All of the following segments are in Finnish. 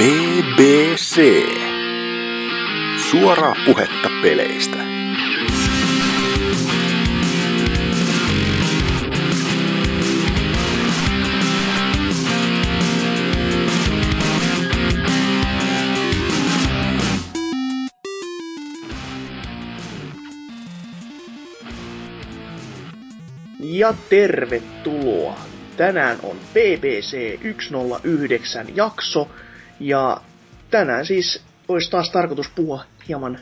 BBC. Suoraa puhetta peleistä. Ja tervetuloa. Tänään on BBC 109 jakso ja tänään siis olisi taas tarkoitus puhua hieman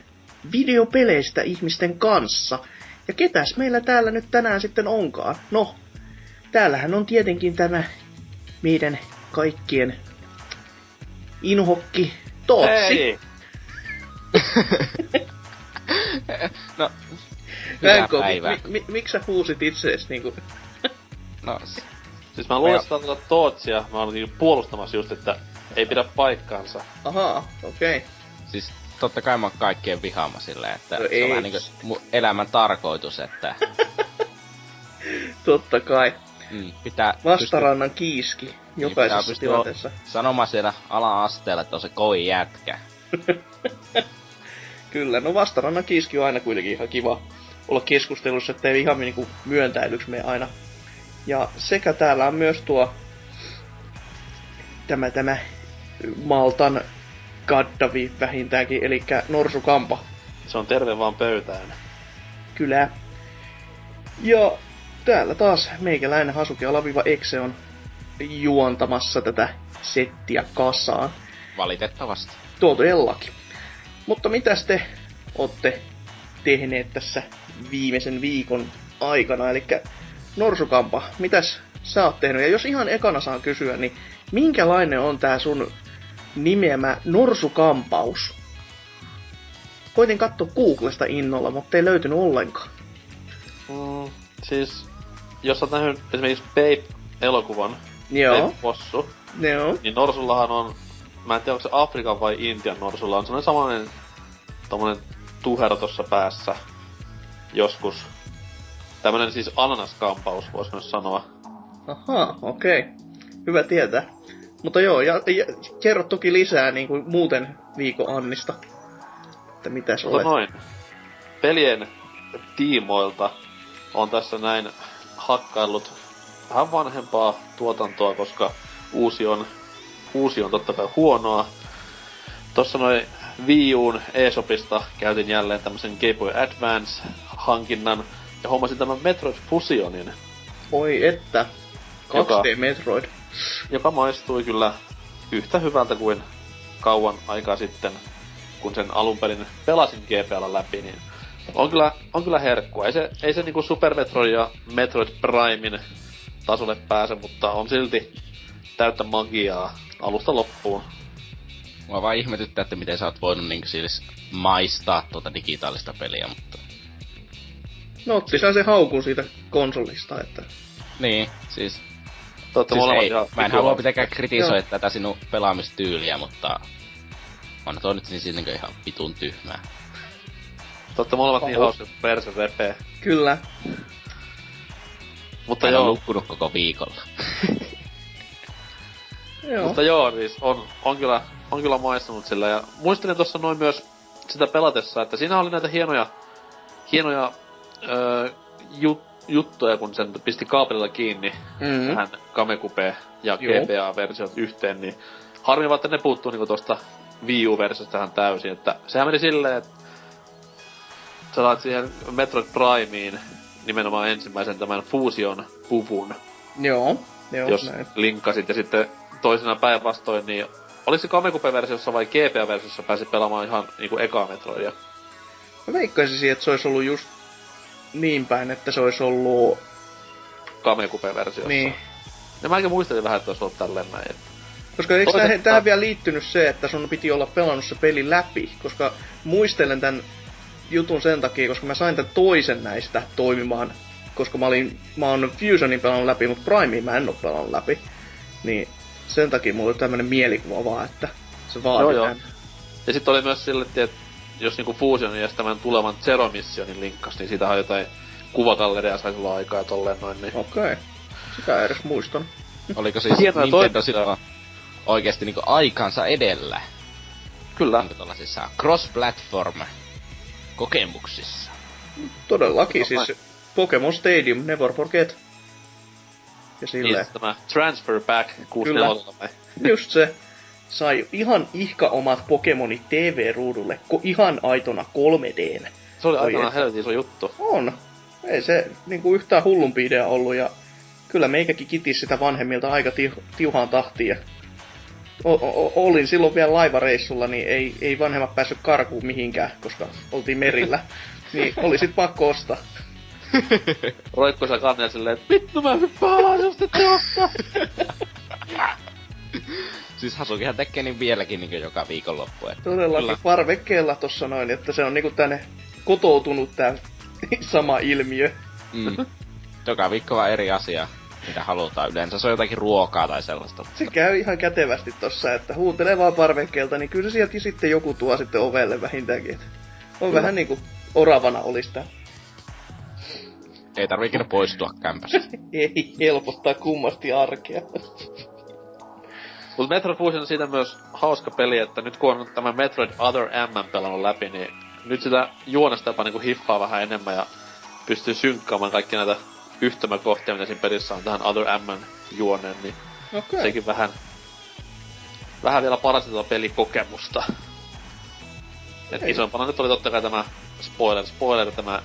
videopeleistä ihmisten kanssa. Ja ketäs meillä täällä nyt tänään sitten onkaan? No, täällähän on tietenkin tämä meidän kaikkien inhokki Tootsi. Hei! no, päivää. mi, mi, miksi sä huusit itseesi niinku... No, Siis mä luulen, että tää on Tootsia. Mä olin niinku puolustamassa just, että ei pidä paikkaansa. Ahaa, okei. Okay. siis totta kai mä oon kaikkien vihaama silleen, että No se ei. on vähän niinku mun elämän tarkoitus, että Totta kai. mm, pitää Vastarannan kiiski pystyä- jokaisessa pitää pystyä tilanteessa. sanomaan siellä ala-asteella, että on se kovin jätkä. Kyllä, no vastarannan kiiski on aina kuitenkin ihan kiva olla keskustelussa, ettei ihan niinku myöntäilyksi me aina. Ja sekä täällä on myös tuo tämä, tämä Maltan Gaddafi vähintäänkin, eli Norsukampa. Se on terve vaan pöytään. Kyllä. Ja täällä taas meikäläinen Hasuki Alaviva Exe on juontamassa tätä settiä kasaan. Valitettavasti. Todellakin. Mutta mitäs te olette tehneet tässä viimeisen viikon aikana? Eli Norsukampa, mitäs sä oot tehnyt? Ja jos ihan ekana saan kysyä, niin minkälainen on tää sun nimeämä Norsukampaus? Koitin katsoa Googlesta innolla, mutta ei löytynyt ollenkaan. Mm, siis, jos oot nähnyt esimerkiksi Babe-elokuvan, Joo, Babe-possu, joo. niin Norsullahan on, mä en tiedä onko se Afrikan vai Intian Norsulla, on sellainen samainen tommonen tuhero tossa päässä joskus. Tämmönen siis ananaskampaus, vois myös sanoa. Ahaa, okei. Hyvä tietää. Mutta joo, ja, ja kerro toki lisää niin kuin muuten viikon Annista. Että mitäs Mutta olet. noin. Pelien tiimoilta on tässä näin hakkaillut vähän vanhempaa tuotantoa, koska uusi on, uusi on totta kai huonoa. Tossa noin Wii Uun eShopista käytin jälleen tämmösen Game Boy Advance-hankinnan ja hommasin tämän Metroid Fusionin, Oi että. 2D Joka- Metroid. Joka maistui kyllä yhtä hyvältä kuin kauan aikaa sitten, kun sen alun perin pelasin GPL läpi, niin on kyllä, on kyllä herkkua. Ei se, ei se niinku Super Metroid ja Metroid Primein tasolle pääse, mutta on silti täyttä magiaa alusta loppuun. Mua vaan ihmetyttää, että miten sä oot voinut niinku siis maistaa tuota digitaalista peliä, mutta... No otti sä se haukun siitä konsolista, että... Niin, siis... Te siis molemmat ei, ihan mä en halua mitenkään kritisoida Joo. tätä sinun pelaamistyyliä, mutta... On toi nyt siis niinku ihan vitun tyhmää. Te ootte molemmat niin hauska perse repee. Kyllä. Mutta Mä en oo joo, nukkunut koko viikolla. Joo. Mutta joo, siis on, on, kyllä, on kyllä maistunut sillä. Ja muistelin tuossa noin myös sitä pelatessa, että siinä oli näitä hienoja, hienoja öö, jut, juttuja, kun sen pisti kaapelilla kiinni Mm. tähän Kamekupe ja. GBA-versiot yhteen, niin harmi vaan, että ne puuttuu niinku tosta Wii U-versiosta tähän täysin. Että sehän meni silleen, että sä saat siihen Metroid Primeen nimenomaan ensimmäisen tämän Fusion puvun, Joo. Joo, jos näin. linkkasit ja sitten toisena päinvastoin, niin oliko se Kamekupe-versiossa vai GPA-versiossa pääsi pelaamaan ihan niinku eka Metroidia? Mä veikkaisin, että se olisi ollut just niin päin, että se olisi ollut... Kamekupe-versiossa. Niin. Ja mäkin muistelin vähän, että olisi ollut tälleen näin. Että... Koska eikö Toiset- tähän, tähän vielä liittynyt se, että sun piti olla pelannut se peli läpi? Koska muistelen tämän jutun sen takia, koska mä sain tämän toisen näistä toimimaan. Koska mä olin, mä oon Fusionin pelannut läpi, mutta Primea mä en oo pelannut läpi. Niin sen takia mulla oli tämmönen mielikuva vaan, että se vaatii Joo, joo. Ja sitten oli myös sille, että jos niinku Fusionin ja sitten tämän tulevan Zero Missionin linkkas, niin siitähän jotain kuvagalleria sai silloin aikaa ja tolleen noin, niin... Okei. Okay. Sitä en edes muistan. Oliko siis Hienoja Nintendo silloin oikeesti niinku aikansa edellä. Kyllä. Niinku tollasissa cross-platform kokemuksissa. Todellakin, Tota siis Pokemon Stadium, never forget. Ja Niin, silleen, siis tämä Transfer Back 64 vai? just se, sai ihan ihka omat Pokemonit TV-ruudulle, ko- ihan aitona 3D. Se oli että. helvetin iso juttu. On. Ei se niinku yhtään hullumpi idea ollut ja kyllä meikäkin kitis sitä vanhemmilta aika tiu- tiuhaan tahtiin. ja O- o- olin silloin vielä laivareissulla, niin ei, ei vanhemmat päässyt karkuun mihinkään, koska oltiin merillä. niin oli sit pakko ostaa. Roikko siellä kannella silleen, että vittu mä hyppään alas, jos te. Siis Hasukihan tekee niin vieläkin niinku joka viikonloppu. Et Todellakin Kyllä. parvekkeella tossa noin, että se on niinku tänne kotoutunut tää sama ilmiö. Mm. Joka viikko vaan eri asia, mitä halutaan. Yleensä se on jotakin ruokaa tai sellaista. Se käy ihan kätevästi tossa, että huutelee vaan parvekkeelta, niin kyllä sieltä sitten joku tuo sitten ovelle vähintäänkin. Et on vähän niinku oravana olis tää. Ei ikinä poistua kämpästä. Ei helpottaa kummasti arkea. Mutta Metroid Fusion on siitä myös hauska peli, että nyt kun on tämä Metroid Other M pelannut läpi, niin nyt sitä juonesta jopa niinku hiffaa vähän enemmän ja pystyy synkkaamaan kaikki näitä yhtymäkohtia, mitä siinä pelissä on tähän Other M juoneen, niin Okei. sekin vähän, vähän vielä paransi tuota pelikokemusta. Et Ei. isompana nyt oli totta kai tämä spoiler, spoiler, tämä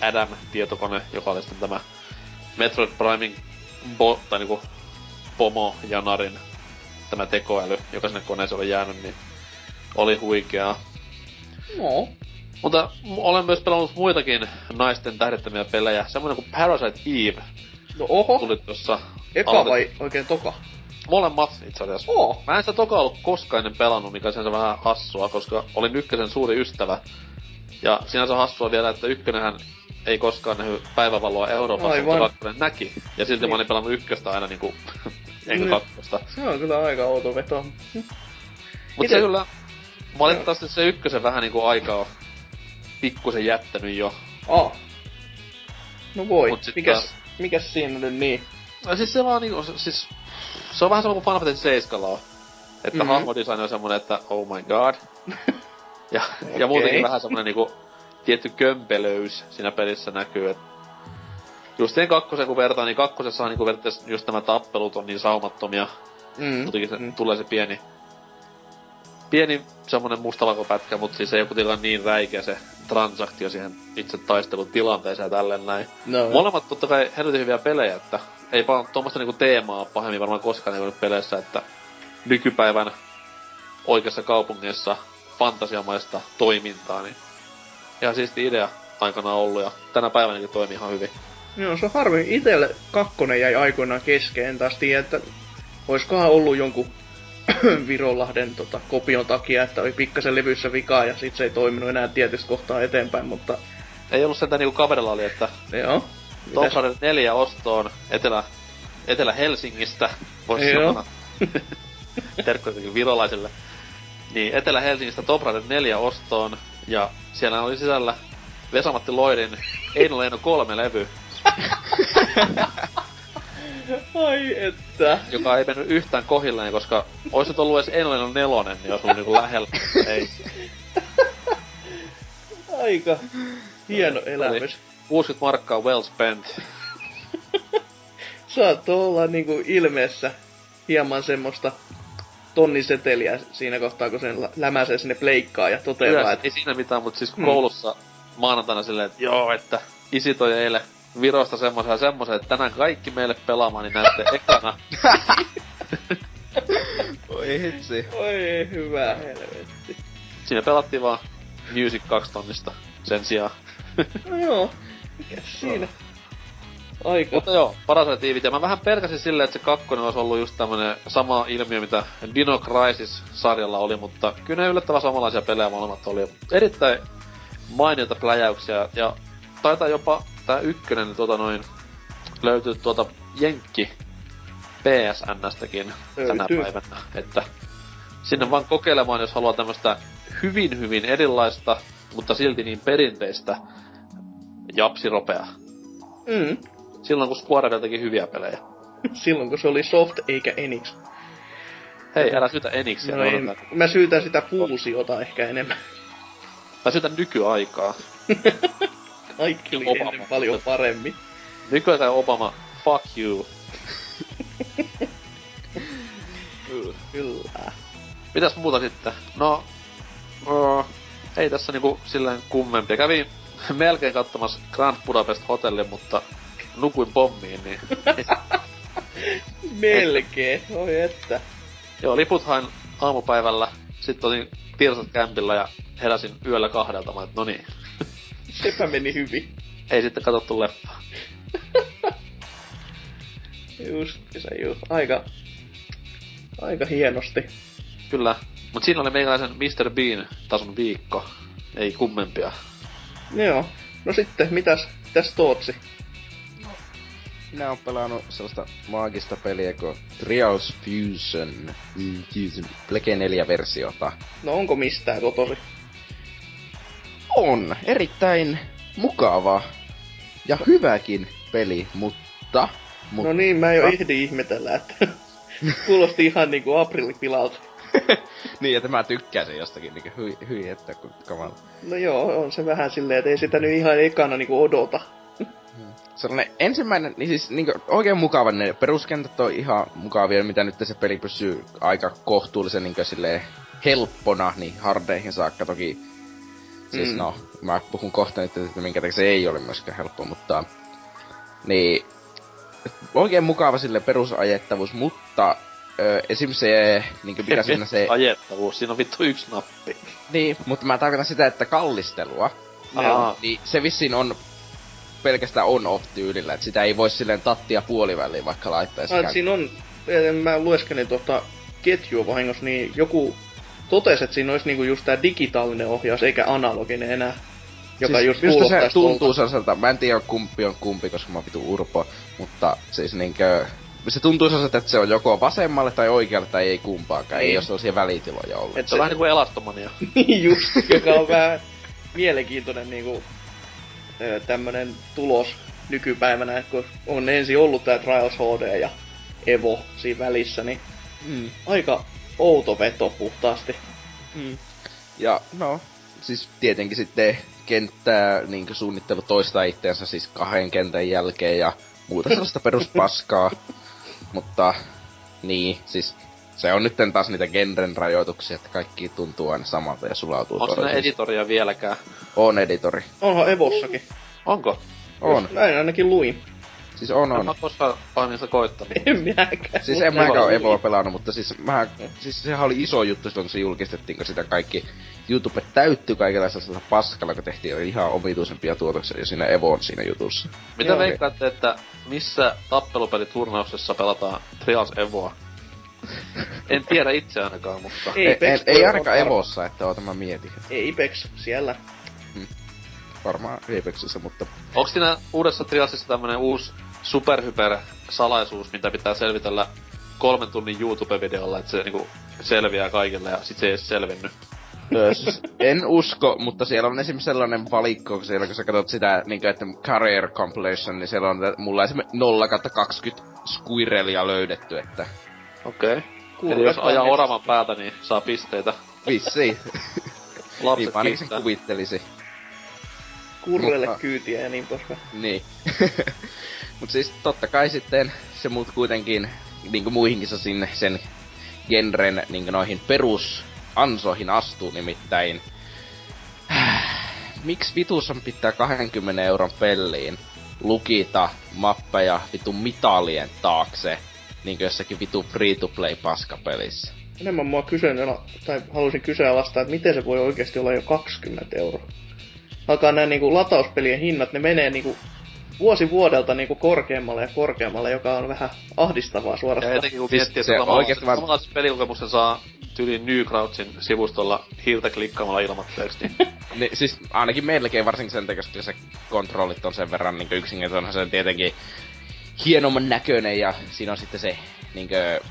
Adam-tietokone, joka oli sitten tämä Metroid Primein bo, tai niinku Pomo ja Narin tämä tekoäly, joka sinne koneeseen oli jäänyt, niin oli huikeaa. No, Mutta olen myös pelannut muitakin naisten tähdettämiä pelejä. Semmoinen kuin Parasite Eve no oho. tuli tuossa Eka aloitet- vai oikein toka? Molemmat itse asiassa. Oo. Mä en sitä toka ollut koskaan ennen pelannut, mikä sinänsä vähän hassua, koska olin ykkösen suuri ystävä. Ja sinänsä hassua vielä, että ykkönenhän ei koskaan nähnyt päivävaloa Euroopassa, Aivan. mutta kakkonen näki. Ja silti Niin. mä olin pelannut ykköstä aina niinku, enkä Niin. kakkosta. Se on kyllä aika outo veto. Mut Ite- se kyllä, valitettavasti se ykkösen vähän niinku aika on pikkusen jättänyt jo. Ah. No voi, Mut sit mikäs, taas- mikäs siinä nyt niin? No siis se vaan niinku, siis... Se on vähän sama kuin Final Fantasy 7 on. Että Mhm. mm-hmm. hahmodesign on semmonen, että oh my god. ja, okay. ja muutenkin vähän semmonen niinku tietty kömpelöys siinä pelissä näkyy, et Just sen kakkosen kun vertaa, niin kakkosessa on niinku periaatteessa just nämä tappelut on niin saumattomia. Mm. Muutenkin se, mm. tulee se pieni, pieni semmonen mustavalkopätkä, mutta siis ei kuitenkaan niin räikeä se transaktio siihen itse taistelutilanteeseen ja tälleen näin. No. Molemmat totta kai helvetin hyviä pelejä, että ei vaan tuommoista niinku teemaa pahemmin varmaan koskaan ei ollut peleissä, että nykypäivän oikeassa kaupungeissa fantasiamaista toimintaa, niin ihan siisti idea aikana ollut ja tänä päivänäkin toimii ihan hyvin. Joo, se on harmi. Itelle kakkonen jäi aikoinaan kesken. En taas tiedä, että oiskohan ollut jonkun Virolahden tota, kopion takia, että oli pikkasen levyssä vikaa ja sit se ei toiminut enää tietystä kohtaa eteenpäin, mutta Ei ollut sentään niinku kaverilla oli, että joo. Tomb? Raider 4 ostoon Etelä, Etelä-Helsingistä, voisi sanoa. Jotenkin virolaisille. Niin, Etelä-Helsingistä Tomb Raider 4 ostoon, ja siellä oli sisällä Vesamatti Loidin Eino Leino 3 levy, Ai että. joka ei mennyt yhtään kohilleen, koska olisi nyt ollut edes Leino 4, niin olisi ollut niinku lähellä. Ei. Aika hieno elämys. 60 markkaa well spent. Saattoi olla niinku ilmeessä hieman semmoista tonniseteliä siinä kohtaa, kun sen lä- lämäsee sinne pleikkaan ja toteaa, että ei siinä mitään, mutta siis Hmm. koulussa maanantaina silleen, että joo, että isi toi eilen Virosta semmoisen ja semmoisen, että tänään kaikki meille pelaamaan, niin näette ekana. Oi hitsi. oi hyvä helvetti. Siinä pelattiin vaan Music 2 tonnista sen sijaan. No joo, mikä siinä? Aika. Mutta joo, parasitiivit. Ja mä vähän pelkäsin silleen, että se kakkonen olisi ollut just tämmönen sama ilmiö, mitä Dino Crisis-sarjalla oli, mutta kyllä ne yllättävän samanlaisia pelejä molemmat oli. Erittäin mainiota pläjäyksiä, ja taitaa jopa tää ykkönen tota noin löytyy tuolta Jenkki PSNstäkin tänä päivänä, että sinne vaan kokeilemaan, jos haluaa tämmöstä hyvin hyvin erilaista, mutta silti niin perinteistä japsiropea. Mm. Silloin kun Square teki hyviä pelejä. Silloin kun se oli soft eikä Enix. Hei, älä syytä Enixiä. No ei, mä syytän sitä fuusiota ehkä enemmän. Mä syytän nykyaikaa. Kaikki oli Obama. ennen paljon paremmin. Nykyaikaa Obama, fuck you. Kyllä. Mitäs muuta sitten? No, uh, ei tässä niinku silleen kummempia. Kävin melkein katsomassa Grand Budapest Hotelli, mutta nukuin pommiin, niin... Melkein, oi että. Joo, liput hain aamupäivällä. Sitten olin Tirsat kämpillä ja heräsin yöllä kahdelta. Mä no niin, Sepä meni hyvin. ei sitten katsottu leffaa. Just se juu. Aika, aika hienosti. Kyllä. Mut siinä oli meikäläisen Mr. Bean tason viikko. Ei kummempia. Joo. No sitten, mitäs, mitäs Tootsi? Minä oon pelannut sellaista maagista peliä kuin Trials Fusion, mm, Fusion Plege 4 versiota. No onko mistään kotosi? On erittäin mukava ja hyväkin peli, mutta... mutta No niin, mä jo ehdi ihmetellä, että kuulosti ihan niinku aprillipilalta. niin, että mä tykkäsin jostakin niinku hyi, hyi että kamala. No joo, on se vähän silleen, että ei sitä nyt ihan ekana niinku odota. Sellainen ensimmäinen, niin siis niinku oikein mukava, ne peruskentät on ihan mukavia, mitä nyt se peli pysyy aika kohtuullisen silleen helppona, niin hardeihin saakka toki. Siis Mm. no, mä puhun kohta nyt, että minkä takia se ei ole myöskään helppo, mutta... Niin... Oikein mukava sille perusajettavuus, mutta... Ö, esim. se, niinku mikä siinä se... Ajettavuus, siinä on vittu yksi nappi. Niin, mutta mä tarkoitan sitä, että kallistelua, Aa, niin se vissiin on pelkästään on-off tyylillä, että sitä ei voi silleen tattia puoliväliin vaikka laittaisi. Ah, siinä on, mä lueskelin tuota ketjua vahingossa, niin joku totesi, että siinä olisi niinku just tää digitaalinen ohjaus, eikä analoginen enää. Joka siis just minusta se tuntuu tuolta. sellaiselta, mä en tiedä kumpi on kumpi, koska mä oon vitu urpo, mutta siis niinkö, se tuntuu sellaiselta, että se on joko vasemmalle tai oikealle tai ei kumpaakaan, ei Niin. ole sellaisia välitiloja ollut. Et se on vähän niinku elastomania. Niin just, joka on vähän mielenkiintoinen niinku, tämmönen tulos nykypäivänä, että kun on ensin ollut tää Trials HD ja Evo siinä välissä, niin Mm. aika outo veto puhtaasti. Mm. Ja no, siis tietenkin sitten kenttää niin suunnittelu toistaa itseänsä siis kahden kentän jälkeen ja muuta sellaista peruspaskaa. Mutta niin, siis se on nyt taas niitä genren rajoituksia, että kaikki tuntuu aina samalta ja sulautuu Onko siinä toisiinsa. editoria vieläkään? On editori. Onhan Evossakin. Onko? On. Näin ainakin luin. Siis on En on. mä oo koskaan pahemmin sitä koittanut. En minäkään. Siis en mäkään Evo ole luin. Evoa pelannut, mutta siis, mä, siis sehän oli iso juttu silloin, kun se julkistettiin, kun sitä kaikki YouTube täyttyi kaikenlaisella paskalla, kun tehtiin ihan omituisempia tuotoksia jo siinä Evon siinä jutussa. Mitä Joo. veikkaatte, että missä tappelupeliturnauksessa pelataan Trials Evoa? en tiedä itse ainakaan, mutta... Ei, Ei, Apex ei, ei on ainakaan varma- Evossa, että oota mä mietin. Apex siellä. Varmaan Apexissä, mutta... Onks siinä uudessa Trialsissa tämmönen uusi superhyper salaisuus, mitä pitää selvitellä kolmen tunnin YouTube-videolla, että se niinku selviää kaikille ja sit se ei edes selvinnyt. Öö, siis en usko, mutta siellä on esimerkiksi sellainen valikko, kun siellä kun sä katsot sitä, niin että career compilation, niin siellä on mulla esimerkiksi 0 20 squirrelia löydetty, että Okei. Okay. Eli jos ajaa oravan päätä, niin saa pisteitä. vissiin. Lapset niin, sen kuvittelisi. Kurrelle Mutta- kyytiä ja niin poispäin. Niin. Mut siis totta kai sitten se muut kuitenkin, niinku muihinkin se sinne sen genren niinku noihin perusansoihin astuu nimittäin. Miksi vitus on pitää 20 euron pelliin lukita mappeja vitun mitalien taakse, niinku jossakin vitu free-to-play paskapelissä? Enemmän mua kysyn, tai halusin kyseenalaistaa, että miten se voi oikeasti olla jo 20 euroa. Alkaa nämä niinku latauspelien hinnat, ne menee niinku vuosi vuodelta niinku korkeammalle ja korkeammalle, joka on vähän ahdistavaa Ja suorastaan. etenkin kun Siis miettii, se että vaan- samalla pelikokemuksen saa tyyliin Newcroutsin sivustolla hiiltä klikkaamalla ilmatteeksi, niin Niin, siis ainakin melkein varsinkin sen takia, koska se kontrollit on sen verran niin yksinkertainen, onhan se tietenkin hienomman näköinen ja siinä on sitten se, niin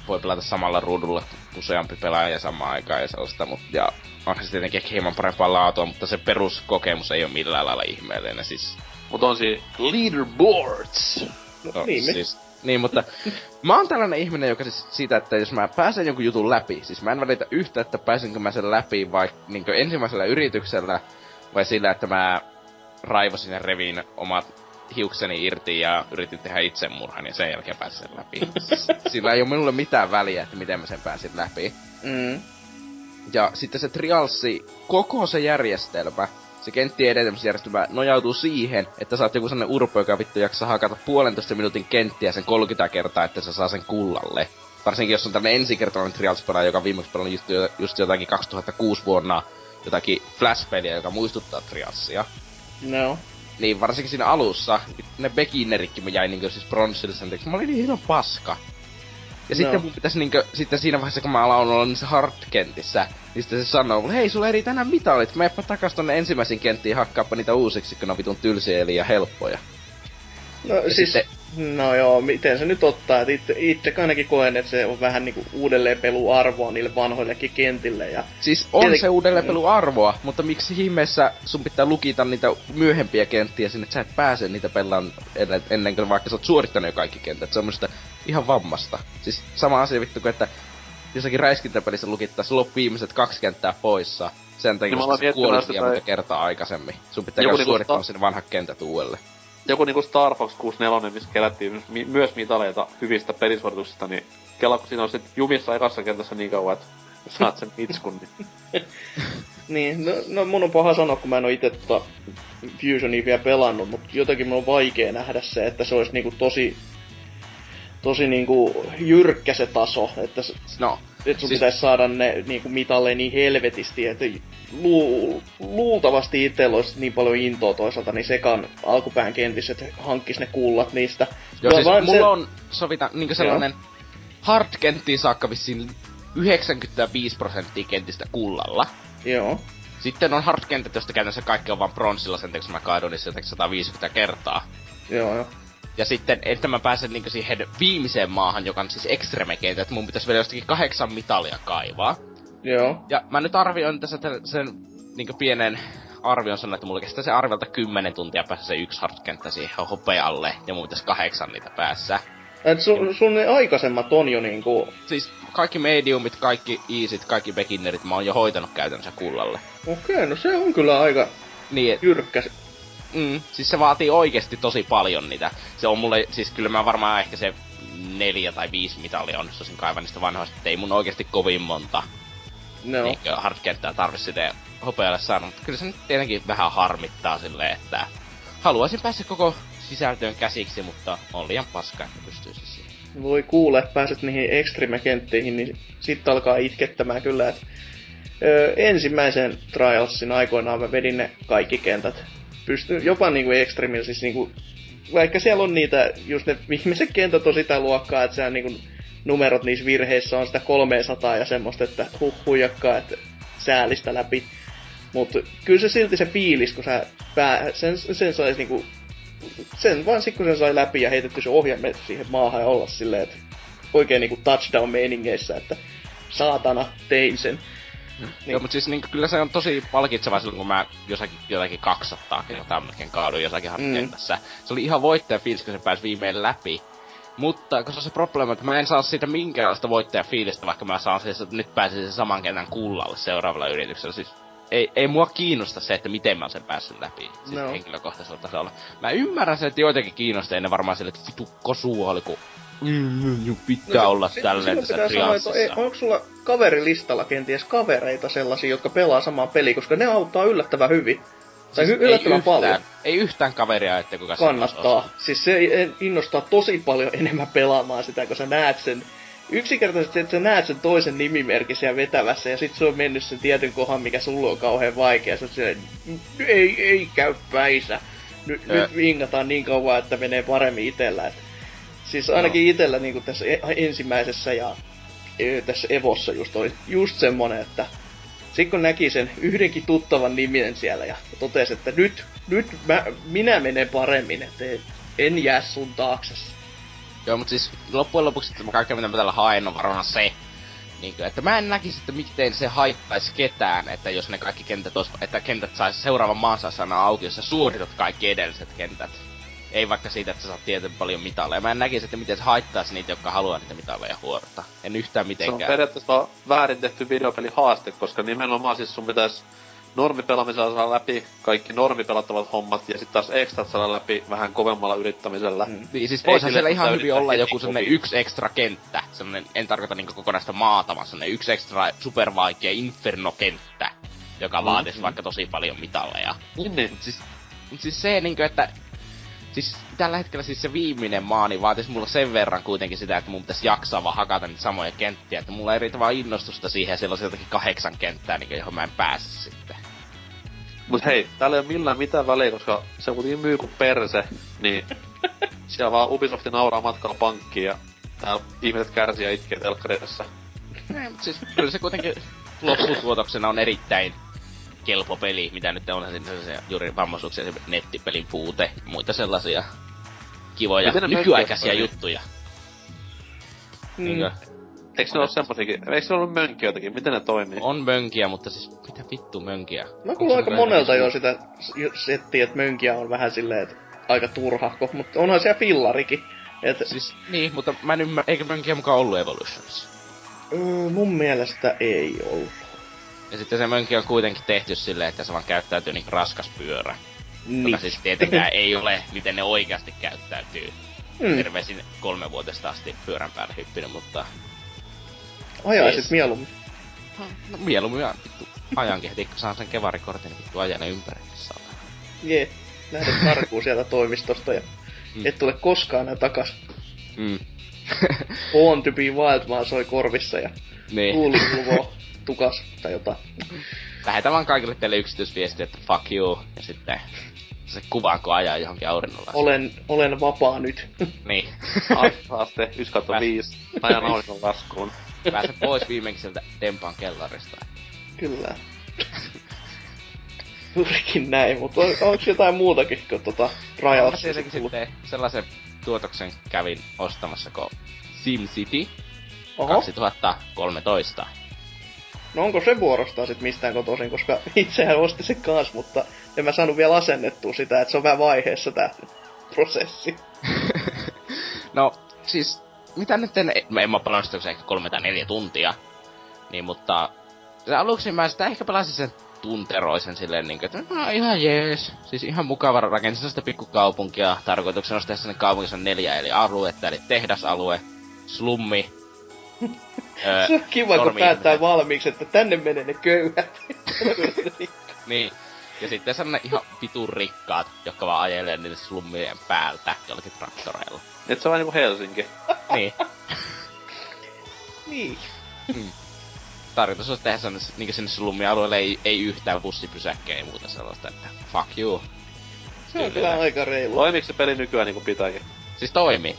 voi pelata samalla ruudulla useampi pelaaja samaan aikaan ja sellaista, mutta ja onhan se tietenkin ehkä hieman parempaa laatua, mutta se peruskokemus ei ole millään lailla ihmeellinen, siis, Mut on siinä leaderboards. No, no, niin, me, siis Niin, mutta mä oon tällainen ihminen, joka siis siitä, että jos mä pääsen jonkun jutun läpi, siis mä en välitä yhtä, että pääsenkö mä sen läpi vai niin ensimmäisellä yrityksellä, vai sillä, että mä raivosin ja revin omat hiukseni irti ja yritin tehdä itsemurhan ja sen jälkeen pääsin sen läpi. Sillä ei ole minulle mitään väliä, että miten mä sen pääsin läpi. Mm. Ja sitten se Trialsi, koko se järjestelmä, se kenttien etenemisjärjestelmä nojautuu siihen, että sä oot joku sellainen urpo, joka vittu jaksaa hakata puolentoista minuutin kenttiä sen 30 kertaa, että se saa sen kullalle. Varsinkin jos on tämmönen ensikertalainen trials joka viimeksi pelannut just, just jotakin 2006 vuonna jotakin Flash-peliä, joka muistuttaa Trialsia. No. Niin varsinkin siinä alussa, ne beginneritkin jäi niinku siis bronssille sen mä olin niin hieman paska. Ja no. sitten mun pitäisi niinkö, sitten siinä vaiheessa kun mä aloin olla niissä hardkentissä, niin sitten se sanoo mulle, hei sulla eri tänään mitalit, meepä takas tonne ensimmäisiin kenttiin hakkaappa niitä uusiksi, kun ne on vitun tylsiä eli ja helppoja. No ja siis, sitten... no joo, miten se nyt ottaa, että itse, itse ainakin koen, että se on vähän niinku uudelleenpeluarvoa niille vanhoillekin kentille. Ja siis on Tietenkin... se uudelleenpeluarvoa, mm. mutta miksi ihmeessä sun pitää lukita niitä myöhempiä kenttiä sinne, että sä et pääse niitä pelaan ennen, ennen kuin vaikka sä oot suorittanut jo kaikki kentät. Se on musta ihan vammasta. Siis sama asia vittu kuin, että jossakin räiskintäpelissä lukittaisi loppu viimeiset kaksi kenttää poissa. Sen takia, niin koska sä kuolit liian monta kertaa aikaisemmin. Sun pitää käydä niinku suorittamassa ta- vanhat kentät uudelleen joku niinku Star Fox 64, missä kerättiin mi- myös mitaleita hyvistä pelisuorituksista, niin kela, kun siinä on sit jumissa ekassa kentässä niin kauan, että saat sen itskun, niin... niin, no, no, mun on paha sanoa, kun mä en oo itse tota Fusionia vielä pelannut, mutta jotenkin mun on vaikea nähdä se, että se olisi niinku tosi tosi niinku jyrkkä se taso, että no, että sun siis... pitäisi saada ne niinku mitalle niin helvetisti, että lu, luultavasti itsellä olisi niin paljon intoa toisaalta, niin sekaan alkupään kentissä, että hankkis ne kullat niistä. Joo, siis mulla se... on sovita niinku sellainen hard-kenttiin saakka vissiin 95 prosenttia kentistä kullalla. Joo. Sitten on hard-kentät, joista käytännössä kaikki on vaan bronssilla sen kun mä kaadun niissä 150 kertaa. Joo, joo. Ja sitten, että mä pääsen niinku siihen viimeiseen maahan, joka on siis extreme että mun pitäisi vielä jostakin kahdeksan mitalia kaivaa. Joo. Ja mä nyt arvioin tässä sen niinku pienen arvion sanoa, että mulla kestää se arviolta 10 tuntia päässä se yksi hardkenttä siihen hopealle, ja mun pitäisi kahdeksan niitä päässä. Et sun, sun ne aikaisemmat on jo niinku... Siis kaikki mediumit, kaikki easyt, kaikki beginnerit mä oon jo hoitanut käytännössä kullalle. Okei, okay, no se on kyllä aika niin, et... jyrkkä Mm, siis se vaatii oikeasti tosi paljon niitä. Se on mulle, siis kyllä mä varmaan ehkä se neljä tai viisi mitalia onnistuisin kaivan niistä vanhoista, ei mun oikeasti kovin monta no. niin hardkenttää tarvitse sitä hopealle saada, mutta kyllä se nyt tietenkin vähän harmittaa silleen, että haluaisin päästä koko sisältöön käsiksi, mutta on liian paska, että pystyisi siihen. Voi kuule, pääset niihin extreme-kenttiin, niin sitten alkaa itkettämään kyllä, että öö, ensimmäisen Trialsin aikoinaan mä vedin ne kaikki kentät pystyy jopa niinku Extremillä siis niinku, vaikka siellä on niitä, just ne viimeiset kentät on sitä luokkaa, että siellä niinku numerot niissä virheissä on sitä 300 ja semmoista, että huh huijakkaa, että säälistä läpi. Mutta kyllä se silti se fiilis, kun sä pää, sen, sen sais niinku, sen vaan sit kun sen sai läpi ja heitetty se ohjelme siihen maahan ja olla silleen, että oikein niinku touchdown-meiningeissä, että saatana, tein sen. Niin. Joo, mutta siis niin, kyllä se on tosi palkitsevaa silloin, kun mä jossakin, jotakin 200 kertaa melkein kaadun jossakin. Mm. Se oli ihan voittaja fiilis, kun se pääsi viimein läpi. Mutta koska se probleema, että mä en saa siitä minkäänlaista voittajafiilistä, vaikka mä saan siis, että nyt pääsin sen saman kentän kullalle seuraavalla yrityksellä. Siis ei, ei mua kiinnosta se, että miten mä oon sen päässyt läpi siis no. henkilökohtaisella tasolla. Mä ymmärrän sen, että joitakin kiinnostaa, ja ne varmaan sille, että vitu kosuoli, kun mm, pitää no, olla tälleen tässä trianssissa. Ei, onko sulla kaverilistalla kenties kavereita sellaisia, jotka pelaa samaa peliä, koska ne auttaa yllättävän hyvin. Tai siis yllättävän ei yhtään, paljon. Ei yhtään kaveria, että kuka Kannattaa. Siis se innostaa tosi paljon enemmän pelaamaan sitä, kun sä näet sen yksinkertaisesti, että sä näet sen toisen nimimerkin siellä vetävässä ja sit se on mennyt sen tietyn kohan, mikä sulla on kauhean vaikea. Sä silleen, ei, ei käy päisä. Nyt, nyt vingataan niin kauan, että menee paremmin itellä. Et, siis ainakin no. itellä niin tässä e- ensimmäisessä ja e- tässä Evossa just oli just semmonen, että sitten kun näki sen yhdenkin tuttavan nimen siellä ja totesi, että nyt, nyt mä, minä menen paremmin, että en jää sun taakse. Joo, mutta siis loppujen lopuksi että kaikkea mitä mä täällä haen on varmaan se, niin kuin, että mä en näkisi, että miten se haittaisi ketään, että jos ne kaikki kentät olis, että kentät sais seuraavan maansa sana auki, jos sä suoritat kaikki edelliset kentät. Ei vaikka siitä, että sä saat tietyn paljon mitaleja. Mä en näkisi, että miten se haittaisi niitä, jotka haluaa niitä mitaleja huorta. En yhtään Se on mitenkään. periaatteessa väärin tehty videopeli haaste, koska nimenomaan siis sun pitäis normipelaamisella saada läpi kaikki normipelattavat hommat ja sitten taas extrat saada läpi vähän kovemmalla yrittämisellä. Mm. Niin, siis voisihan siellä ihan hyvin olla joku sellainen kovin. yksi ekstra kenttä. Sellainen, en tarkoita niinku kokonaista maata, vaan sellainen yksi ekstra supervaikea inferno-kenttä, joka Mm, vaatisi mm. vaikka tosi paljon mitaleja. Niin, niin. Mut siis, mut siis se niinku, että... Siis tällä hetkellä siis se viimeinen maa, niin vaatis mulla sen verran kuitenkin sitä, että mun pitäisi jaksaa vaan hakata niitä samoja kenttiä, että mulla ei riitä vaan innostusta siihen, ja siellä on jotakin kahdeksan kenttää, niin johon mä en pääse sitten. Mut hei, täällä ei ole millään mitään väliä, koska se kuitenkin myy kuin perse, niin siellä vaan Ubisofti nauraa matkalla pankkiin ja täällä ihmiset kärsii ja itkee telkkarissa. Ei, mut siis kyllä se kuitenkin lopputuotoksena on erittäin kelpo peli, mitä nyt on siinä sellaisia juuri vammaisuuksia, se nettipelin puute ja muita sellaisia kivoja nykyaikaisia juttuja. Mm. Niinkö? Eikö ne ole semmosiakin, eikö se ollut mönkijöitäkin, miten ne toimii? On mönkiä, mutta siis mitä vittu mönkiä? Mä kuulin aika monelta jo sitä settiä, että mönkiä on vähän silleen, että aika turhahko, mutta onhan siellä fillarikin. Et, Siis, niin, mutta mä en ymmärrä, eikö mönkiä mukaan ollut Evolutionissa? öö, mun mielestä ei ollut. Ja sitten se mönki on kuitenkin tehty silleen, että se vaan käyttäytyy niin raskas pyörä. Niin. Joka siis tietenkään ei ole, miten ne oikeasti käyttäytyy. Mm. Terveisin kolme vuotesta asti pyörän päälle hyppinyt, mutta Ajaisit Yes. mieluummin. no, mieluummin mä vittu ajankin heti, kun saan sen kevarikortin, niin vittu ajan ympäri. saatana. Jee. Lähdet karkuun sieltä toimistosta ja Mm. et tule koskaan enää takas. Mm. To be wild vaan soi korvissa ja niin. kuuluu tukas tai jotain. Lähetän vaan kaikille teille yksityisviestiä, että fuck you. Ja sitten se kuvaan, kun ajaa johonkin aurinnolla. Olen, olen vapaa nyt. Niin. Haaste 1 kautta Pääs- 5. Ajan auringon laskuun. Pääsen pois viimeksi sieltä Dempan kellarista. Kyllä. Juurikin näin, mutta on, onko jotain muutakin kuin tota Mä rajaus? tietenkin sitten sellaisen tuotoksen kävin ostamassa kuin SimCity Oho, 2013. no onko se vuorostaan sit mistään kotoisin, koska itsehän ostin sen kanssa, mutta en mä saanut vielä asennettua sitä, että se on vähän vaiheessa tää prosessi. no, siis, mitä nyt en, en mä pelannut sitä, ehkä kolme tai neljä tuntia. Niin, mutta aluksi mä sitä ehkä pelasin sen tunteroisen silleen niinku, että no ihan jees. Siis ihan mukava rakensin sitä pikkukaupunkia. Tarkoituksena olisi tehdä sinne kaupungissa neljä eli aluetta, eli tehdasalue, slummi, Se on kiva, kun päättää valmiiksi, että tänne menee ne köyhät. Niin. Ja sitten sellainen ihan vitun rikkaat, jotka vaan ajelee niiden slummien päältä jollakin traktoreilla. Et se on vaan niinku Helsinki. Niin. niin. Tarkoitus olisi tehdä sellainen, niin sinne slummialueelle ei, ei yhtään bussipysäkkejä ja muuta sellaista, että fuck you. Se on kyllä aika reilu. Toimiiko se peli nykyään niinku pitääkin? Siis toimii.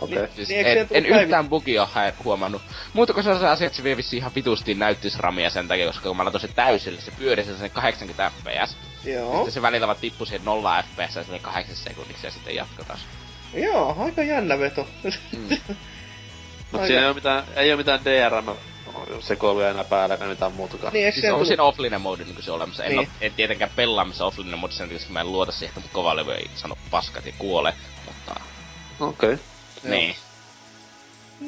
Okei. Okay. Siis Niin, en, en yhtään bugia hä- huomannut. Muuta kuin sellaisen asian, että se vie ihan vitusti näyttisramia sen takia, koska kun mä laitoin se täysille, se pyöri sen 80 fps. Joo. Sitten se välillä vaan tippui siihen 0 fps ja sitten 8 sekunniksi ja sitten jatkoi taas. Joo, aika jännä veto. Mm. Mut siinä ei oo mitään, ei oo mitään DRM sekoiluja enää päällä eikä mitään muutakaan. niin, Siis on tullut... siinä offline mode niin se olemassa. En, Niin. niin. en tietenkään pelaamassa offline mode sen takia, koska mä en luota siihen, että mun kova levy ei sano paskat ja kuole. Mutta Okei. Okay. Niin.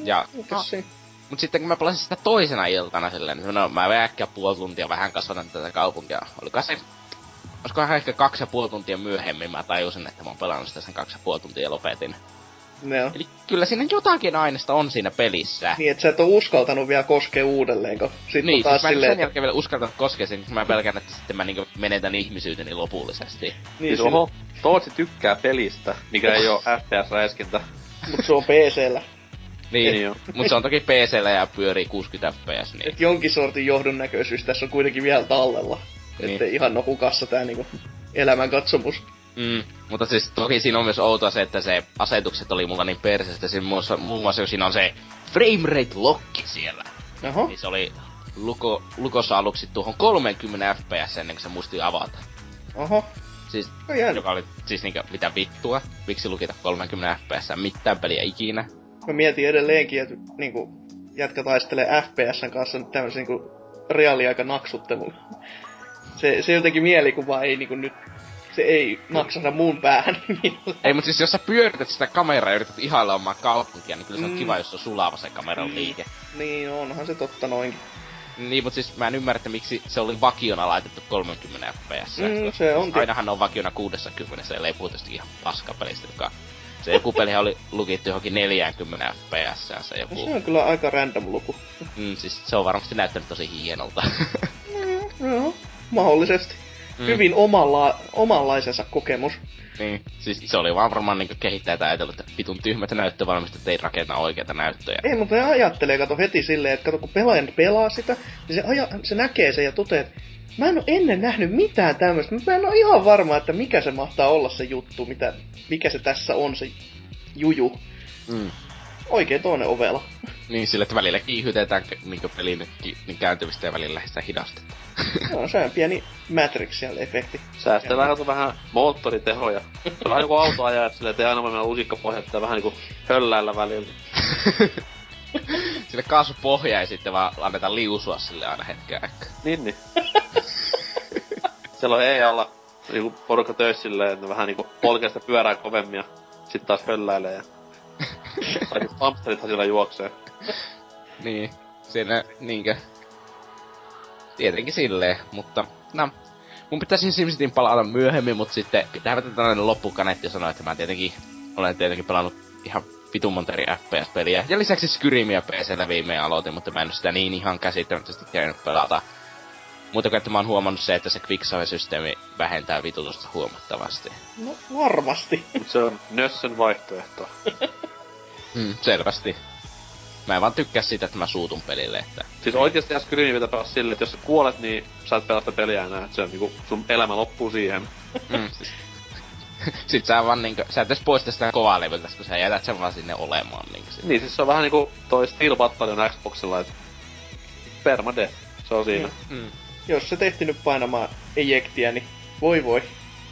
Ja, Mikäs siinä? mut sitten kun mä pelasin sitä toisena iltana silleen, niin no, mä vein äkkiä puoli tuntia vähän kasvatan tätä kaupunkia. Oliko se, olisikohan ehkä kaksi ja puoli tuntia myöhemmin mä tajusin, että mä oon pelannut sitä sen kaksi ja puoli tuntia ja lopetin. Joo. Eli kyllä siinä jotakin aineesta on siinä pelissä. Niin, että sä et oo uskaltanut vielä koskea uudelleen, kun sit Niin, on taas siis mä en silleen, sen että... jälkeen vielä uskaltanut koskea sen, kun mä pelkään, että sitten mä niinku menetän ihmisyyteni lopullisesti. Niin, Siis oho, Tootsi tykkää pelistä, mikä ei oo FPS-räiskintä. Mut se on PCllä. Niin, Niin joo. mut se on toki PCllä ja pyörii 60 fps, niin Et jonkin sortin johdonnäköisyys tässä on kuitenkin vielä tallella. Niin. Ettei ihan no hukassa tää niinku elämän katsomus. Mm, mutta siis toki siinä on myös outoa se, että se asetukset oli mulla niin perseestä. Siinä muun muassa, muun muassa siinä on se frame rate lokki siellä. Oho, Niin se oli luko, lukossa aluksi tuohon 30 fps ennen kuin se muisti avata. oho. Siis, No joka oli siis niinkö, mitä vittua, miksi lukita 30 fps mitään peliä ikinä. Mä mietin edelleenkin, että niinku jätkä taistelee FPSn kanssa tämmösen niinku reaaliaika naksuttelun. Se, se jotenkin mielikuva ei niinku nyt... Se ei naksahda mun päähän. ei, mutta siis jos sä pyörität sitä kameraa ja yrität ihailla omaa kaupunkia, niin kyllä se on Mm. kiva, jos se on sulava se kameran liike. niin, onhan se totta noinkin. Niin, mutta siis mä en ymmärrä, että miksi se oli vakiona laitettu 30 fps. Mm, se on Ainahan ne on vakiona 60, ellei puhuta ihan paskapelistä, joka... Se joku pelihän oli lukittu johonkin 40 fps se No, joku. se on kyllä aika random luku. Mm, siis se on varmasti näyttänyt tosi hienolta. No, mahdollisesti. Mm. Hyvin omalla, omanlaisensa kokemus. niin, siis se oli vaan varmaan niinku kehittäjät ajatellut, että vitun tyhmät näyttövalmistajat ei rakenna oikeita näyttöjä. Ei, mutta ne ajattelee, kato heti silleen, että kato kun pelaaja nyt pelaa sitä, niin se, aja, se näkee sen ja toteaa, että mä en ole ennen nähnyt mitään tämmöistä. Mä en ole ihan varma, että mikä se mahtaa olla se juttu, mitä, mikä se tässä on se juju. Mm. Oikein toinen ovela. Niin sille, että välillä kiihytetään niinku pelin ki- niin kääntymistä ja välillä sitä hidastetaan. No, se on pieni Matrix-efekti. Säästellään kato vähän moottoritehoja. Se on vähän niinku auto ajaa, että ei aina voi mennä lusikkapohjat ja vähän niinku hölläillä välillä. Sille kaasupohja ja sitten vaan annetaan liusua sille aina hetken aikaa. Niin, niin. Siellä on ei olla niinku porukka töissä silleen, että vähän niinku polkee sitä pyörää kovemmin ja sit taas hölläilee sit hamsterithan siellä juoksee. Niin, siinä niinkö... Tietenkin silleen, mutta no, mun pitäisi SimCityin palata myöhemmin, mutta sitten pitää vetää tällainen loppukaneetti ja sanoa, että mä tietenkin olen tietenkin pelannut ihan vitun monta eri FPS-peliä. Ja lisäksi Skyrimia PCllä viimein aloitin, mutta mä en sitä niin ihan käsittämättömästi käynyt pelata. Kuin, että mä oon huomannut se, että se quicksave-systeemi vähentää vitutusta huomattavasti. No varmasti. Mut se on Nössön vaihtoehto. Mm, selvästi. Mä en vaan tykkää siitä, että mä suutun pelille, että... Siis oikeesti ihan Skyrimin pitää pelata silleen, että jos sä kuolet, niin sä et pelata sitä peliä enää. Et se on niinku, sun elämä loppuu siihen. Mm, siis. Sit sä vaan niinkö, sä et edes poista sitä kovaa levyltä, kun sä jätät sen vaan sinne olemaan niinkö sit. Niin, siis se on vähän niinku toi Steel Battalion Xboxilla, et permadeath. Se on siinä. Mm. Jos se tehti nyt painamaan ejektiä, niin voi voi.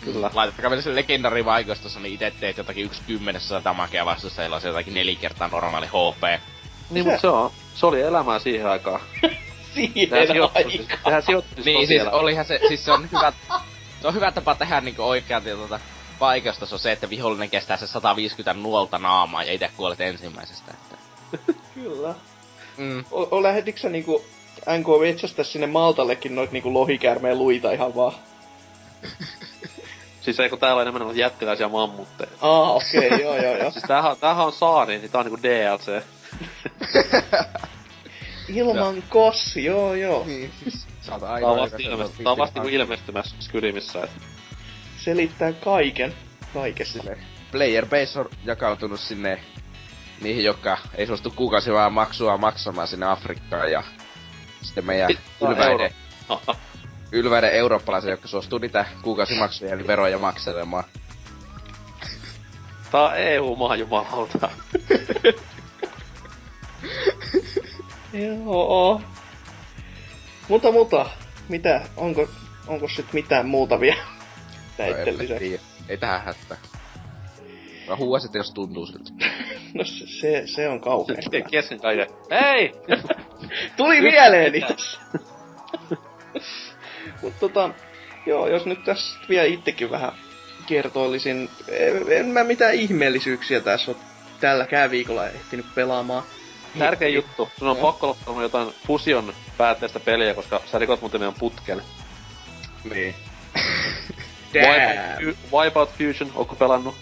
Kyllä. Laitattakaa vielä se legendari vaikeustossa, niin ite teet jotakin yksi kymmenessä damakea vastustajilla on se jotakin neljä kertaa normaali HP. Niin, Se- mut se on. Se oli elämää siihen aikaan. Siihen aikaan. tehän sijoittu siis Niin, siis siellä. olihan se, siis se on hyvä, se on hyvä tapa tehdä niinku oikealta tuota vaikeustaso se, että vihollinen kestää se 150 nuolta naamaa ja itse kuolet ensimmäisestä. Että. Kyllä. Mm. O, o lähetitkö sä niinku NK metsästä sinne Maltallekin noit niinku lohikäärmeen luita ihan vaan? Siis eikö täällä on enemmän jättiläisiä mammutteja. Aa, okei, okay, joo joo joo. Siis tämähän, tämähän on saari, niin tää on niinku DLC. Ilman kossi, joo joo. Niin, siis saat Tää on vasta, ilmest, tää on vasta niinku ilmestymässä Skyrimissä. Et. Selittää kaiken. Kaikessa. Player base on jakautunut sinne niihin, jotka ei suostu kuukausi vaan maksua maksamaan sinne Afrikkaan ja sitten meidän Tää on ylväiden, euro. ylväiden eurooppalaisia, jotka suostuu niitä kuukausimaksuja eli veroja makselemaan. Tää on EU-maa jumalauta. Joo. Mutta, mutta, mitä, onko, onko sit mitään muuta vielä näitten No, en lisäksi? tiedä. Ei tähän hätää. Mä huuasin, jos tuntuu siltä. No se, se, se on kauhean. Sitten kesken kaiken. Hei! Tuli mieleeni tässä. Mut tota, joo, jos nyt tässä vielä itsekin vähän kertoilisin, en, mä mitään ihmeellisyyksiä tässä ole tälläkään viikolla ehtinyt pelaamaan. Tärkeä juttu. Sun on Joo. pakko olla jotain Fusion päätteistä peliä, koska sä rikot muuten meidän putken. Niin. Damn. Wipeout, Fusion, ootko pelannut?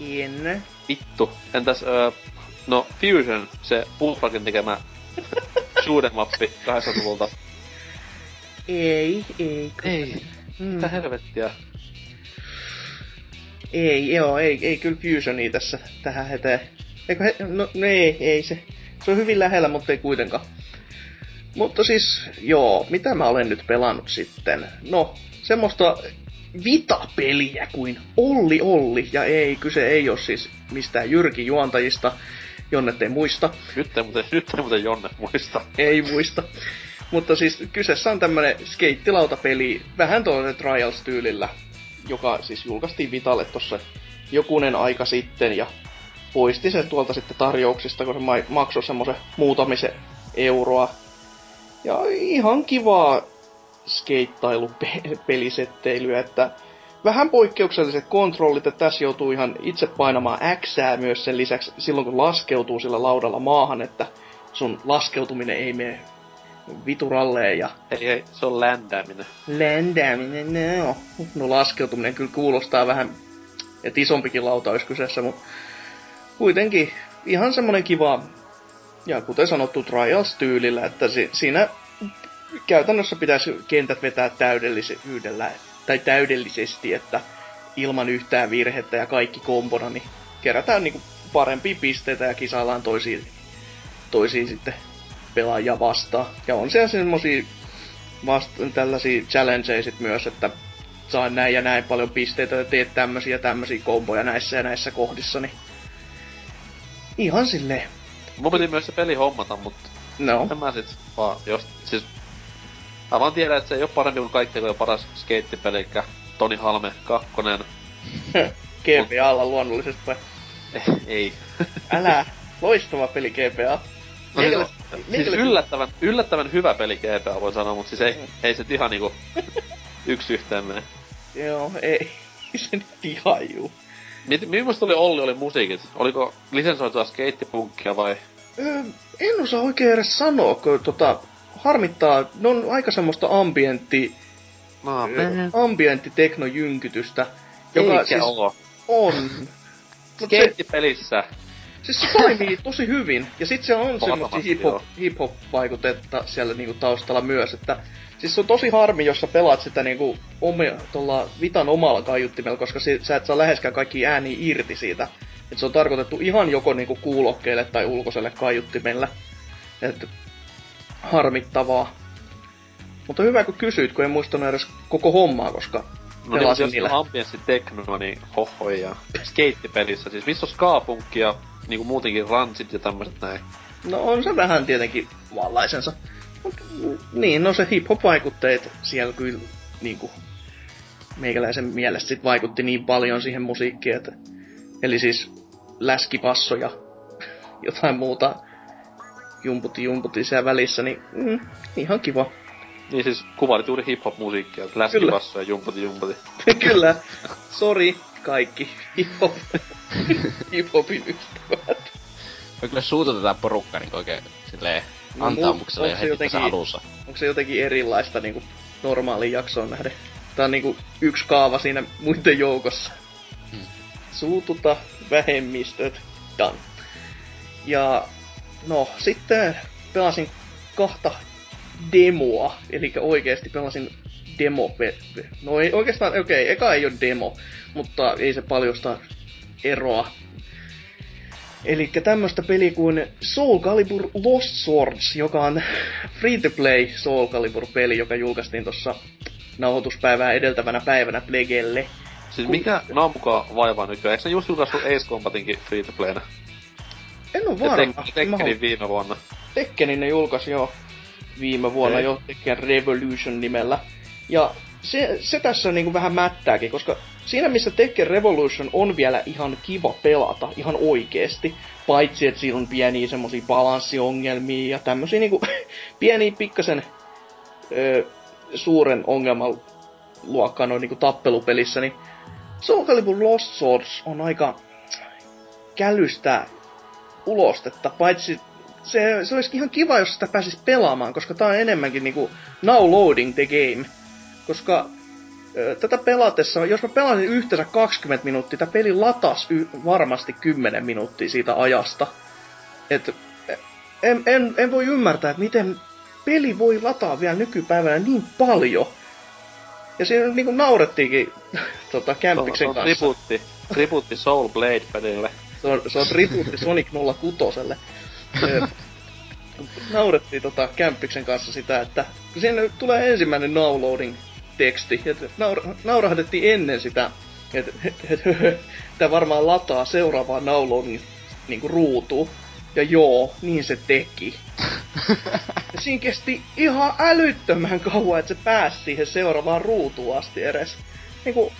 En. Vittu. Entäs, öö, no Fusion, se Bullfrogin tekemä shoot'em mappi 80-luvulta. Ei, ei. Ei. Mm. Mitä helvettiä? Ei, joo, ei, ei kyllä Fusionia tässä tähän heteen. Eikö he, no, no ei, ei se. Se on hyvin lähellä, mutta ei kuitenkaan. Mutta siis, joo, mitä mä olen nyt pelannut sitten? No, semmoista Vita-peliä kuin Olli Olli, ja ei, kyse ei ole siis mistään Jyrki juontajista, jonne ei muista. Nyt ei muuten, nyt ei muuten Jonne muista. Ei muista. Mutta siis kyseessä on tämmönen skeittilautapeli, vähän toinen Trials-tyylillä, joka siis julkaistiin Vitalle tossa jokunen aika sitten ja poisti sen tuolta sitten tarjouksista, kun se ma- maksoi semmoisen muutamisen euroa. Ja ihan kivaa skeittailu-pelisetteilyä, että vähän poikkeukselliset kontrollit, että tässä joutuu ihan itse painamaan X myös sen lisäksi silloin, kun laskeutuu sillä laudalla maahan, että sun laskeutuminen ei mene vituralleen ja... Ei, ei, se on ländääminen. Ländääminen, no. No laskeutuminen kyllä kuulostaa vähän, että isompikin lauta olisi kyseessä, mutta kuitenkin ihan semmonen kiva, ja kuten sanottu, Trials-tyylillä, että si- siinä käytännössä pitäisi kentät vetää täydellisyydellä, tai täydellisesti, että ilman yhtään virhettä ja kaikki kombona, niin kerätään niinku parempia pisteitä ja kisaillaan toisiin, toisiin sitten pelaajia vastaan. Ja on siellä semmosia vasta- tällaisia challengeja sit myös, että saa näin ja näin paljon pisteitä ja teet tämmösiä ja tämmösiä komboja näissä ja näissä kohdissa, niin ihan silleen, Mun piti myös se peli hommata, mutta no, en mä sit vaan, jos, siis... Mä vaan tiedän, että se ei oo parempi kuin kaikki aikojen paras skeittipeli, eli Toni Halme 2. GPAlla luonnollisesti vai? ei. Älä, loistava peli GPA. No siis, Meikäläis- siis meikäläis- yllättävän, yllättävän hyvä peli GTA voi sanoa, mutta siis ei, Mm. ei se ihan niinku yksi yhteen mene. Joo, ei se nyt ihan juu. Millaista oli Olli oli musiikit? Oliko lisensoitua skeittipunkkia vai? Öö, en osaa oikein edes sanoa, kun tota, harmittaa, ne on aika semmoista ambientti, No, öö, ambienttiteknojynkytystä, joka Eikä siis oo. on. Skeittipelissä. Siis se toimii tosi hyvin, ja sit siellä on semmoista hip-hop, hip-hop-vaikutetta siellä niinku taustalla myös, että Siis se on tosi harmi, jos sä pelaat sitä niinku omia, tuolla Vitan omalla kaiuttimella, koska si- sä et saa läheskään kaikki ääniä irti siitä. Et se on tarkoitettu ihan joko niinku kuulokkeelle tai ulkoiselle kaiuttimelle. Et harmittavaa. Mutta hyvä kun kysyit, kun en muistanut edes koko hommaa, koska No niin, jos niillä. on ambienssi teknoa, niin hohoi ja skeittipelissä. Siis missä on skaapunkki ja niinku muutenkin ransit ja tämmöset näin. No on se vähän tietenkin vallaisensa. Mut, niin, no se hip-hop-vaikutteet siellä kyllä niinku meikäläisen mielestä sit vaikutti niin paljon siihen musiikkiin, että eli siis läskipasso ja jotain muuta jumputi jumputi siellä välissä, niin mm, ihan kiva. Niin siis kuvailit juuri hip-hop-musiikkia, läskipasso ja jumpati jumpati. Kyllä, sori kaikki hip-hop, hip-hopin ystävät. Me kyllä suututetaan porukka niin oikein silleen No, antaumuksella mut jo heti tässä jotenkin- alussa. Onko se jotenkin erilaista niinku normaaliin jaksoon nähden? Tää on niinku yksi kaava siinä muiden joukossa. Hmm. Suututa vähemmistöt. Done. Ja no sitten pelasin kahta demoa, eli oikeesti pelasin demo No ei oikeastaan, okei, okay, eka ei ole demo, mutta ei se paljosta eroa. Eli tämmöstä peli kuin Soul Calibur Lost Swords, joka on free-to-play Soul Calibur-peli, joka julkaistiin tuossa nauhoituspäivää edeltävänä päivänä Plegelle. Siis Ku- mikä vaivaa nykyään? Eikö ne just julkaissut Ace Combatinkin free to playna? En oo Ja varma. Tek- Tekkenin viime vuonna. Tekkenin ne julkaisi jo viime vuonna Okei. jo Tekken Revolution nimellä. Ja se, se tässä niinku vähän mättääkin, koska siinä missä Tekken Revolution on vielä ihan kiva pelata, ihan oikeesti, paitsi että siinä on pieniä semmosia balanssiongelmia ja tämmösiä niinku pieniä pikkasen ö, suuren ongelman luokkaan on niinku tappelupelissä, niin Soul Calibur Lost Swords on aika kälystä ulostetta, paitsi se, se olisi ihan kiva, jos sitä pääsis pelaamaan, koska tää on enemmänkin niinku now loading the game. Koska tätä pelatessa, jos mä pelasin yhteensä 20 minuuttia, tämä peli latas y- varmasti 10 minuuttia siitä ajasta. Et, en, en, en voi ymmärtää, että miten peli voi lataa vielä nykypäivänä niin paljon. Ja siinä niinku naurettiinkin tota, Se on, se Kämppiksen on kanssa. tribuutti, tribuutti Soul Blade-pelille. Se on, se on tribuutti Sonic 06. Ö, Naurettiin tota Kämppiksen kanssa sitä, että kun siinä tulee ensimmäinen downloading teksti, että naur- naurahdettiin ennen sitä, että et, et, tämä varmaan lataa seuraavaa downloading niinku ruutuun. Ja joo, niin se teki. Ja siinä kesti ihan älyttömän kauan, että se pääsi siihen seuraavaan ruutuun asti edes. Niinku,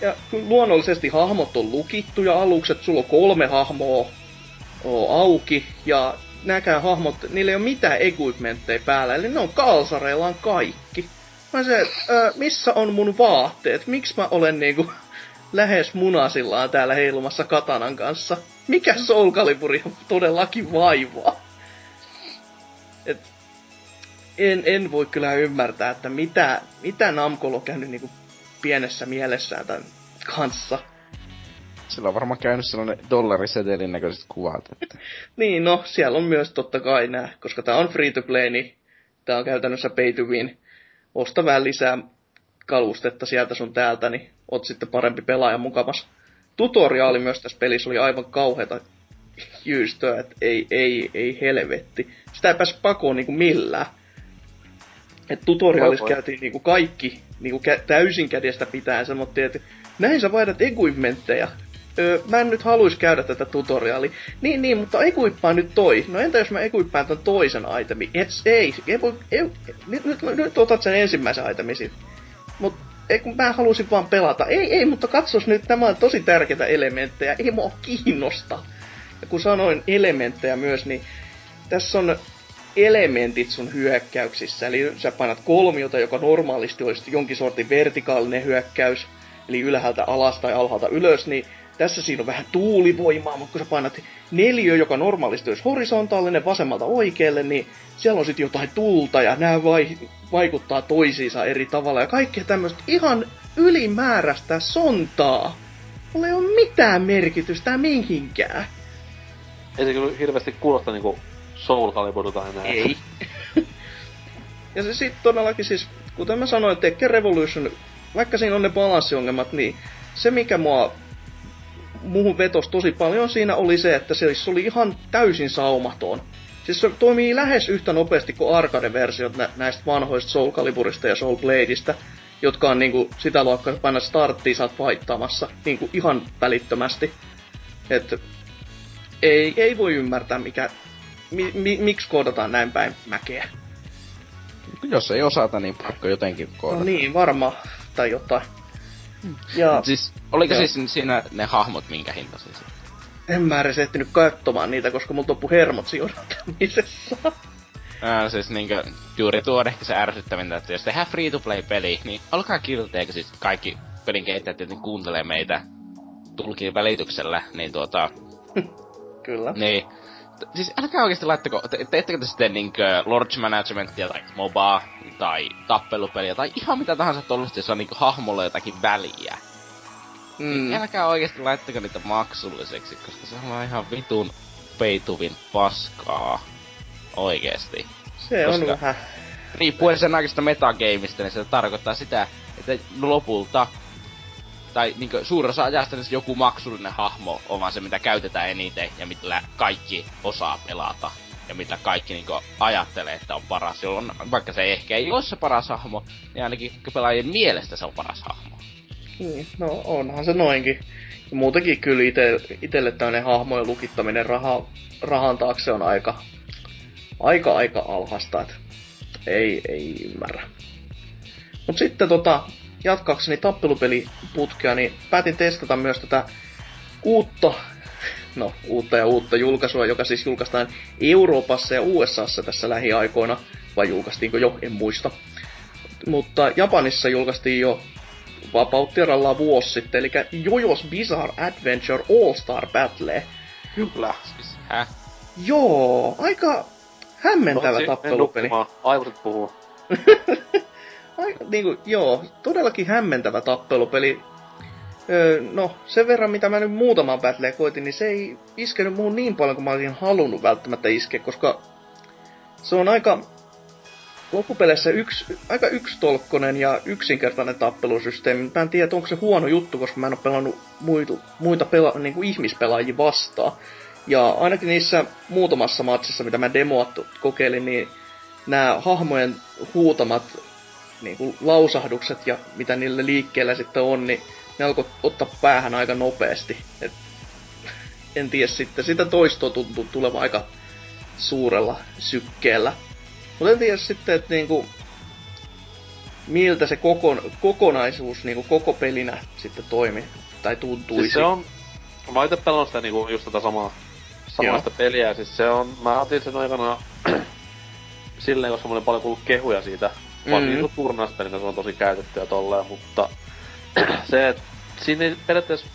ja kun luonnollisesti hahmot on lukittuja alukset, sulla on kolme hahmoa oo auki, ja näkään hahmot, niillä ei ole mitään equipmentteja päällä, eli ne on kalsareillaan kaikki. Mä se, ö, missä on mun vaatteet? Miksi mä olen niinku lähes munasillaan täällä heilumassa katanan kanssa? Mikä Soul Caliburi todellakin vaivaa? Et, en, en voi kyllä ymmärtää, että mitä, mitä Namco on käynyt niinku pienessä mielessään tämän kanssa. Sillä on varmaan käynyt sellainen dollarisetelin näköiset kuvat. Että... niin, no, siellä on myös totta kai nää, koska tää on free to play, niin tää on käytännössä pay to win. Osta vähän lisää kalustetta sieltä sun täältä, niin oot sitten parempi pelaaja mukamas. Tutoriaali myös tässä pelissä oli aivan kauheata jyystöä, että ei, ei, ei helvetti. Sitä ei päässyt pakoon niinku millään. Et tutoriaalissa käytiin niinku kaikki niinku kä- täysin kädestä pitää sanottiin, että näin sä vaihdat equipmentteja. Öö, mä en nyt haluais käydä tätä tutoriaalia. Niin, niin, mutta equippaa nyt toi. No entä jos mä equippaan ton toisen itemin? Et, ei, ei voi, ei, nyt, nyt, nyt, otat sen ensimmäisen itemin sit. Mut ei kun mä halusin vaan pelata. Ei, ei, mutta katsos nyt, nämä on tosi tärkeitä elementtejä. Ei mua kiinnosta. Ja kun sanoin elementtejä myös, niin tässä on elementit sun hyökkäyksissä. Eli sä painat kolmiota, joka normaalisti olisi jonkin sortin vertikaalinen hyökkäys, eli ylhäältä alas tai alhaalta ylös, niin tässä siinä on vähän tuulivoimaa, mutta kun sä painat neljö, joka normaalisti olisi horisontaalinen vasemmalta oikealle, niin siellä on sitten jotain tulta ja nämä vai, vaikuttaa toisiinsa eri tavalla ja kaikkea tämmöistä ihan ylimääräistä sontaa. Mulla ei ole mitään merkitystä mihinkään. Ei se kyllä hirveästi kuulosta niinku Soul Caliburilta enää. Ei. ja se sitten todellakin siis, kuten mä sanoin, Tekken Revolution, vaikka siinä on ne balanssiongelmat, niin se mikä mua muuhun vetos tosi paljon siinä oli se, että se oli ihan täysin saumaton. Siis se toimii lähes yhtä nopeasti kuin arcade-versiot nä- näistä vanhoista Soul Caliburista ja Soul Bladeista, jotka on niinku sitä luokkaa, että painat starttiin, sä oot faittaamassa niinku ihan välittömästi. Et ei, ei voi ymmärtää, mikä, mi, mi, miksi koodataan näin päin mäkeä. Jos ei osata, niin pakko jotenkin koodata. No niin, varmaan. Tai jotain. Ja, Siis, oliko Joo. siis siinä ne hahmot minkä hinta siis? en mä edes ehtinyt katsomaan niitä, koska mulla loppu hermot siinä odottamisessa. Ää, siis niinkö, juuri tuo on ehkä se ärsyttävintä, että jos tehdään free-to-play-peli, niin olkaa kilteeksi siis kaikki pelin kehittäjät tietenkin kuuntelee meitä tulkin välityksellä, niin tuota, Kyllä. niin, siis älkää oikeesti laittako, te, teettekö te sitten niinkö Lords Managementia tai MOBaa tai tappelupeliä tai ihan mitä tahansa tollasta, jossa on niinkö hahmolla jotakin väliä. Mm. Mm. Älkää oikeesti laittako niitä maksulliseksi, koska se on ihan vitun peituvin paskaa. Oikeesti. Se on koska- vähän... Riippuen sen aikaisesta metagameista, niin se tarkoittaa sitä, että lopulta tai niin suurin osa ajasta niin joku maksullinen hahmo on vaan se, mitä käytetään eniten ja millä kaikki osaa pelata. Ja mitä kaikki niin ajattelee, että on paras. Jolloin, vaikka se ehkä ei ole se paras hahmo, niin ainakin pelaajien mielestä se on paras hahmo. Niin, no onhan se noinkin. Ja muutenkin kyllä ite, itelle tämmönen hahmojen lukittaminen raha, rahan taakse on aika, aika, aika alhasta, ei, ei ymmärrä. Mut sitten tota, jatkaakseni tappelupeliputkea, niin päätin testata myös tätä uutta, no uutta ja uutta julkaisua, joka siis julkaistaan Euroopassa ja USAssa tässä lähiaikoina, vai julkaistiinko jo, en muista. Mutta Japanissa julkaistiin jo vapauttirallaan vuosi sitten, eli Jojos Bizarre Adventure All-Star Battle. Kyllä. Siis, häh? Joo, aika hämmentävä Tosi, tappelupeli. Aivoset puhuu. Ai, niinku, joo, todellakin hämmentävä tappelupeli. Öö, no, sen verran mitä mä nyt muutaman battleen koitin, niin se ei iskenyt muuhun niin paljon kuin mä olisin halunnut välttämättä iskeä, koska se on aika loppupeleissä yksi, aika yksitolkkonen ja yksinkertainen tappelusysteemi. Mä en tiedä, onko se huono juttu, koska mä en ole pelannut muitu, muita pela, niin kuin ihmispelaajia vastaan. Ja ainakin niissä muutamassa matsissa, mitä mä demoa t- kokeilin, niin nämä hahmojen huutamat niin kuin lausahdukset ja mitä niillä liikkeellä sitten on, niin ne alkoi ottaa päähän aika nopeasti. Et, en tiedä sitten, sitä toistoa tuntuu tulevan aika suurella sykkeellä. Mutta en tiedä sitten, että niinku, miltä se kokon, kokonaisuus niinku koko pelinä sitten toimi tai tuntuisi. Siis se on... Mä oon pelannut sitä niinku just tätä samaa, samaista peliä. Siis se on... Mä otin sen aikana silleen, koska mulla oli paljon kuullut kehuja siitä Mm-hmm. turnauspelillä se on tosi käytettyä tolleen, mutta se, että siinä ei periaatteessa,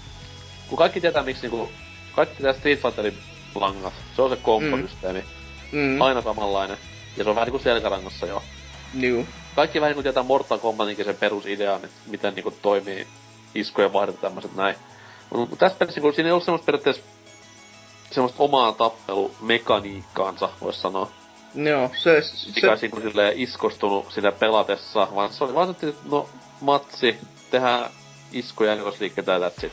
kun kaikki tietää miksi niinku, kaikki tietää Street Fighterin langat, se on se komposysteemi, mm. Mm. aina samanlainen, ja se on vähän niinku selkärangassa jo. Joo. Kaikki vähän niinku tietää Mortal Kombatinkin sen perusidean, että miten niinku toimii iskojen vaihdot tämmöiset näin. Mutta tässä pelissä niinku, siinä ei ollut semmoista periaatteessa semmoista omaa tappelumekaniikkaansa, vois sanoa. Joo, se... se... Mikä olisi niinku silleen iskostunut sitä pelatessa, vaan se oli vaan, että no, matsi, tehdään iskuja erikoisliikkeitä ja that's it.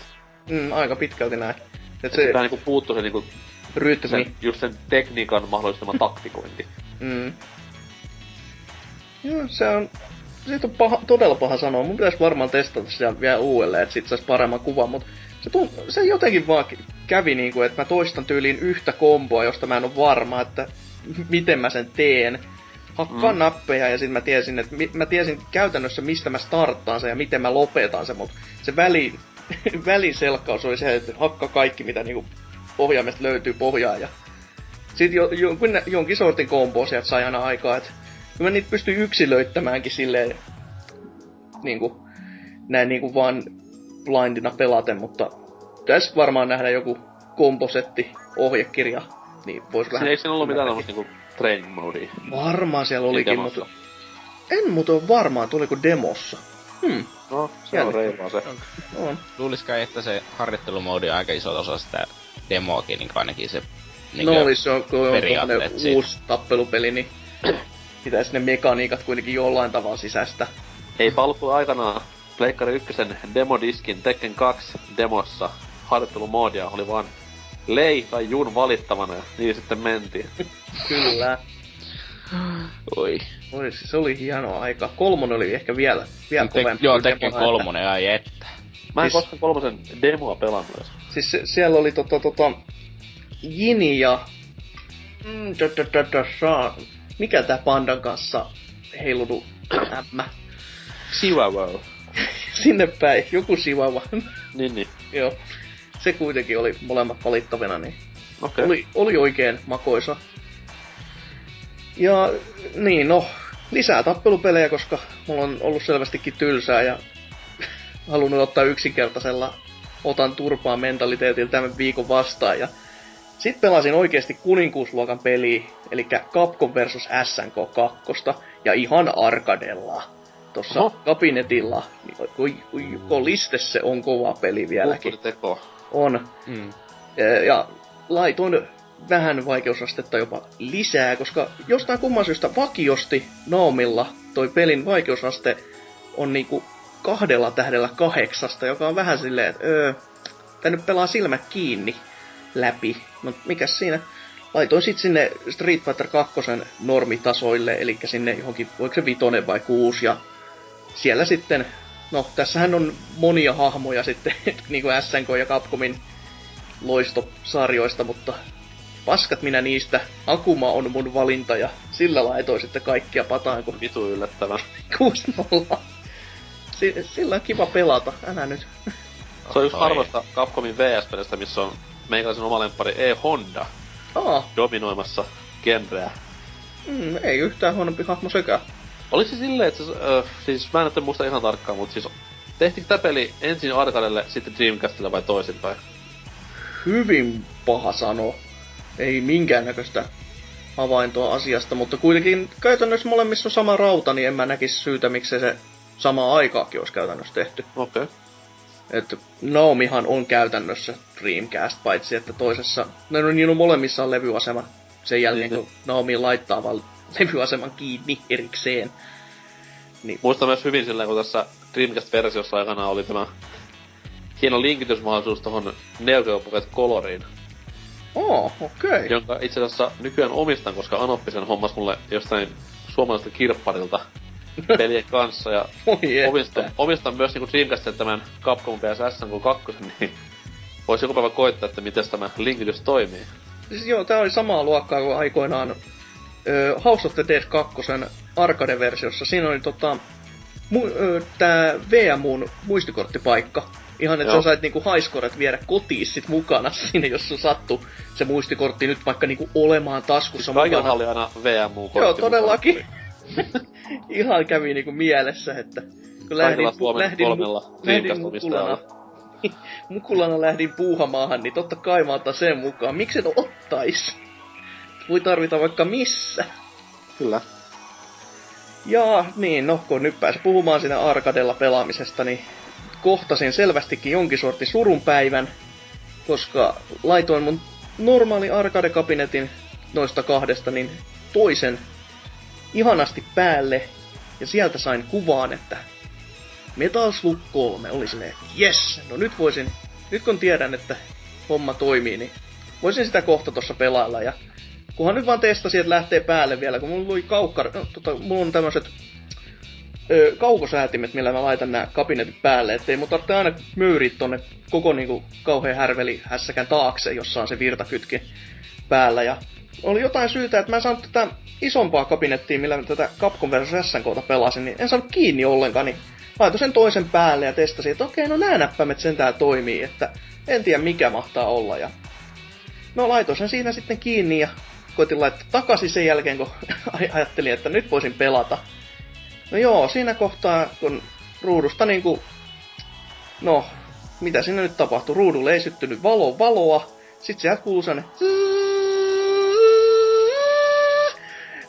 Mm, aika pitkälti näin. Et se, se vähän niinku puuttu se niinku Rytmi. Sen, just sen tekniikan mahdollistama taktikointi. Mm. Joo, se on... Siitä on paha, todella paha sanoa. Mun pitäisi varmaan testata sitä vielä uudelleen, että sit saisi paremman kuvan, mutta se, tunt, se jotenkin vaan kävi niinku, että mä toistan tyyliin yhtä komboa, josta mä en ole varma, että miten mä sen teen. Hakkaan mm. nappeja ja sitten mä tiesin, että mä tiesin käytännössä mistä mä starttaan sen ja miten mä lopetan sen, mutta se väli, väliselkkaus oli se, että hakka kaikki mitä niinku ohjaimesta löytyy pohjaa ja sitten jo, jo, jonkin sortin kombo sieltä sai aina aikaa, että mä niitä pystyin yksilöittämäänkin silleen niinku, näin niinku vaan blindina pelaten, mutta tässä varmaan nähdä joku komposetti, ohjekirja, niin vois vähän... Eikö siinä ollut mitään tämmöistä niinku training modea? Varmaan siellä olikin, mutta... En muuten ole varmaan, tuliko demossa. Hmm. No, se Jälleen. on reilua se. On. Luuliskai, että se harjoittelumoodi on aika iso osa sitä demoakin, niin ainakin se niin no olisi, on, kun on uusi tappelupeli, niin pitäisi ne mekaniikat kuitenkin jollain tavalla sisäistä. Ei paluttu aikanaan Pleikkari 1 demodiskin Tekken 2 demossa harjoittelumoodia oli vaan Lei tai Jun valittavana ja niin sitten mentiin. Kyllä. Oi. Oi, se oli hieno aika. Kolmonen oli ehkä vielä, vielä te, kovempi. Joo, Tekken kolmonen, ai että. Mä en siis, koskaan kolmosen demoa pelannut edes. Siis se, siellä oli tota tota... Jini ja... Mm, mikä tää pandan kanssa heilunut ämmä? Chihuahua. Sinne päin, joku Chihuahua. niin, niin. Joo. Se kuitenkin oli molemmat valittavina, niin okay. oli, oli oikein makoisa. Ja niin, no, lisää tappelupelejä, koska mulla on ollut selvästikin tylsää ja halunnut ottaa yksinkertaisella otan turpaa mentaliteetillä tämän viikon vastaan. Ja sitten pelasin oikeasti kuninkuusluokan peliä, eli Capcom vs. SNK 2, ja ihan arkadella. Tuossa kabinetilla, niin koliste se on kova peli vieläkin. teko. On. Mm. Ja, laitoin vähän vaikeusastetta jopa lisää, koska jostain kumman syystä vakiosti Naomilla toi pelin vaikeusaste on niinku kahdella tähdellä kahdeksasta, joka on vähän silleen, että öö, tää nyt pelaa silmät kiinni läpi. No mikäs siinä? Laitoin sit sinne Street Fighter 2 normitasoille, eli sinne johonkin, voiko se vitonen vai kuusi, ja siellä sitten, no tässähän on monia hahmoja sitten, niin kuin SNK ja Capcomin loistosarjoista, mutta paskat minä niistä. Akuma on mun valinta ja sillä laitoin sitten kaikkia pataan, kun... Vitu yllättävän. 6-0. S- sillä on kiva pelata, älä nyt. Se on yksi harvoista Capcomin VS-pelistä, missä on meikäläisen oma lemppari E-Honda Aa. dominoimassa genreä. Mm, ei yhtään huonompi hahmo sekään. Oliko se silleen, että äh, siis mä en nyt muista ihan tarkkaan, mutta siis tehtikö tää peli ensin Arkadelle, sitten Dreamcastille vai toisinpäin? Hyvin paha sanoa. Ei minkäännäköistä havaintoa asiasta, mutta kuitenkin käytännössä molemmissa on sama rauta, niin en mä näkisi syytä, miksi se sama aikaakin olisi käytännössä tehty. Okei. Okay. Että Naomihan on käytännössä Dreamcast, paitsi että toisessa, no niin on molemmissa on levyasema sen jälkeen, niin, kun Naomi laittaa vaan levyaseman kiinni erikseen. Niin. Muistan myös hyvin silleen, kun tässä Dreamcast-versiossa aikana oli tämä hieno linkitysmahdollisuus tuohon Neo Geo Pocket Coloriin. Oh, okei. Okay. Jonka itse asiassa nykyään omistan, koska Anoppisen hommas mulle jostain suomalaisesta kirpparilta pelien kanssa. Ja omistan, omistan, myös niinku Dreamcastin tämän Capcom PS SNK 2, niin voisi joku päivä koittaa, että miten tämä linkitys toimii. Siis joo, tää oli samaa luokkaa kuin aikoinaan House of the Dead 2 arcade-versiossa. Siinä oli tota, mu- tää VMUn muistikorttipaikka. Ihan, että sä sait niinku haiskoret viedä kotiin sit mukana sinne, jos sun sattu se muistikortti nyt vaikka niinku olemaan taskussa siis mukana. oli aina VMU-kortti. Joo, todellakin. ihan kävi niinku mielessä, että kun lähdin, Suomen lähdin, kolmella lähdin mukulana, mukulana lähdin puuhamaahan, niin totta kai mä otan sen mukaan. Miksi et ottais? Voi tarvita vaikka missä. Kyllä. Ja niin, no kun nyt pääsi puhumaan siinä arkadella pelaamisesta, niin kohtasin selvästikin jonkin sortin surunpäivän, koska laitoin mun normaali arcade-kabinetin noista kahdesta niin toisen ihanasti päälle, ja sieltä sain kuvaan, että Metal Slug 3 oli silleen, yes, no nyt voisin, nyt kun tiedän, että homma toimii, niin voisin sitä kohta tuossa pelailla, ja kunhan nyt vaan testasin, että lähtee päälle vielä, kun mulla oli kaukkar, no, tota, mulla on tämmöiset kaukosäätimet, millä mä laitan nämä kabinetit päälle, ettei mun tarvitse aina möyriä tonne koko niinku kauhean härveli hässäkän taakse, jossa on se virtakytki päällä. Ja oli jotain syytä, että mä en saanut tätä isompaa kabinettia, millä mä tätä Capcom vs. SNKta pelasin, niin en saanut kiinni ollenkaan, niin laitoin sen toisen päälle ja testasin, että okei, no nämä näppäimet sentään toimii, että en tiedä mikä mahtaa olla. Ja no laitoin sen siinä sitten kiinni ja koitin laittaa takaisin sen jälkeen, kun ajattelin, että nyt voisin pelata. No joo, siinä kohtaa, kun ruudusta niinku... No, mitä siinä nyt tapahtui? Ruudulle ei syttynyt valo valoa. Sitten sieltä kuuluu sellainen...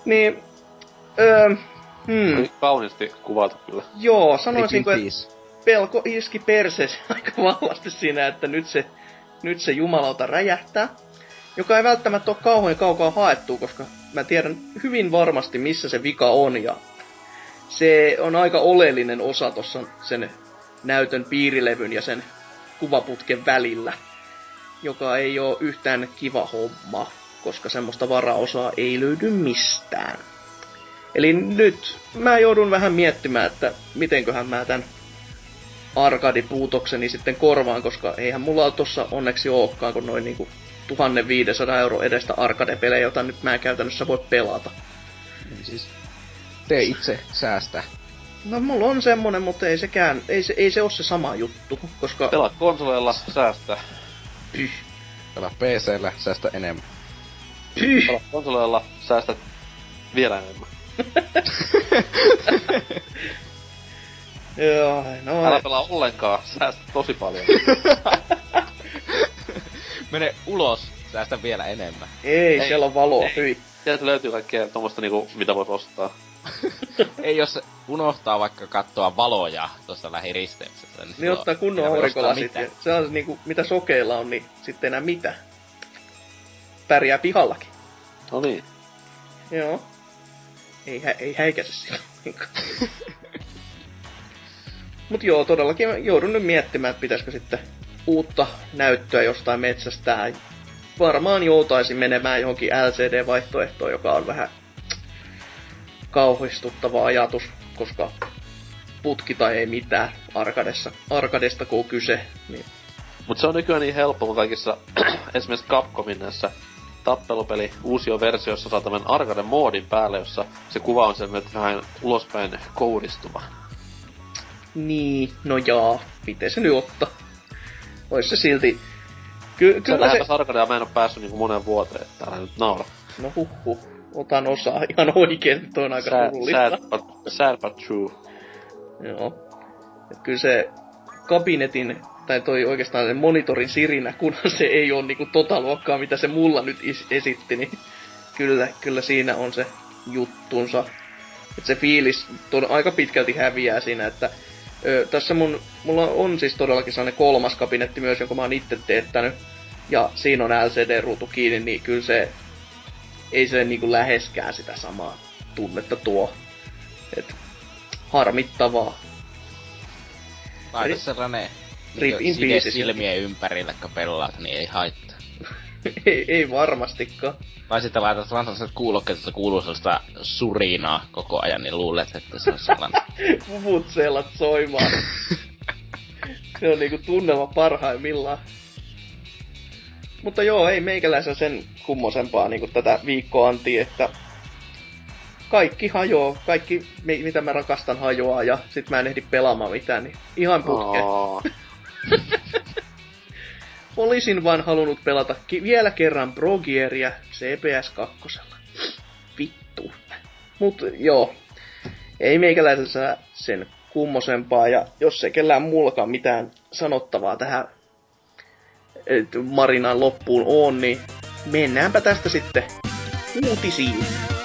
Niin... Öö, hmm, Oli kauniisti kuvattu kyllä. joo, sanoisinko, että pelko iski perseesi aika vahvasti siinä, että nyt se, nyt se jumalauta räjähtää. Joka ei välttämättä ole kauhean kaukaa haettu, koska mä tiedän hyvin varmasti, missä se vika on. Ja se on aika oleellinen osa tuossa sen näytön piirilevyn ja sen kuvaputken välillä. Joka ei ole yhtään kiva homma, koska semmoista varaosaa ei löydy mistään. Eli nyt mä joudun vähän miettimään, että mitenköhän mä tän arkadipuutokseni sitten korvaan, koska eihän mulla tossa onneksi olekaan kuin noin niinku 1500 euro edestä arcade-pelejä, jota nyt mä en käytännössä voi pelata. Niin Siis tee itse säästä. No mulla on semmonen, mutta ei sekään, ei se, ei se ole se sama juttu, koska... Pelaa konsoleilla, säästä. Pyh, Pelaa PCllä, säästä enemmän. pyh. Pelaa konsoleilla, säästät vielä enemmän. Joo, no Älä pelaa ollenkaan, säästät tosi paljon. Mene ulos, säästä vielä enemmän. ei, ei, siellä on valoa, ei. hyi. Sieltä löytyy kaikkea tommosta niinku, mitä voit ostaa. Ei jos unohtaa vaikka katsoa valoja tuossa lähiristeyksessä. Niin, Niin ottaa kunnon voi aurinkolasit. ja Se on niinku, mitä sokeilla on, niin sitten enää mitä. Pärjää pihallakin. No niin. Joo. Ei, hä- ei häikäse sillä. Mut joo, todellakin joudun nyt miettimään, että pitäisikö sitten uutta näyttöä jostain metsästä. Varmaan joutaisin menemään johonkin LCD-vaihtoehtoon, joka on vähän kauhistuttava ajatus, koska putki tai ei mitään arkadessa, arkadesta kun on kyse, niin Mut se on nykyään niin helppo, kun kaikissa esimerkiksi Capcomin näissä tappelupeli uusio versiossa saa tämän arcade moodin päälle, jossa se kuva on semmoinen vähän ulospäin kouristuva. Niin, no jaa, miten se nyt ottaa? Ois se silti... Ky- Se kyllä se... arcadea mä en oo päässyt niinku moneen vuoteen, että älä nyt naura. No huhhuh, otan osaa ihan oikeesti, toi on aika Sad, surullista. sad, but, sad but true. Joo. Et kyllä se kabinetin, tai toi oikeastaan se monitorin sirinä, kunhan se ei ole niinku tota luokkaa, mitä se mulla nyt is- esitti, niin kyllä, kyllä siinä on se juttunsa. Et se fiilis tod- aika pitkälti häviää siinä, että ö, tässä mun, mulla on siis todellakin sellainen kolmas kabinetti myös, jonka mä oon itse teettänyt, ja siinä on LCD-ruutu kiinni, niin kyllä se ei se niinku läheskään sitä samaa tunnetta tuo. Et harmittavaa. Laita sellainen Rip in niin pieces silmien ympärillä, kun pelaat, niin ei haittaa. ei, ei varmastikaan. Tai sitten laitat vaan sellaiset kuulokkeet, että kuuluu sellaista surinaa koko ajan, niin luulet, että se on sellainen... Vuvutseelat soimaan. se on niinku tunnelma parhaimmillaan. Mutta joo, ei meikäläisen sen kummosempaa niinku tätä viikkoa anti, että kaikki hajoaa, kaikki mi- mitä mä rakastan hajoaa ja sit mä en ehdi pelaamaan mitään, niin ihan putke. Olisin vaan halunnut pelata ki- vielä kerran Progieria CPS 2. Vittu. Mut joo. ei meikäläisellä sen kummosempaa, ja jos ei kellään muullakaan mitään sanottavaa tähän Marinan loppuun on, niin mennäänpä tästä sitten uutisiin.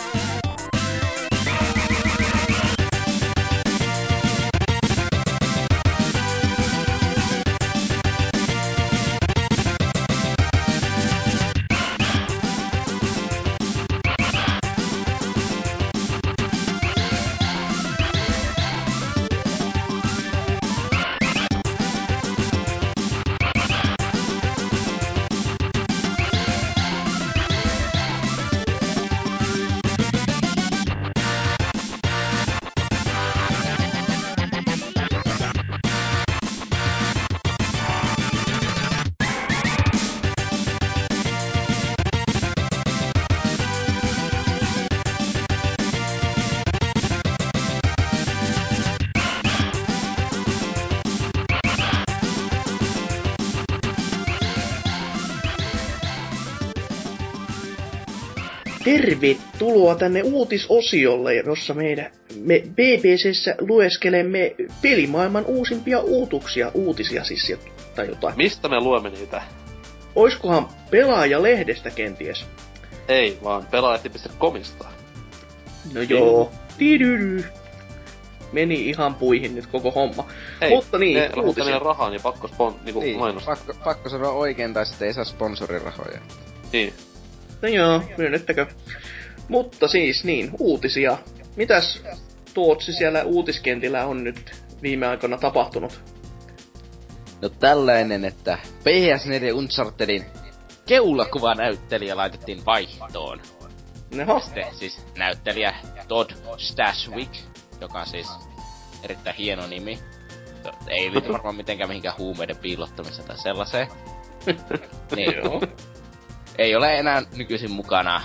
Tervetuloa tänne uutisosiolle, jossa meidän, me BBCssä lueskelemme pelimaailman uusimpia uutuksia, uutisia siis, tai jotain. Mistä me luemme niitä? Oiskohan pelaajalehdestä kenties? Ei, vaan pelaajalehti.comista. No joo. Tidydy. Meni ihan puihin nyt koko homma. Ei, Mutta niin, ne uutisia. rahaa, niin pakko spon, niinku Niin, mainostaa. pakko, pakko sanoa oikein, tai sitten ei saa sponsorirahoja. Niin. No joo, myönnettäkö. Mutta siis niin, uutisia. Mitäs Tootsi siellä uutiskentillä on nyt viime aikoina tapahtunut? No tällainen, että PS4 Unchartedin keulakuvanäyttelijä laitettiin vaihtoon. Neho, Sitten siis näyttelijä Todd Stashwick, joka on siis erittäin hieno nimi. To- Ei liity varmaan mitenkään mihinkään huumeiden piilottamiseen tai sellaiseen. niin, joo. Ei ole enää nykyisin mukana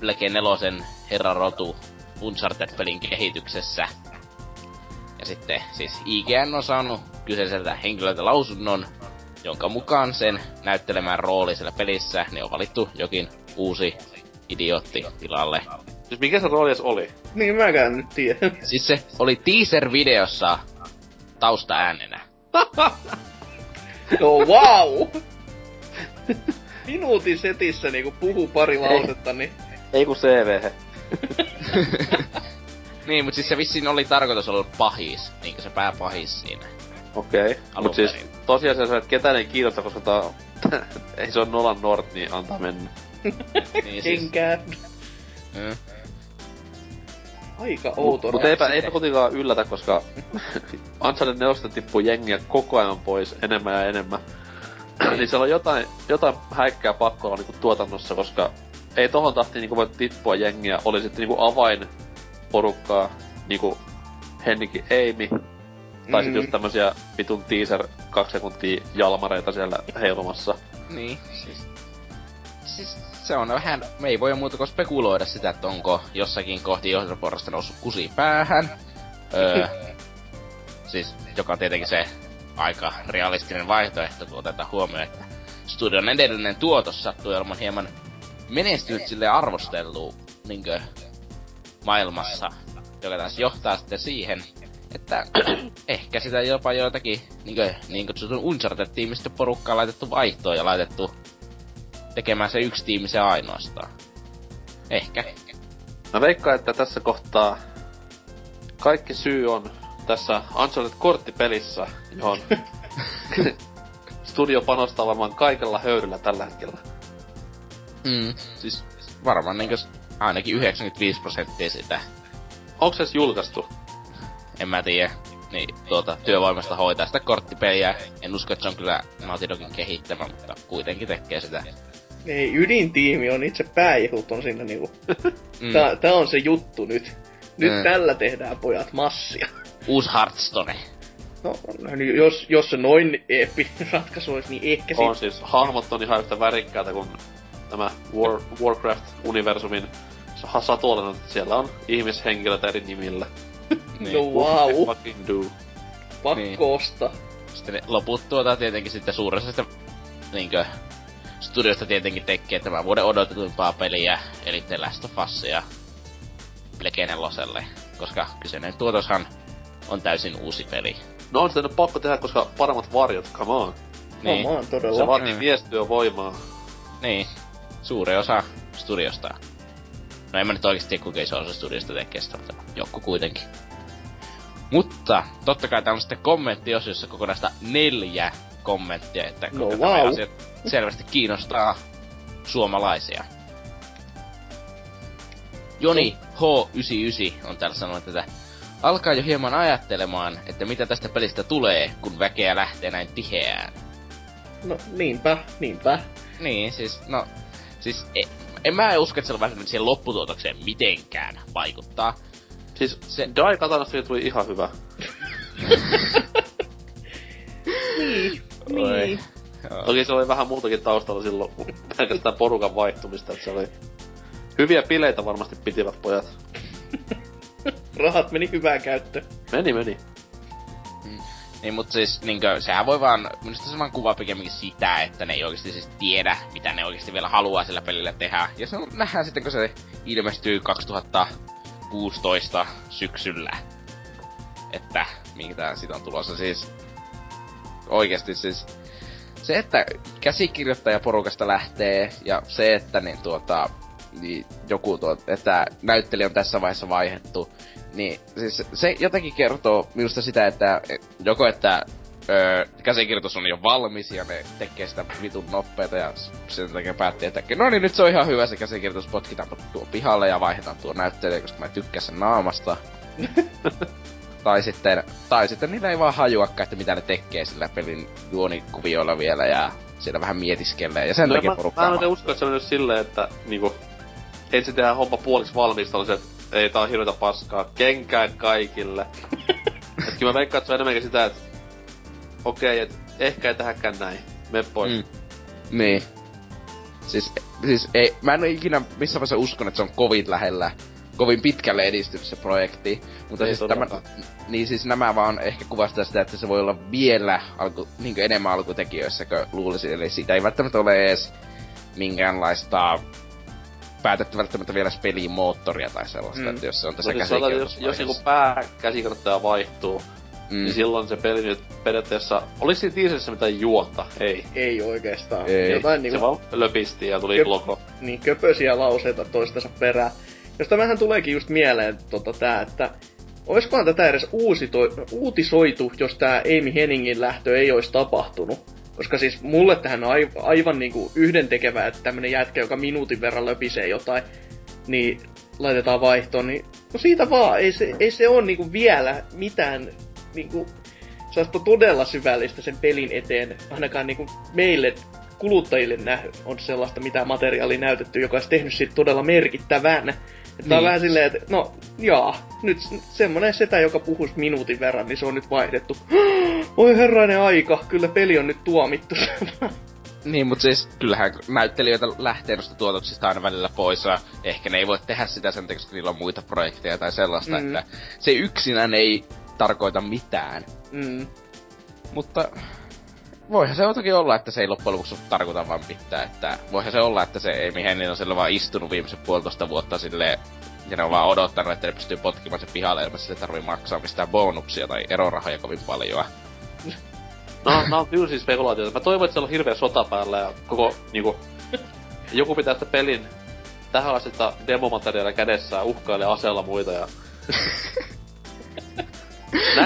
Black nelosen Herra Rotu Uncharted-pelin kehityksessä. Ja sitten siis IGN on saanut kyseiseltä henkilöltä lausunnon, jonka mukaan sen näyttelemään rooli siellä pelissä, niin on valittu jokin uusi idiootti tilalle. Siis mikä se rooli oli? Niin mäkään nyt tiedä. Siis se oli teaser-videossa taustaäänenä. No wow! Minuutin setissä niinku puhuu pari lausetta, niin Ei ku CV. Niin, mut siis se vissiin oli tarkoitus olla pahis, niinkö se pääpahis siinä. Okei. Okay. Mut siis se, että ketään ei kiinnosta, koska tää on... ei se on Nolan North, niin antaa mennä. Niin siis, kenkää. mm, Aika outo Mut eipä, eipä kuitenkaan yllätä, koska Uncharted 4 tippuu jengiä koko ajan pois enemmän ja enemmän. Niin siellä on jotain, jotain häikkää pakko olla niinku tuotannossa, koska ei tohon tahtiin niinku voi tippua jengiä. Oli sitten niinku avain porukkaa, niinku Hennikin Eimi, tai sit Mm. just tämmösiä vitun teaser kaksi sekuntia jalmareita siellä heilumassa. niin, siis, siis se on vähän, me ei voi muuta kuin spekuloida sitä, että onko jossakin kohti johtoporrasta noussut kusi päähän. Öö, siis, joka on tietenkin se aika realistinen vaihtoehto, kun otetaan huomioon, että studion edellinen tuotos sattui olemaan hieman menestynyt sille arvostelluun niinkö, maailmassa, joka taas johtaa sitten siihen, että ehkä sitä jopa joitakin niinkö, niin kutsutun Uncharted-tiimistä porukkaa laitettu vaihtoon ja laitettu tekemään se yksi tiimi se ainoastaan. Ehkä. Mä veikkaan, että tässä kohtaa kaikki syy on tässä Uncharted-korttipelissä, johon studio panostaa varmaan kaikella höyryllä tällä hetkellä. Mm. Siis varmaan niinkö s- ainakin 95 prosenttia sitä. Onko se edes julkaistu? En mä tiedä. Niin, tuota, työvoimasta hoitaa sitä korttipeliä. En usko, että se on kyllä Naughty Dogin kehittämä, mutta kuitenkin tekee sitä. Ei, ydintiimi on itse pääjehut on siinä niinku. Mm. Tää, tää on se juttu nyt. Nyt Mm. tällä tehdään pojat massia. Uusi Hearthstone. No, niin jos, jos se noin eeppi ratkaisu olisi, niin ehkä On sit... siis, hahmot on ihan yhtä värikkäitä kuin tämä War, Warcraft-universumin sa- satuolena. Siellä on ihmishenkilöt eri nimillä. Niin. No wow, Fucking do. pakko Niin. ostaa. Sitten ne loput tuota tietenkin sitten suuresta niinkö studiosta tietenkin tekee tämän vuoden odotetuimpaa peliä, eli The Last of Us ja Black neloselle. koska kyseinen tuotoshan on täysin uusi peli. No on sitä nyt pakko tehdä, koska paremmat varjot, come on. Niin. Omaan todella. Se vaatii Mm. miestyövoimaa. Niin, suuri osa studiosta. No en mä nyt oikeesti tiedä kuinka iso osa studiosta tekee sitä, mutta joku kuitenkin. Mutta totta kai täällä on sitten kommenttiosiossa kokonaista neljä kommenttia, että No kuinka vau. asiat selvästi kiinnostaa suomalaisia. Joni H99 on täällä sanonut tätä. Alkaa jo hieman ajattelemaan, että mitä tästä pelistä tulee, kun väkeä lähtee näin tiheään. No niinpä, niinpä. Niin, siis, no, siis e, en mä usko, että se on välttämättä siihen lopputuotokseen mitenkään vaikuttaa. Siis Se- Dai Katanasta tuli ihan hyvä. Niin, Oi. niin. Joo. Toki se oli vähän muutakin taustalla silloin, pelkästään porukan vaihtumista, että se oli... Hyviä bileitä varmasti pitivät pojat. Rahat meni hyvään käyttöön. Meni, meni. Niin, mut siis niinkö, sehän voi vaan, minusta se vaan kuvaa pikemminkin sitä, että ne ei oikeesti siis tiedä, mitä ne oikeesti vielä haluaa sillä pelillä tehdä. Ja se on, nähdään sitten, kun se ilmestyy 2016 syksyllä. Että mitä siitä on tulossa siis. Oikeesti siis se, että käsikirjoittaja porukasta lähtee ja se, että niin tuota, niin joku tuo, että näyttelijä on tässä vaiheessa vaihdettu, niin siis se jotenkin kertoo minusta sitä, että joko että öö, käsikirjoitus on jo valmis ja ne tekee sitä vitun nopeeta ja sen takia päätti, että no niin nyt se on ihan hyvä se käsikirjoitus, potkitaan tuo pihalle ja vaihdetaan tuo näyttelijä, koska mä tykkään sen naamasta. tai sitten, tai sitten niillä ei vaan hajuakaan, että mitä ne tekee sillä pelin juonikuvioilla vielä ja siellä vähän mietiskelee ja sen No, takia mä, porukkaa mä en usko, että se on nyt silleen, että niinku... Ensin tehdään homma puoliksi valmista, se, että ei tää on hirveetä paskaa, kenkää kaikille. et kyllä mä veikkaan, että se on enemmänkin sitä, että okei, et ehkä ei tähäkään näin. Me pois. Mm. Niin. Siis, siis ei, mä en ole ikinä missään vaiheessa uskonut, että se on kovin lähellä, kovin pitkälle edistynyt se projekti. Mutta Ei siis tämä, niin siis nämä vaan ehkä kuvastaa sitä, että se voi olla vielä alku, niin enemmän alkutekijöissä, kuin luulisin. Eli siitä ei välttämättä ole edes minkäänlaista päätetty välttämättä vielä edes pelimoottoria tai sellaista, Mm. että jos se on tässä No siis sanotaan, jos, jos niinku pääkäsikirjoittaja vaihtuu, mm. mm. niin silloin se peli nyt periaatteessa... Olis siinä teaserissa mitään juonta? Ei. Ei oikeastaan. Ei. Jotain Se niinku, vaan löpisti ja tuli Jep. logo. niin köpösiä lauseita toistensa perään. Josta vähän tuleekin just mieleen tota tää, että oiskohan tätä edes uusito, uutisoitu, jos tää Amy Henningin lähtö ei olisi tapahtunut. Koska siis mulle tähän on aiv- aivan niinku yhdentekevää, että tämmönen jätkä, joka minuutin verran löpisee jotain, niin laitetaan vaihtoon, niin no siitä vaan, ei se, ei se ole niinku vielä mitään niinku sellaista todella syvällistä sen pelin eteen, ainakaan niinku meille kuluttajille nähty on sellaista, mitä materiaalia näytetty, joka olisi tehnyt siitä todella merkittävän. Niin. on Niin. vähän silleen, että no jaa, nyt semmonen setä, joka puhuisi minuutin verran, niin se on nyt vaihdettu. Oi herrainen aika, kyllä peli on nyt tuomittu. Niin, mutta siis kyllähän näyttelijöitä lähtee noista tuotoksista aina välillä pois ja ehkä ne ei voi tehdä sitä sen takia, koska niillä on muita projekteja tai sellaista, mm. että se yksinään ei tarkoita mitään. mm. Mutta voihan se jotakin olla, että se ei loppujen lopuksi tarkoita vaan mitään, että voihan se olla, että se Amy Hennin on sillä vaan istunut viimeiset puolitoista vuotta silleen, ja ne on vaan odottanut, että ne pystyy potkimaan se pihalle ilman, sille tarvii maksaa mistään bonuksia tai erorahoja kovin paljon. No, nää on tylsiä spekulaatioita. Mä toivon, että siellä on hirveä sota päällä ja koko niinku... Joku pitää sitä pelin tähän asti demomateriaalia kädessään, uhkailee aseella muita ja...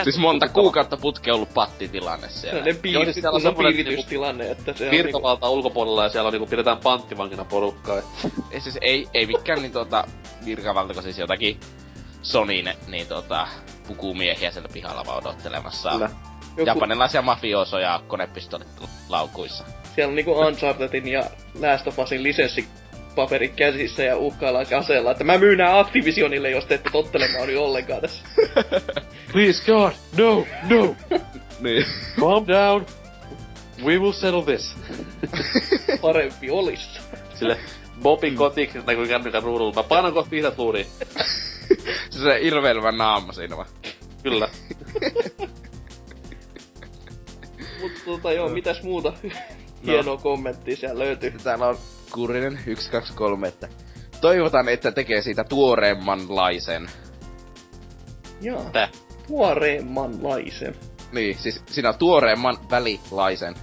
Siis monta kuukautta putke ollut pattitilanne siellä. Joo, piirti, siis siellä on piiritystilanne, että se on niinku, virkavalta ulkopuolella ja siellä on niinku pidetään panttivankina porukkaa. Ei, siis ei, ei mikään niin tota virkavaltako siis jotakin Sonin niin tota pukumiehiä siellä pihalla vaan odottelemassa. Kyllä. joku, Japanilaisia mafiosoja konepistolit laukuissa. siellä on niinku Unchartedin ja Last of Usin lisenssipaperit käsissä ja uhkaillaan aseella, että mä myyn nää Activisionille, jos te ette tottelemaan nyt ollenkaan tässä. Please God, no, no, Niin. calm down. We will settle this. Parempi olis. Sille Bobin kotik näkyy kännykän ruudulla. Mä painan kohta vihreät luuriin. se irveilevä naama siinä vaan. Kyllä. Mutta tota joo, mitäs muuta hienoa kommenttia siellä löytyy. Täällä on Kurinen 123, että toivotaan, että tekee siitä tuoreemmanlaisen. Joo. Tää. Tuoreemmanlaisen. Niin, siis siinä on tuoreemman välilaisen.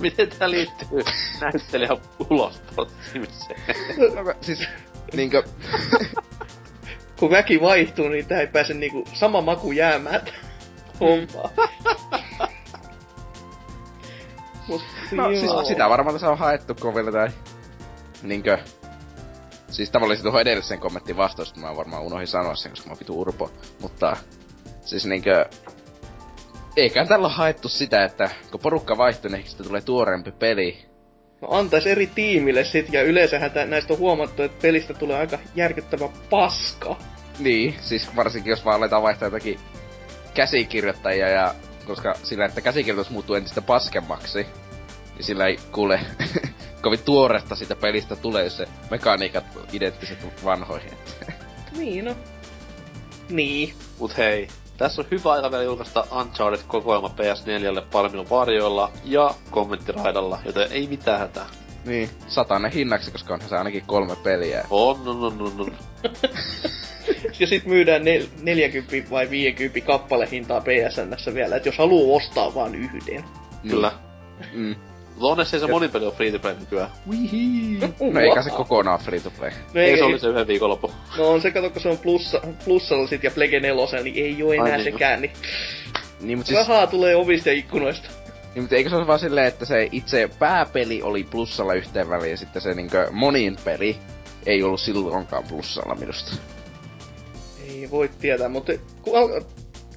Miten tää liittyy näyttelijän ulospotsimiseen? No, siis niinkö... Kun väki vaihtuu, niin tää ei pääse niinku sama maku jäämään hommaa. Mut No, joo. siis sitä varmaan tässä on haettu, vielä tää... Niinkö... Siis olisi tuohon edellisen kommenttiin vastaus, mä varmaan unohdin sanoa sen, koska mä oon vitu urpo. Mutta... Siis niinkö... Eiköhän tällä ole haettu sitä, että kun porukka vaihtuu, niin sitten tulee tuoreempi peli. No antais eri tiimille sit, ja yleensähän tä- näistä on huomattu, että pelistä tulee aika järkyttävä paska. Niin, siis varsinkin jos vaan aletaan vaihtaa jotakin käsikirjoittajia ja koska sillä, että käsikirjoitus muuttuu entistä paskemmaksi, niin sillä ei kuule kovin tuoretta siitä pelistä tulee, jos se mekaniikat identtiset vanhoihin. Niin no. Niin. Mut hei, tässä on hyvä aika vielä julkaista Uncharted-kokoelma PS4 paremmilla varjoilla ja kommenttiraidalla, joten ei mitään hätää. niin, satanen hinnaksi, koska onhan se ainakin kolme peliä. On, on, on, on, on. Ja sit myydään nel- 40 vai 50 kappalehintaa PSNssä vielä, että jos haluu ostaa vaan yhden. Kyllä. Mm. Mutta onneksi ei se monipeli ole free to play nykyään. No eikä se kokonaan free to play. No, Ei, ei, se oli se yhden viikonloppu. no on se, kato, kun se on plussa, plussalla sit ja Plege 4, niin ei oo enää Ai niin. sekään, niin Niin, mut siis, rahaa tulee ovista ja ikkunoista. niin, mutta eikö se ole vaan silleen, että se itse pääpeli oli plussalla yhteen väliin ja sitten se niinkö monin peli ei ollut silloinkaan plussalla minusta. Ei voi tietää, mutta kun al-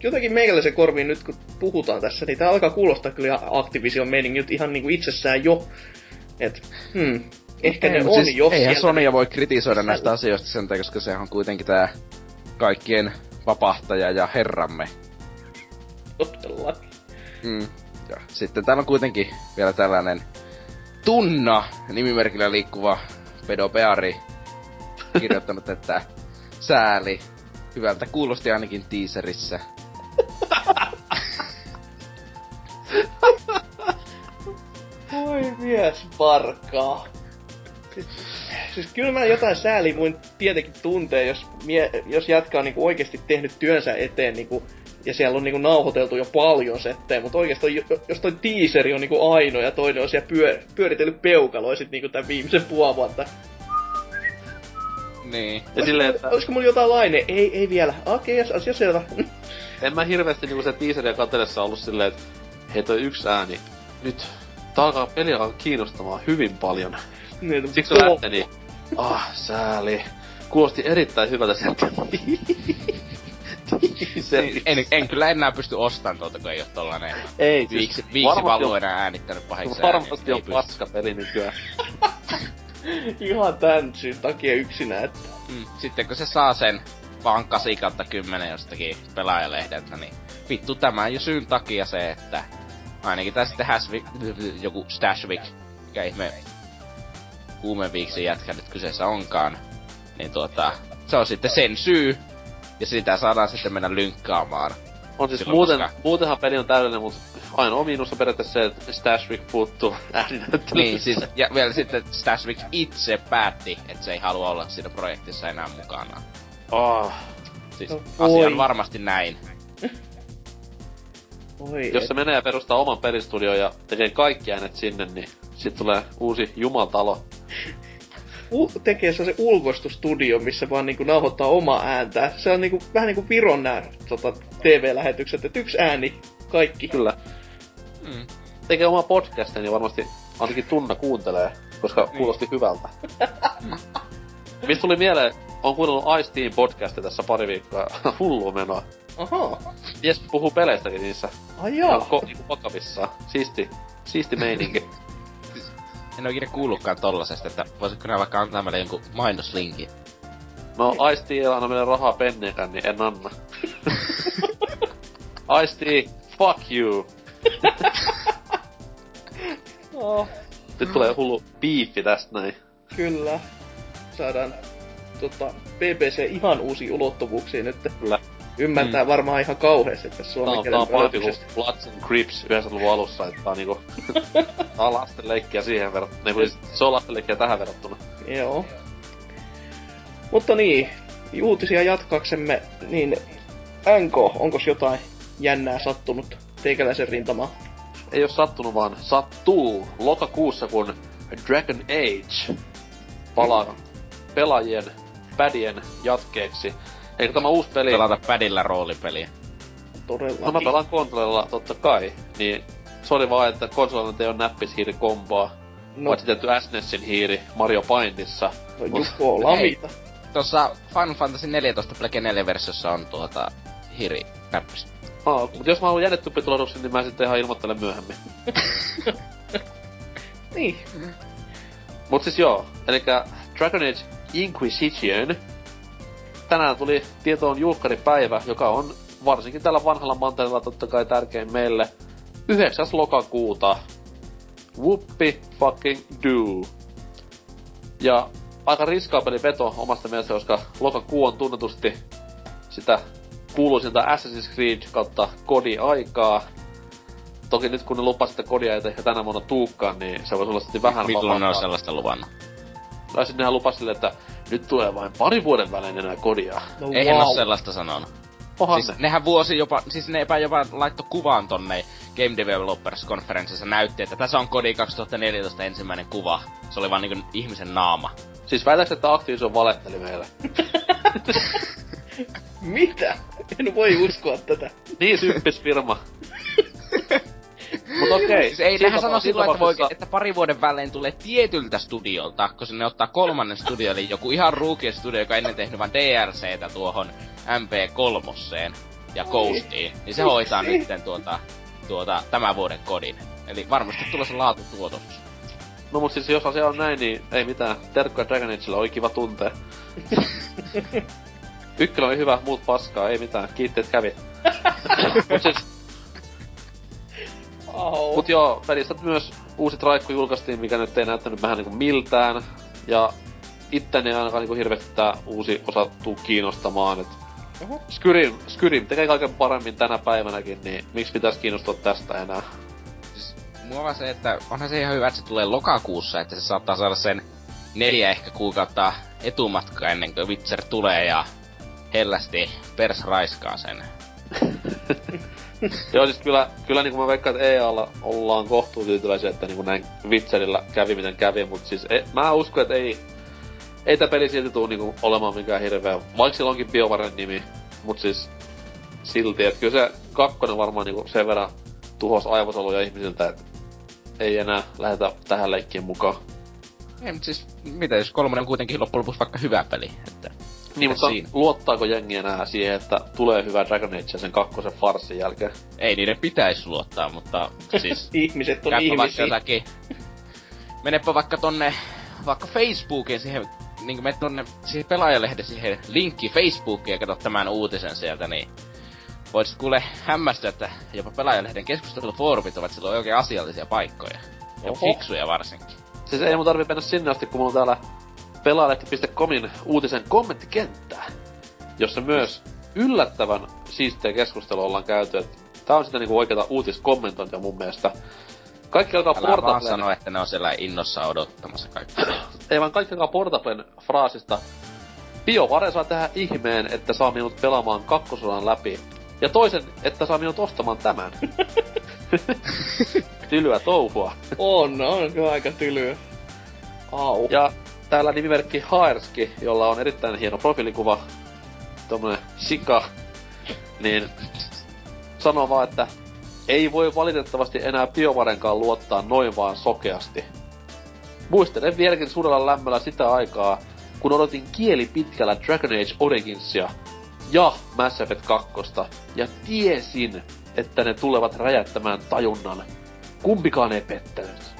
jotenkin meikäläisen korviin nyt kun puhutaan tässä, niin tää alkaa kuulostaa kyllä Activision meiningiltä ihan niinku itsessään jo. Et, hmm, ehkä ne Ei, mut on siis jo Eihän. Sonya voi kritisoida sisällä. näistä asioista sen takia, koska sehän on kuitenkin tää kaikkien vapahtaja ja herramme. Todella. Mm. Ja sitten täällä on kuitenkin vielä tällainen Tunna nimimerkillä liikkuva pedopeari kirjoittanut, että sääli. Hyvältä kuulosti ainakin teaserissä. Voi mies parkaa. Siis, siis kyllä mä jotain sääli mun tietenkin tuntee, jos, mie, jos jätkä on niinku oikeasti tehnyt työnsä eteen niinku, ja siellä on niinku nauhoiteltu jo paljon settejä, mutta oikeastaan jo- jos toi teaseri on niinku ainoa ja toinen on siellä pyö, pyöritellyt peukaloa sit niinku tämän viimeisen puoli vuotta. Niin. Ja silleen, että Olisiko mulla jotain laine? Ei, ei vielä. Okei, okay, asia selvä. En mä hirveästi niinku se teaseria katsellessa ollut silleen, että hei toi yksi ääni, nyt tää alkaa peli alkaa kiinnostamaan hyvin paljon. Niin, Siksi on lähtee niin, ah sääli. Kuulosti erittäin hyvältä sieltä. Teaseri. En, en kyllä enää pysty ostamaan tuota, kun ei oo tollanen Ei, viiksi, viiksi varmasti vallu on- enää äänittänyt pahiksi Varmasti on paska peli nykyään. Ihan tän syyn takia yksinä, että... Mm. Sitten kun se saa sen vaan 8 kautta 10 jostakin pelaajalehdeltä, niin vittu tämän jo syyn takia se, että ainakin tässä sitten Hasvik, joku Stashvik, mikä ihme kuumeviiksi jätkä nyt kyseessä onkaan, niin tuota, se on sitten sen syy, ja sitä saadaan sitten mennä lynkkaamaan. On siis Silloin muuten, koska- muutenhan peli on täydellinen, mutta ainoa miinus on periaatteessa se, että Stashwick puuttuu ääninäyttelystä. Niin, siis, ja vielä sitten Stashvik itse päätti, että se ei halua olla siinä projektissa enää mukana. Oh, Siis No asia on varmasti näin. Oi, jos se menee ja perustaa oman pelistudion ja tekee kaikki äänet sinne, niin sit tulee uusi jumaltalo. u- tekee se ulkoistustudio, missä vaan niinku nauhoittaa omaa ääntä. Se on niinku, vähän niinku Viron nää tota, TV-lähetykset, että yksi ääni, kaikki. Kyllä. Mm. Tekee omaa podcastia, niin varmasti ainakin tunna kuuntelee, koska Niin. kuulosti hyvältä. Mistä tuli mieleen, on kuunnellut Ice Team podcastia tässä pari viikkoa. Hullua menoa. Ahaa. Jes puhuu peleistäkin niissä. Ai jaa. ko- niinku vakavissaan. Siisti. Siisti meininki. En oo ikinä kuullutkaan tollasesta, että voisitko nää vaikka antaa meille jonkun mainoslinkin. No, Ice ei anna meille rahaa penniäkään, niin en anna. Ice fuck you. Oh, Nyt tulee hullu biifi tästä näin. kyllä. Saadaan tota, BBC ihan uusia ulottuvuuksia nyt. Kyllä. Ymmärtää mm. varmaan ihan kauheasti, että Tää suomen on, tää kielen on parempi kuin. Bloods and Crips 90-luvun alussa, että tää on niinku... tää on lastenleikkiä siihen verrattuna. Niin, siis se on lastenleikkiä tähän verrattuna. Joo. Mutta niin, uutisia jatkaksemme, niin NK, onko jotain jännää sattunut teikäläisen rintamaan? Ei oo sattunut vaan sattuu lokakuussa, kun Dragon Age palaa mm. Pelaajien pädien jatkeeksi. Eikö tämä uusi peli... Pelata pädillä roolipeliä. Todella. No mä pelaan konsolilla totta kai, niin se oli vaan, että konsolilla ei ole näppishiirikomboa. No. Paitsi tietty SNESin hiiri Mario Paintissa. No Jukko, lamita. Tuossa Final Fantasy 14 Black 4 versiossa on tuota hiiri näppis. Aa, mutta jos mä haluan jännettupitulotuksen, niin mä sitten ihan ilmoittelen myöhemmin. niin. Mut siis joo, eli Dragon Age Inquisition. Tänään tuli tietoon julkkaripäivä, joka on varsinkin tällä vanhalla mantereella totta kai tärkein meille. 9. lokakuuta. Whoopi fucking do. Ja aika riskaapeli veto omasta mielestä, koska lokakuu on tunnetusti sitä kuuluisinta Assassin's Creed kautta kodi-aikaa. Toki nyt kun ne lupasivat, että kodia ei ehkä tänä vuonna tuukkaan, niin se voisi olla sitten vähän Milloin ne on sellaista luvannut? Tai sitten nehän lupasivat että nyt tulee vain pari vuoden välein enää kodia. No, Eihän wow. ole sellaista sanonut. Ohan siis ne. nehän vuosi jopa, siis ne epä jopa laitto kuvan tonne Game Developers konferenssissa näytti, että tässä on kodi 2014 ensimmäinen kuva. Se oli vaan niinku ihmisen naama. Siis väitäks, että Activision valetteli meille? Mitä? En voi uskoa tätä. niin syppis firma. Mut okei. Okay. Siis ei nehän sano silloin, että, voi, että pari vuoden välein tulee tietyltä studiolta, koska ne ottaa kolmannen studio, eli joku ihan ruukie studio, joka ennen tehnyt vain DLCtä tuohon MP3 ja Ghostiin. Niin se hoitaa nytten tuota, tuota, tämän vuoden kodin. Eli varmasti tulossa laatutuotos. No mut siis jos asia on näin, niin ei mitään. Terkkoja Dragon Ageilla oli kiva tuntea. Ykkönen oli hyvä, muut paskaa, ei mitään. Kiitteet kävi. mut siis... Oh. Mut joo, pelistä myös uusi traikku julkaistiin, mikä nyt ei näyttänyt vähän niinku miltään. Ja itteni ei ainakaan niinku hirveästi tää uusi osa tuu kiinnostamaan, et uh-huh. Skyrim, Skyrim tekee kaiken paremmin tänä päivänäkin, niin miksi pitäisi kiinnostua tästä enää? Siis, mua vaan se, että onhan se ihan hyvä, että se tulee lokakuussa, että se saattaa saada sen neljä ehkä kuukautta etumatkaa ennen kuin Witcher tulee ja hellästi pers raiskaa sen. Joo, siis kyllä, kyllä niin kuin mä veikkaan, että EAlla ollaan kohtuutyytyväisiä, että niin kuin näin Witcherillä kävi miten kävi, mutta siis e, mä uskon, että ei, ei tää peli silti tuu niinku olemaan mikään hirveä, vaikka sillä onkin BioVaren nimi, mut siis silti, että kyllä se kakkonen varmaan niinku sen verran tuhos aivosoluja ihmisiltä, että ei enää lähetä tähän leikkiin mukaan. Ei, mutta siis, mitä jos kolmonen on kuitenkin loppujen lopuksi vaikka hyvä peli, että... Niin, mutta siinä? luottaako jengi enää siihen, että tulee hyvä Dragon Age sen kakkosen farsin jälkeen? Ei niiden pitäisi luottaa, mutta siis... Ihmiset on ihmisiä. Vaikka jotakin... Menepä vaikka tonne, vaikka Facebookiin siihen niin me tonne siihen pelaajalehden siihen linkki Facebookiin ja katsot tämän uutisen sieltä, niin voisit kuule hämmästyä, että jopa pelaajalehden keskustelufoorumit ovat silloin oikein asiallisia paikkoja. Ja Oho. fiksuja varsinkin. Siis ei mun tarvi mennä sinne asti, kun mulla on täällä pelaajalehti.comin uutisen kommenttikenttää, jossa myös yllättävän siistiä keskustelua ollaan käyty. Että tää on sitä niinku oikeata uutiskommentointia mun mielestä. Kaikki alkaa Älä vaan sano, että ne on siellä innossa odottamassa kaikki. Ei vaan kaikki alkaa Portablen fraasista. BioVare saa tehdä ihmeen, että saa minut pelaamaan kakkosodan läpi. Ja toisen, että saa minut ostamaan tämän. tylyä touhua. on, on kyllä aika tylyä. Au. Ja täällä nimimerkki Haerski, jolla on erittäin hieno profiilikuva, tommonen sika, niin sanoo vaan, että ei voi valitettavasti enää BioVarenkaan luottaa noin vaan sokeasti. Muistelen vieläkin suurella lämmöllä sitä aikaa, kun odotin kieli pitkällä Dragon Age Originsia ja Mass Effect 2, ja tiesin, että ne tulevat räjättämään tajunnan. Kumpikaan ei pettänyt.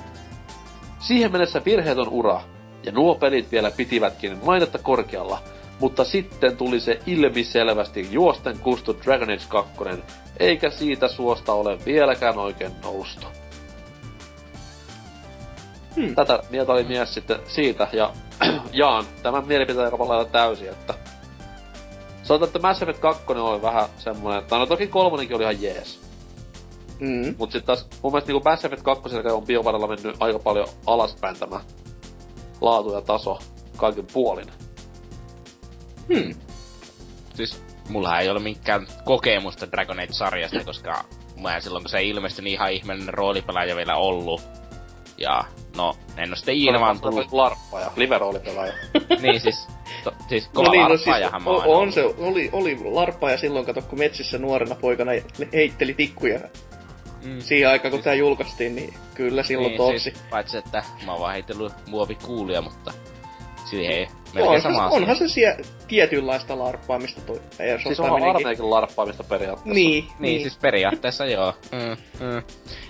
Siihen mennessä virheetön ura, ja nuo pelit vielä pitivätkin mainetta korkealla, mutta sitten tuli se ilmiselvästi juosten kustu Dragon Age 2, eikä siitä suosta ole vieläkään oikein noustu. Hmm. Tätä mieltä oli mies sitten siitä, ja jaan tämän mielipiteen aika lailla täysin, että Sanotaan, että Mass Effect 2 oli vähän semmonen, tai no toki kolmonenkin oli ihan jees. Mm. Mut sit taas mun mielestä niinku Mass Effect 2 on BioVarella mennyt aika paljon alaspäin tämä laatu ja taso kaiken puolin. Hmm. Siis mulla ei ole minkään kokemusta Dragon Age-sarjasta, koska mä en silloin kun se ilmestyi niin ihan ihmeellinen roolipelaaja vielä ollut. Ja no, en oo sitten vaan tullut... Larppaja, live-roolipelaaja. niin siis, to, siis kova no niin, no siis, on, on se, oli, oli larppaja silloin, kato kun metsissä nuorena poikana heitteli tikkuja mm. siihen aikaan, kun tää julkaistiin, niin kyllä silloin niin, totsi. Siis, paitsi, että mä oon vaan heitellyt muovikuulia, mutta siihen ei melkein sama asia. Onhan se siellä tietynlaista larppaamista toi Airsoft Siis onhan armeijakin larppaamista periaatteessa. Niin, niin, niin. siis periaatteessa joo. Mm, mm.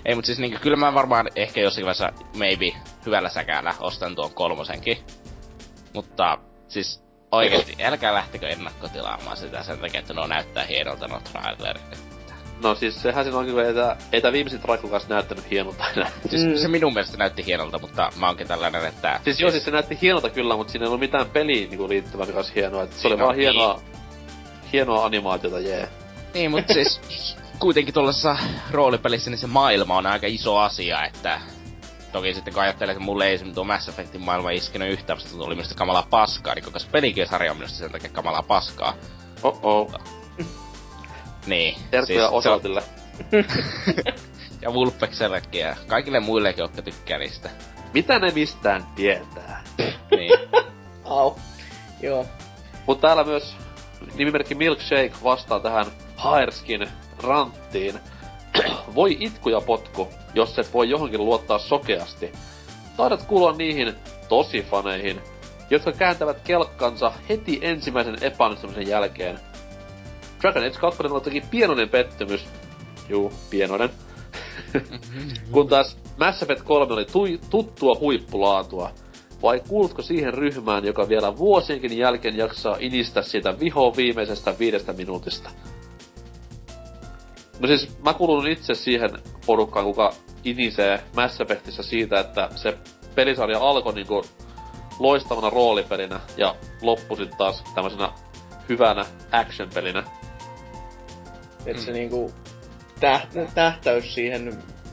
Ei, mut siis niinku, kyllä mä varmaan ehkä jossakin vaiheessa maybe hyvällä säkäällä ostan tuon kolmosenkin. Mutta siis oikeesti, älkää lähtekö ennakkotilaamaan sitä sen takia, että no näyttää hienolta no trailerit. No siis sehän siinä kun ei tää, ei tää viimeisin Traikukas näyttänyt hienolta enää. Siis mm. se minun mielestä näytti hienolta, mutta mä oonkin tällainen, että... Siis joo, siis se näytti hienolta kyllä, mutta siinä ei ollut mitään peliin niinku liittyvää, mikä olisi hienoa. Et se oli vaan hienoa, niin. hienoa animaatiota, jee. Yeah. Niin, mutta siis kuitenkin tuollaisessa roolipelissä niin se maailma on aika iso asia, että Toki sitten kun ajattelee, että mulle ei tuo Mass Effectin maailma iskenyt yhtään, mutta tuli minusta kamalaa paskaa, niin koko se pelikirjasarja on minusta sen takia kamalaa paskaa. Oh oh. Niin. Tervetuloa siis Osaltille. ja Vulpeksellekin ja kaikille muillekin, jotka tykkää niistä. Mitä ne mistään tietää? niin. Au. Joo. Mut täällä myös nimimerkki Milkshake vastaa tähän Haerskin ranttiin. voi itku ja potku, jos et voi johonkin luottaa sokeasti. Taidat kuulua niihin tosifaneihin, jotka kääntävät kelkkansa heti ensimmäisen epäonnistumisen jälkeen – Dragon Age 2 on toki pienoinen pettymys. Juu, pienoinen. Kun taas Mass Effect 3 oli tui, tuttua huippulaatua. Vai kuulutko siihen ryhmään, joka vielä vuosienkin jälkeen jaksaa inistä siitä viho viimeisestä viidestä minuutista? No siis mä kuulun itse siihen porukkaan, kuka inisee Mass Effectissä siitä, että se pelisarja alkoi niinku loistavana roolipelinä ja loppui sitten taas tämmöisenä hyvänä action-pelinä. Että mm. se niinku täht, tähtäys siihen...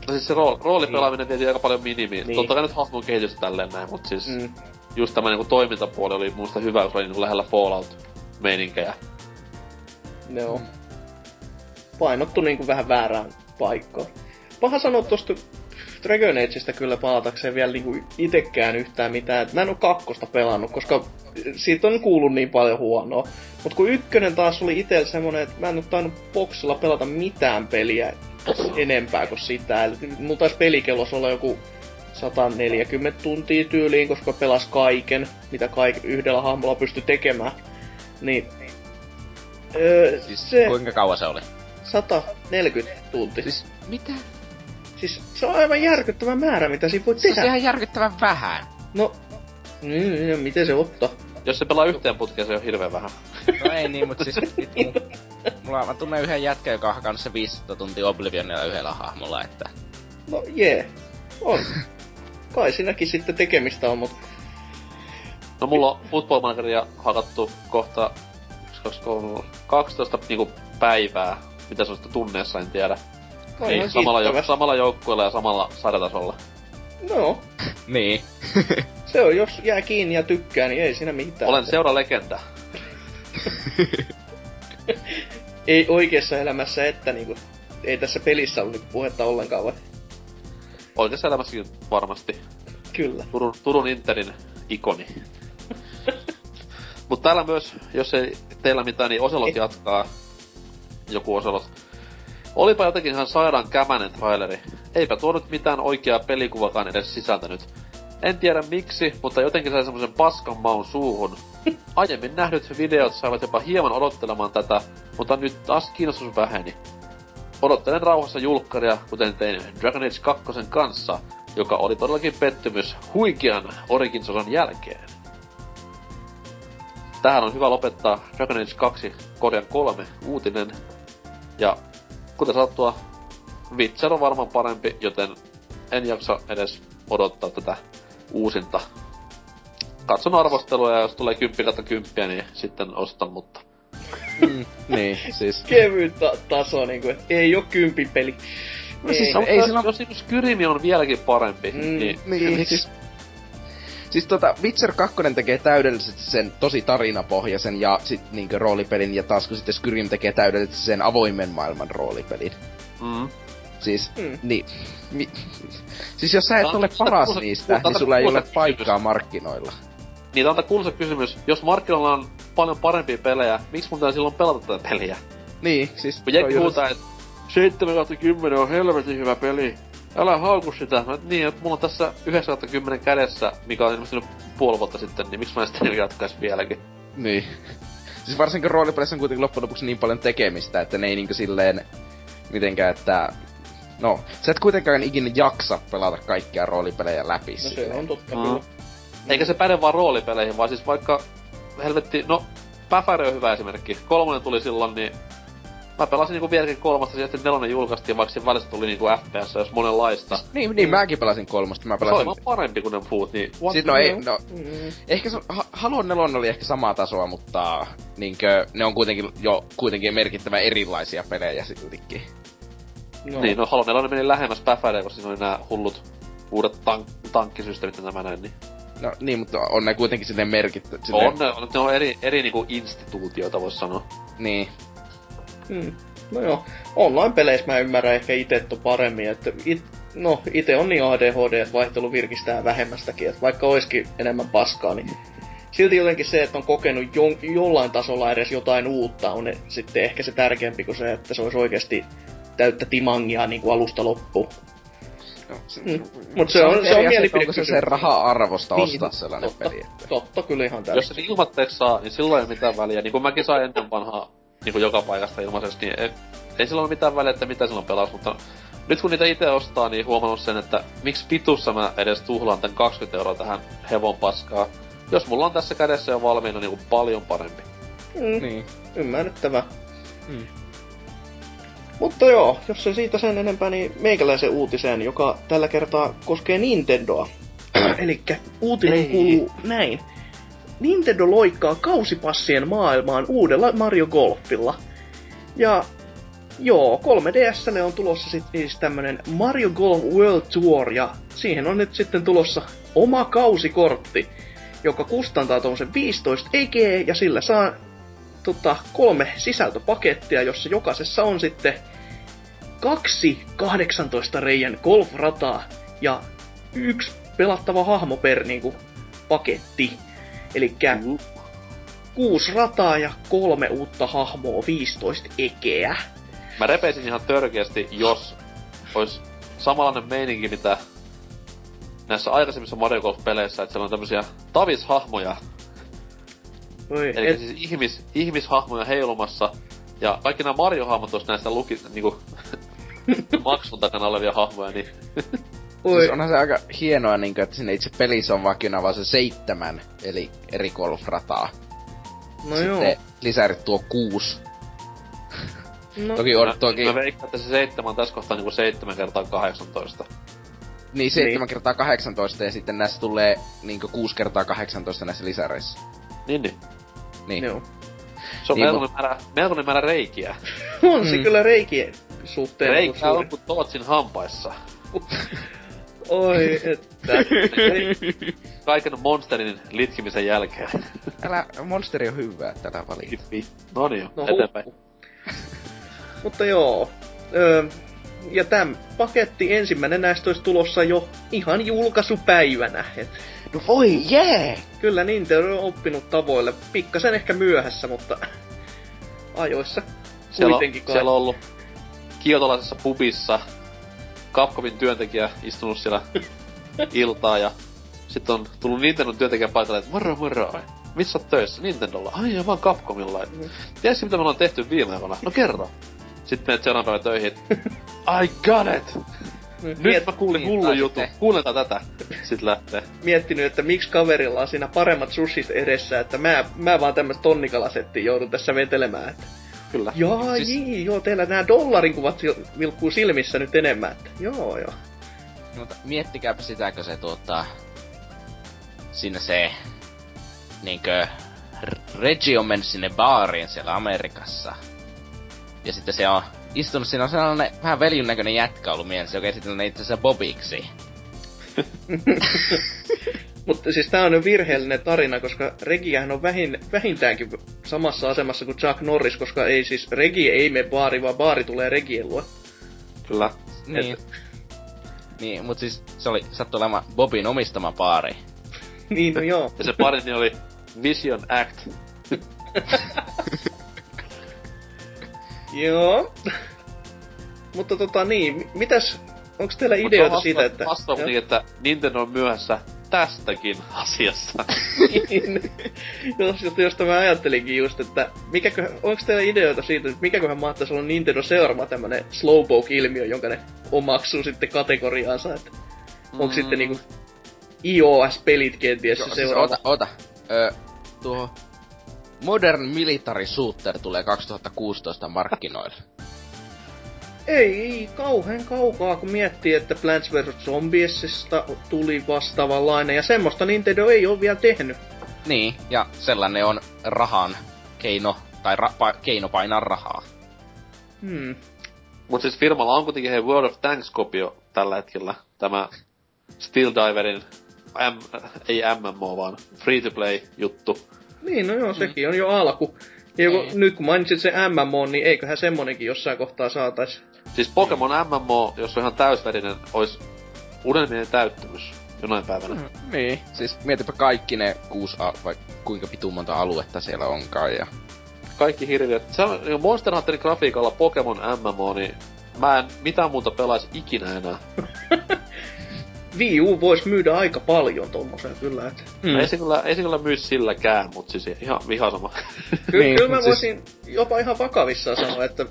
No siis se rool, roolipelaaminen niin. aika paljon minimi. Niin. Totta kai nyt hahmon kehitys tälleen näin, mut siis... Mm. Just tämä niinku toimintapuoli oli muista hyvä, kun oli niinku lähellä Fallout-meininkejä. Joo. Mm. Painottu niinku vähän väärään paikkaan. Paha sanoa tosta Dragon Ageista kyllä palatakseen vielä niinku itekään yhtään mitään. Mä en oo kakkosta pelannut, koska siitä on kuullut niin paljon huonoa. Mut kun ykkönen taas oli itse semmonen, että mä en oo tainnut boksilla pelata mitään peliä enempää kuin sitä. Eli mulla taisi pelikellos olla joku 140 tuntia tyyliin, koska pelas kaiken, mitä kaik- yhdellä hahmolla pystyi tekemään. Niin... Öö, siis se... kuinka kauan se oli? 140 tuntia. Siis mitä? Siis se on aivan järkyttävä määrä, mitä siinä voi tehdä. Se on ihan järkyttävän vähän. No, niin, niin, miten se ottaa? Jos se pelaa yhteen putkeen, se on hirveän vähän. No ei niin, mutta siis vittu. Mulla, mä tunnen yhden jätkän, joka on hakannut se 500 tuntia Oblivionilla yhdellä hahmolla, että... No jee, yeah. on. Kai sinäkin sitten tekemistä on, mutta... No mulla on Football Manageria hakattu kohta 12 niinku päivää, mitä se on tunneessa, en tiedä. No, niin, samalla, jouk- samalla joukkueella ja samalla sarjatasolla. No. niin. se on, jos jää kiinni ja tykkää, niin ei siinä mitään. Olen seura-legenda. ei oikeassa elämässä, että niinku, ei tässä pelissä ollut puhetta ollenkaan vai? Oikeassa elämässäkin varmasti. Kyllä. Turun, Turun Interin ikoni. Mutta täällä myös, jos ei teillä mitään, niin Oselot jatkaa. Joku Oselot Olipa jotenkin ihan sairaan kämänen traileri. Eipä tuo nyt mitään oikeaa pelikuvakaan edes sisältänyt. En tiedä miksi, mutta jotenkin sai semmoisen paskan maun suuhun. Aiemmin nähdyt videot saivat jopa hieman odottelemaan tätä, mutta nyt taas kiinnostus väheni. Odottelen rauhassa julkkaria, kuten tein Dragon Age 2 kanssa, joka oli todellakin pettymys huikean Origins-osan jälkeen. Tähän on hyvä lopettaa Dragon Age 2 Korean 3 uutinen. Ja kuten sattua, Witcher on varmaan parempi, joten en jaksa edes odottaa tätä uusinta. Katson arvostelua ja jos tulee 10 kymppiä, niin sitten ostan, mutta... Mm, niin, siis... Kevyt ta- taso, niinku, et ei oo peli. No, ei, siis, ei, ei sillä... Jos, jos Skyrimi on vieläkin parempi, mm, niin... niin siis, Siis tota, Witcher 2 tekee täydellisesti sen tosi tarinapohjaisen ja sit niinkö roolipelin, ja taas kun sitten Skyrim tekee täydellisesti sen avoimen maailman roolipelin. Mm. Siis, Mm. niin, mi, siis jos sä et Tää ole tää paras kuulosta- niistä, tää on niin sulla ei ole paikkaa markkinoilla. Niin, tää on tää kuuluisa kysymys. Jos markkinoilla on paljon parempia pelejä, miksi mun pitää silloin pelata tätä peliä? Niin, siis... Kun jengi huutaa, että 7 10 on helvetin hyvä peli. Älä hauku sitä. Mä, et niin, että mulla on tässä 9 10 kädessä, mikä on ilmestynyt puoli vuotta sitten, niin miksi mä en sitä jatkais vieläkin? Niin. Siis varsinkin roolipeleissä on kuitenkin loppujen lopuksi niin paljon tekemistä, että ne ei niinku silleen... Mitenkään, että... No, sä et kuitenkaan ikinä jaksa pelata kaikkia roolipelejä läpi No se silleen. on totta Mm. kyllä. Eikä se päde vaan roolipeleihin, vaan siis vaikka helvetti, no Päfäri on hyvä esimerkki. Kolmonen tuli silloin, niin mä pelasin niinku vieläkin kolmasta, ja sitten nelonen julkaistiin, vaikka siinä välissä tuli niinku FPS, jos monenlaista. Niin, niin mäkin pelasin kolmosta. Mä Se oli pelasin... parempi kuin ne muut, niin what no ei, no, Mm. ehkä se, ha, Halo 4 oli ehkä samaa tasoa, mutta niinkö, ne on kuitenkin jo kuitenkin merkittävän erilaisia pelejä siltikin. No. Niin, no Halo 4 meni lähemmäs Päfäriä, koska siinä oli nää hullut uudet tank- tankkisysteemit ja nämä näin, niin... No niin, mutta on ne kuitenkin silleen merkitty. Silleen, On, ne, ne on eri, eri niinku instituutioita, vois sanoa. Niin. Mm. No joo, online-peleissä mä ymmärrän ehkä itse paremmin, että it, no ite on niin ADHD, että vaihtelu virkistää vähemmästäkin, että vaikka olisikin enemmän paskaa, niin silti jotenkin se, että on kokenut jo, jollain tasolla edes jotain uutta, on ne, sitten ehkä se tärkeämpi kuin se, että se olisi oikeasti täyttä timangia niin kuin alusta loppuun. No, se, Mm. Mut se on- se on mielipide Onko se sen raha-arvosta Niin, ostaa sellainen totta, peli? Että... Totta, kyllä ihan Jos täysin. sen ilmatteeksi saa, niin silloin ei mitään väliä. Niin kuin mäkin sain ennen vanhaa niin kuin joka paikasta ilmaiseksi, niin ei, ei silloin ole mitään väliä, että mitä silloin pelas, mutta nyt kun niitä itse ostaa, niin huomannut sen, että miksi pitussa mä edes tuhlaan tän 20 euroa tähän hevon paskaa. Jos mulla on tässä kädessä jo valmiina niin kuin paljon parempi. Mm, Niin. Ymmärrettävä. Mm. Mutta joo, jos se siitä sen enempää, niin meikäläisen uutiseen, joka tällä kertaa koskee Nintendoa. Eli uutinen Ei. kuuluu näin. Nintendo loikkaa kausipassien maailmaan uudella Mario Golfilla. Ja joo, 3DSlle on tulossa sitten siis tämmönen Mario Golf World Tour, ja siihen on nyt sitten tulossa oma kausikortti, joka kustantaa tuommoisen 15 EG, ja sillä saa tota, kolme sisältöpakettia, jossa jokaisessa on sitten kaksi 18 reijän golfrataa ja yksi pelattava hahmo per niinku, paketti. Eli Mm. kuusi rataa ja kolme uutta hahmoa, 15 ekeä. Mä repeisin ihan törkeästi, jos olisi samanlainen meininki, mitä näissä aikaisemmissa Mario Golf-peleissä, että siellä on tämmösiä tavishahmoja, Voi, eli et, siis ihmis, ihmishahmoja heilumassa, ja kaikki nämä Mario-hahmot olisi näistä luki, niinku, maksun takana olevia hahmoja, niin Siis onhan se aika hienoa, niin kuin, että sinne itse pelissä on vakiona vaan se seitsemän, eli eri golfrataa. no Sitten joo. lisärit tuo kuusi. No, Toki on, mä, toki, mä veikkaan, että se seitsemän on tässä kohtaa niinku seitsemän kertaa 18. niin 7 kertaa 18 ja sitten näissä tulee niinku 6 kertaa 18 näissä lisäreissä. Niin, niin. Niin. joo. Se on Niin, melkoinen, määrä, melkoinen määrä reikiä. On se Mm. kyllä reikien suhteen Reikä suuri. on kuin Tootsin hampaissa. Oi, että. Kaiken monsterin litkimisen jälkeen. Älä, monsteri on hyvää tällä valita. no niin, No, eteenpäin. huh. Mutta joo. Öö, ja tämän paketti ensimmäinen näistä olisi tulossa jo ihan julkaisupäivänä. Et No voi jee! Yeah. kyllä Nintendo on oppinut tavoille. Pikkasen ehkä myöhässä, mutta ajoissa. Siellä on, siellä on ollut kiotolaisessa pubissa Capcomin työntekijä istunut siellä iltaa ja sitten on tullut Nintendon työntekijä paikalle, että moro moro, missä oot töissä? Nintendolla. Ai ja vaan Capcomilla. Mm. Tiedätkö mitä me ollaan tehty viime aikoina? No kerro. Sitten menet seuraavan päivän töihin. I got it! Nyt Miet, mä kuulin hullu juttu. Kuunnelkaa tätä. Sitten lähtee. miettinyt, että miksi kaverilla on siinä paremmat sushit edessä, että mä, mä vaan tämmöistä tonnikalasettia joudun tässä vetelemään. Että, Kyllä. Jaa, Siis- jii, joo, teillä nämä dollarin kuvat vilkkuu silmissä nyt enemmän. Että, joo, joo. Mutta miettikääpä sitäkö se tuota... Sinne se... Niinkö... R- Reggie on mennyt sinne baariin siellä Amerikassa. Ja sitten se on istunut siinä on sellainen vähän veljyn näköinen jätkä ollut mielessä, joka esitellään itse asiassa Bobiksi. Mutta siis tää on virheellinen tarina, koska Regiähän on vähin, vähintäänkin samassa asemassa kuin Chuck Norris, koska ei siis Regi ei mene baari, vaan baari tulee Regien luo. Kyllä. Niin. Niin, mut siis se oli sattu olemaan Bobin omistama baari. niin, no joo. Ja se baari oli Vision Act. joo. Mutta tota niin, mitäs, onks teillä ideoita siitä, että... Vasta että Nintendo on myöhässä tästäkin asiassa. niin. jos, josta mä ajattelinkin just, että mikäkö, onko teillä ideoita siitä, että mikäköhän mahtaisi olla Nintendo seuraava tämmönen slowpoke-ilmiö, jonka ne omaksuu sitten kategoriaansa, että mm. onko sitten niinku iOS-pelit kenties jo, se siis seuraava? ota, ota. Ö, tuo Modern Military Shooter tulee 2016 markkinoille. Ei kauhean kaukaa, kun miettii, että Plants vs. Zombiesista tuli vastaavanlainen, ja semmoista Nintendo ei ole vielä tehnyt. Niin, ja sellainen on rahan keino, tai ra- pa- keino painaa rahaa. Hmm. Mut siis firmalla on kuitenkin hei World of Tanks-kopio tällä hetkellä. Tämä Steel Diverin, M, ei MMO vaan free-to-play juttu. Niin, no joo, sekin mm. on jo alku. Ja kun, nyt kun mainitsit se MMO, niin eiköhän semmonenkin jossain kohtaa saatais. Siis Pokemon MMO, jos on ihan täysverinen, olisi unelmien täyttymys jonain päivänä. Mm, niin, siis mietipä kaikki ne kuusi, a- vai kuinka pitu monta aluetta siellä onkaan ja... Kaikki hirviöt. Se on niin Monster Hunterin grafiikalla Pokemon MMO, niin mä en mitään muuta pelaisi ikinä enää. Wii U vois myydä aika paljon tommosen kyllä, et. Mm. Ei se kyllä, ei se kyllä myy silläkään, mut siis ihan vihasama. Kyllä, niin, kyllä mä voisin siis... jopa ihan vakavissaan sanoa, että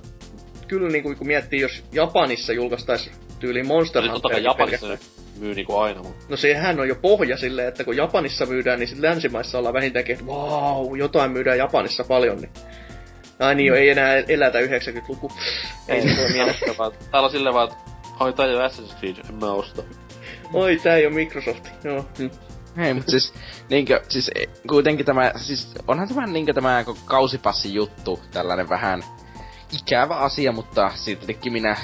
kyllä niinku kun miettii, jos Japanissa julkaistais tyyli Monster Hunter. Totta kai Japanissa ne myy niinku aina, mutta... No sehän on jo pohja silleen, että kun Japanissa myydään, niin sit länsimaissa ollaan vähintäänkin, että wow, jotain myydään Japanissa paljon, niin... Ai niin, mm. ei enää elätä 90-luku. Ei, ei se mielessä Täällä on silleen vaan, että oi tää ei oo Assassin's Creed, en mä osta. Oi, tää ei oo Microsoft, joo. Mm. Hei, mut siis, niinkö, siis e, kuitenkin tämä, siis onhan tämä niinkö tämä kausipassi juttu, tällainen vähän ikävä asia, mutta siltikin minä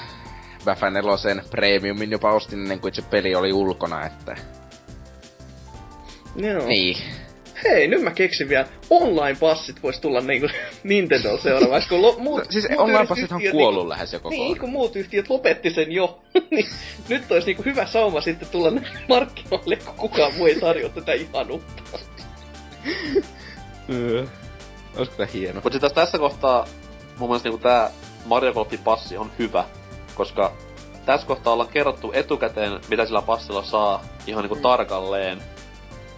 Baffa 4 Premiumin jopa ostin ennen kuin se peli oli ulkona, että... Joo. Niin. Hei, nyt mä keksin vielä. Online-passit vois tulla niinku Nintendo seuraavaksi, kun lo- muut, no, Siis muut online-passit on kuollut niinku, lähes jo koko Niin, kun muut yhtiöt lopetti sen jo. niin nyt olisi niinku hyvä sauma sitten tulla markkinoille, kun kukaan muu ei tarjoa tätä ihanuutta. Olisiko tää hieno. Mut sit tässä kohtaa mun mielestä niinku tää Mario Golfin passi on hyvä, koska tässä kohtaa ollaan kerrottu etukäteen, mitä sillä passilla saa ihan niinku mm. tarkalleen.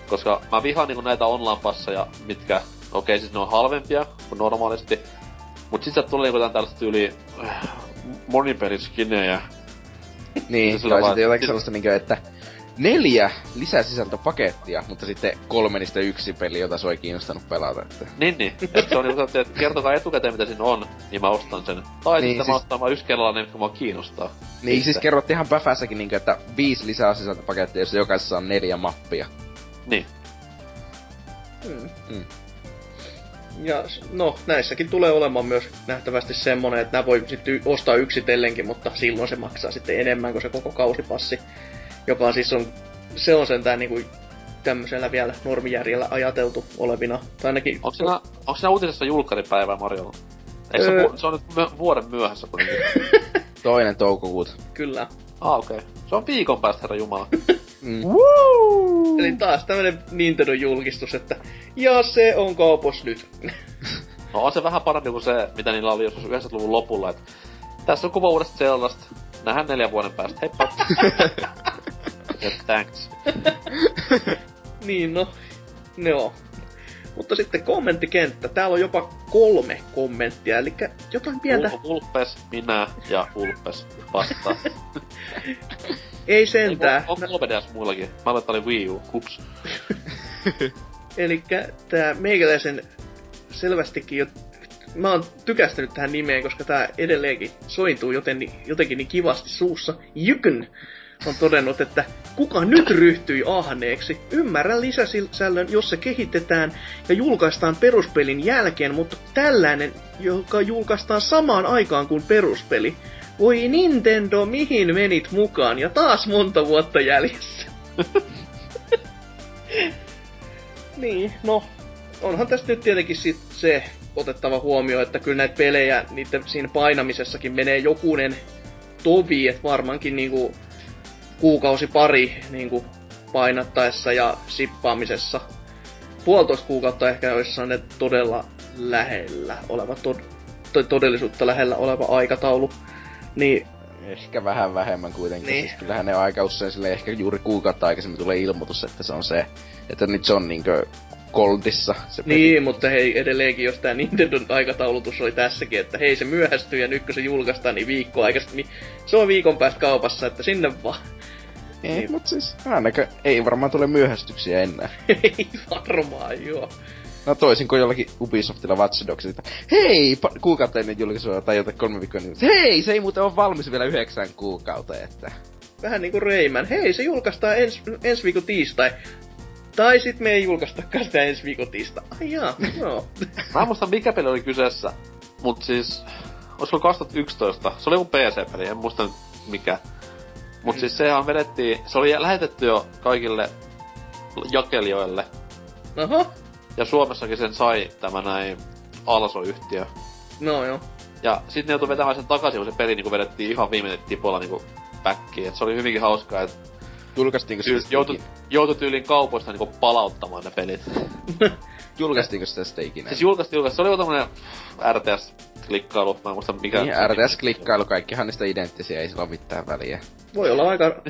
Koska mä vihaan niinku näitä online-passeja, mitkä, okei okay, siis ne on halvempia kuin normaalisti, mut sit sieltä tulee niinku tän tällaista yli äh, monipeliskinejä. Niin, tai sitten jotakin sellaista niinku, että neljä lisäsisältöpakettia, mutta sitten kolme niistä yksi peli, jota sua ei kiinnostanut pelata. Että. Niin, niin. Et se on niinku että kertokaa etukäteen mitä siinä on, niin mä ostan sen. Tai niin, sitten siis... mä ostan vaan yksi kerralla ne, jotka mua kiinnostaa. Niin, Itse. siis kerrottiin ihan päfässäkin niinku, että viisi lisää sisältöpakettia, jossa jokaisessa on neljä mappia. Niin. Hmm. Hmm. Ja no, näissäkin tulee olemaan myös nähtävästi semmonen, että nämä voi sitten ostaa yksitellenkin, mutta silloin se maksaa sitten enemmän kuin se koko kausipassi joka siis on, se on sentään niinku tämmöisellä vielä normijärjellä ajateltu olevina. Tai ainakin... Onko siinä, onko siinä uutisessa julkkaripäivää Marjolla? Eikö öö... se, se on nyt myö, vuoden myöhässä kuitenkin? Toinen toukokuuta. Kyllä. Ah, okei. Okay. Se on viikon päästä, herra Jumala. mm. Woo! Eli taas tämmönen Nintendo-julkistus, että ja se on kaupos nyt. no on se vähän parempi kuin se, mitä niillä oli joskus 90-luvun lopulla, että tässä on kuva uudesta Zeldasta. Nähdään neljän vuoden päästä. Heippa! Ja thanks. niin no, joo. Mutta sitten kommenttikenttä. Täällä on jopa kolme kommenttia, eli jotain pientä... Ul- Ulpes, minä ja Ulpes vastaa. Ei sentään. On, on 3DS muillakin. Mä olen oli Wii U. Kups. eli tää meikäläisen selvästikin jo mä oon tykästynyt tähän nimeen, koska tää edelleenkin sointuu joten, jotenkin niin kivasti suussa. Jykyn on todennut, että kuka nyt ryhtyi ahneeksi? Ymmärrän lisäsisällön, jos se kehitetään ja julkaistaan peruspelin jälkeen, mutta tällainen, joka julkaistaan samaan aikaan kuin peruspeli. Voi Nintendo, mihin menit mukaan? Ja taas monta vuotta jäljessä. Niin, no, onhan tästä nyt tietenkin sit se otettava huomio, että kyllä näitä pelejä, niiden siinä painamisessakin menee jokunen tovi, että varmaankin niinku kuukausi pari niinku painattaessa ja sippaamisessa. Puolitoista kuukautta ehkä olisi ne todella lähellä oleva, to- todellisuutta lähellä oleva aikataulu. Niin Ehkä vähän vähemmän kuitenkin. Niin. Siis kyllähän ne aika usein sille ehkä juuri kuukautta aikaisemmin tulee ilmoitus, että se on se. Että nyt se on niinkö koldissa se peli. Niin, mutta hei, edelleenkin jos tää Nintendon aikataulutus oli tässäkin, että hei se myöhästyy ja nyt kun se julkaistaan, niin viikko aikaisemmin. Se on viikon päästä kaupassa, että sinne vaan. Ei, Niin. mut siis ainakaan ei varmaan tule myöhästyksiä enää. Ei varmaan, joo. No toisin kuin jollakin Ubisoftilla Watch Dogsilla. Hei, pa- kuukautta ennen julkaisua tai jotain kolme viikkoa niin hei, se ei muuten ole valmis vielä yhdeksän kuukauteen, että... Vähän niinku Rayman. Hei, se julkaistaan ens, ensi viikon tiistai. Tai sit me ei julkaistakaan sitä ensi viikon tiistai. Ai jaa, joo. Mä en muista mikä peli oli kyseessä, mut siis... Olisiko ollut 2011? Se oli joku PC-peli, en muista nyt mikä. Mut Mm. siis sehän vedettiin, se oli lähetetty jo kaikille jakelijoille. Aha, Ja Suomessakin sen sai tämä näin Also-yhtiö. no joo. Ja sitten ne joutui vetämään sen takaisin, kun se peli niinku vedettiin ihan viime tipoilla niinku backiin. Et se oli hyvinkin hauskaa, että Julkaistiinko joutui, ikinä? joutui tyyliin kaupoista niinku palauttamaan ne pelit. Julkaistiinko sitä sitten ikinä? Siis julkaistiin, julkaistiin. Se oli joku tämmönen RTS-klikkailu, mä en muista mikä... Niin, RTS-klikkailu, kaikkihan niistä identtisiä, ei sillä ole mitään väliä. Voi olla aika,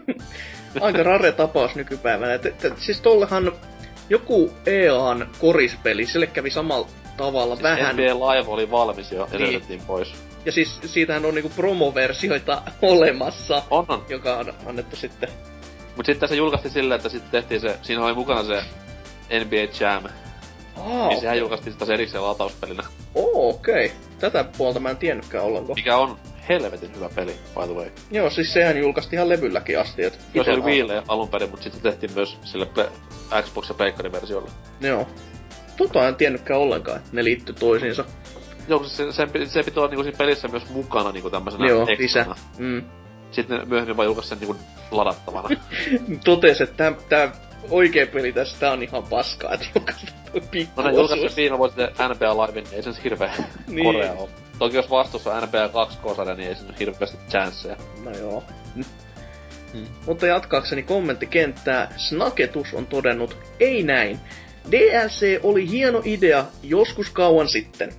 aika rare tapaus nykypäivänä. Et, et, et, siis tollehan joku EAN korispeli, sille kävi samalla tavalla Siis vähän. NBA Live oli valmis jo, ja Niin. pois. Ja siis siitähän on niinku promoversioita olemassa, On, on. joka on annettu sitten. Mut sitten se julkaistiin silleen, että sitten tehtiin se, siinä oli mukana se NBA Jam, Aa, niin sehän julkaistiin sitä erikseen latauspelinä. Oo, okei. Okay. Tätä puolta mä en tiennytkään ollenkaan. Mikä on helvetin hyvä peli, by the way. Joo, siis sehän julkaistiin ihan levylläkin asti. Et Joo, se oli Wiille alun perin, mut sitten tehtiin myös sille Xbox- ja Pleikkari-versiolle. Joo. Tota en tiennytkään ollenkaan, että ne liittyy toisiinsa. Joo, siis se, se, se pitää olla niinku siinä pelissä myös mukana niinku tämmösenä Joo, lisä. Mm. Sitten ne myöhemmin vaan julkaisi sen niinku ladattavana. Totes, että tää, tää oikea peli tässä tää on ihan paskaa, että pikku no ne julkaisi osuus. sen viime vuonna se NBA Live, niin ei se nyt hirveä Niin. korea ole. Toki jos vastuussa on NBA 2K-sarja, niin ei se nyt hirveästi chanceja. No joo. Hmm. Mutta jatkaakseni kommenttikenttää, Snaketus on todennut, ei näin. DLC oli hieno idea joskus kauan sitten.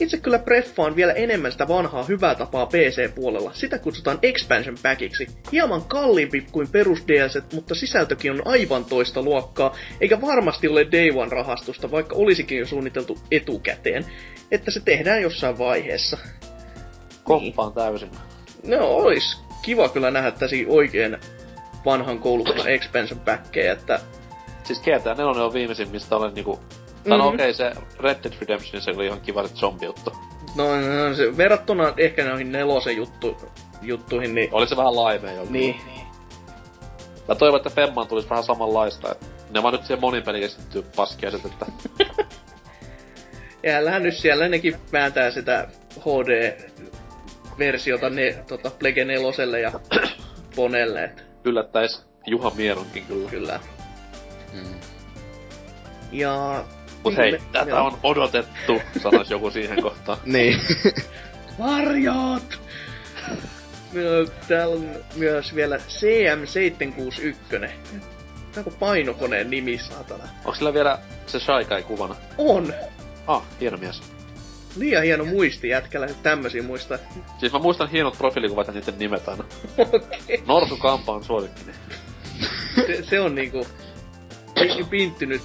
Itse kyllä preffaan vielä enemmän sitä vanhaa hyvää tapaa PC-puolella. Sitä kutsutaan expansion packiksi. Hieman kalliimpi kuin perus DLC, mutta sisältökin on aivan toista luokkaa, eikä varmasti ole Day One-rahastusta, vaikka olisikin jo suunniteltu etukäteen, että se tehdään jossain vaiheessa. Komppaan täysin. No, olis kiva kyllä nähdä täsi oikein vanhan koulukunnan expansion packkejä, että Siis GTA 4 on viimeisin, mistä olen niinku... Tai no Mhm. okei, se Red Dead Redemption, se oli ihan kiva se zombi-juttu. no, no se, verrattuna ehkä noihin nelosen juttu, juttuihin, niin... Oli se vähän laimea jo. Niin, Mä toivon, että Femman tulisi vähän samanlaista. Ne vaan nyt siihen monin peli keskittyy paskiaiset, että jäällähän nyt siellä nekin vääntää sitä HD-versiota ne, tota, Plege neloselle ja Ponelle, et yllättäis Juha Mieronkin kyllä. kyllä. Mm. Ja... Mut hei, viime- tätä joo. on odotettu, sanois joku siihen kohtaan. Niin. Varjot! Täällä on myös vielä CM761. Tää on painokoneen nimi, saatana. Onks sillä vielä se Shy Guy kuvana? On! Ah, hieno mies. Liian hieno muisti jätkällä, että tämmösiä muista. Siis mä muistan hienot profiilikuvat ja niiden nimet aina. Okei. Norsu Kampa on suosikkini. Se, se on niinku pi- pinttynyt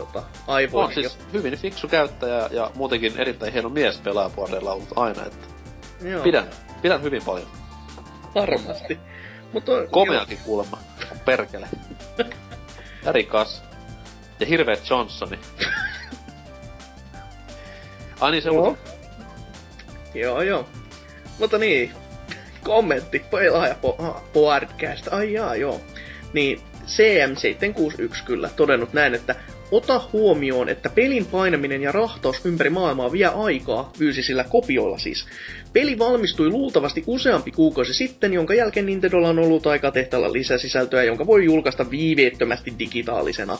tota, aivoihin. On siis hyvin fiksu käyttäjä ja muutenkin erittäin hieno mies pelaajapuolella ollut aina, että Joo, pidän, pidän hyvin paljon. Varmasti. Mutta Komeakin kuulemma. Perkele. Ja rikas. Ja hirveet Johnsoni. Ai niin se Joo. on. Joo, joo. Mutta niin, kommentti, pelaaja po- ah, podcast, ai jaa, joo. Niin, CM761 kyllä todennut näin, että Ota huomioon, että pelin painaminen ja rahtaus ympäri maailmaa vie aikaa, fyysisillä kopioilla siis. Peli valmistui luultavasti useampi kuukausi sitten, jonka jälkeen Nintendolla on ollut aika tehtällä lisäsisältöä, jonka voi julkaista viiveettömästi digitaalisena.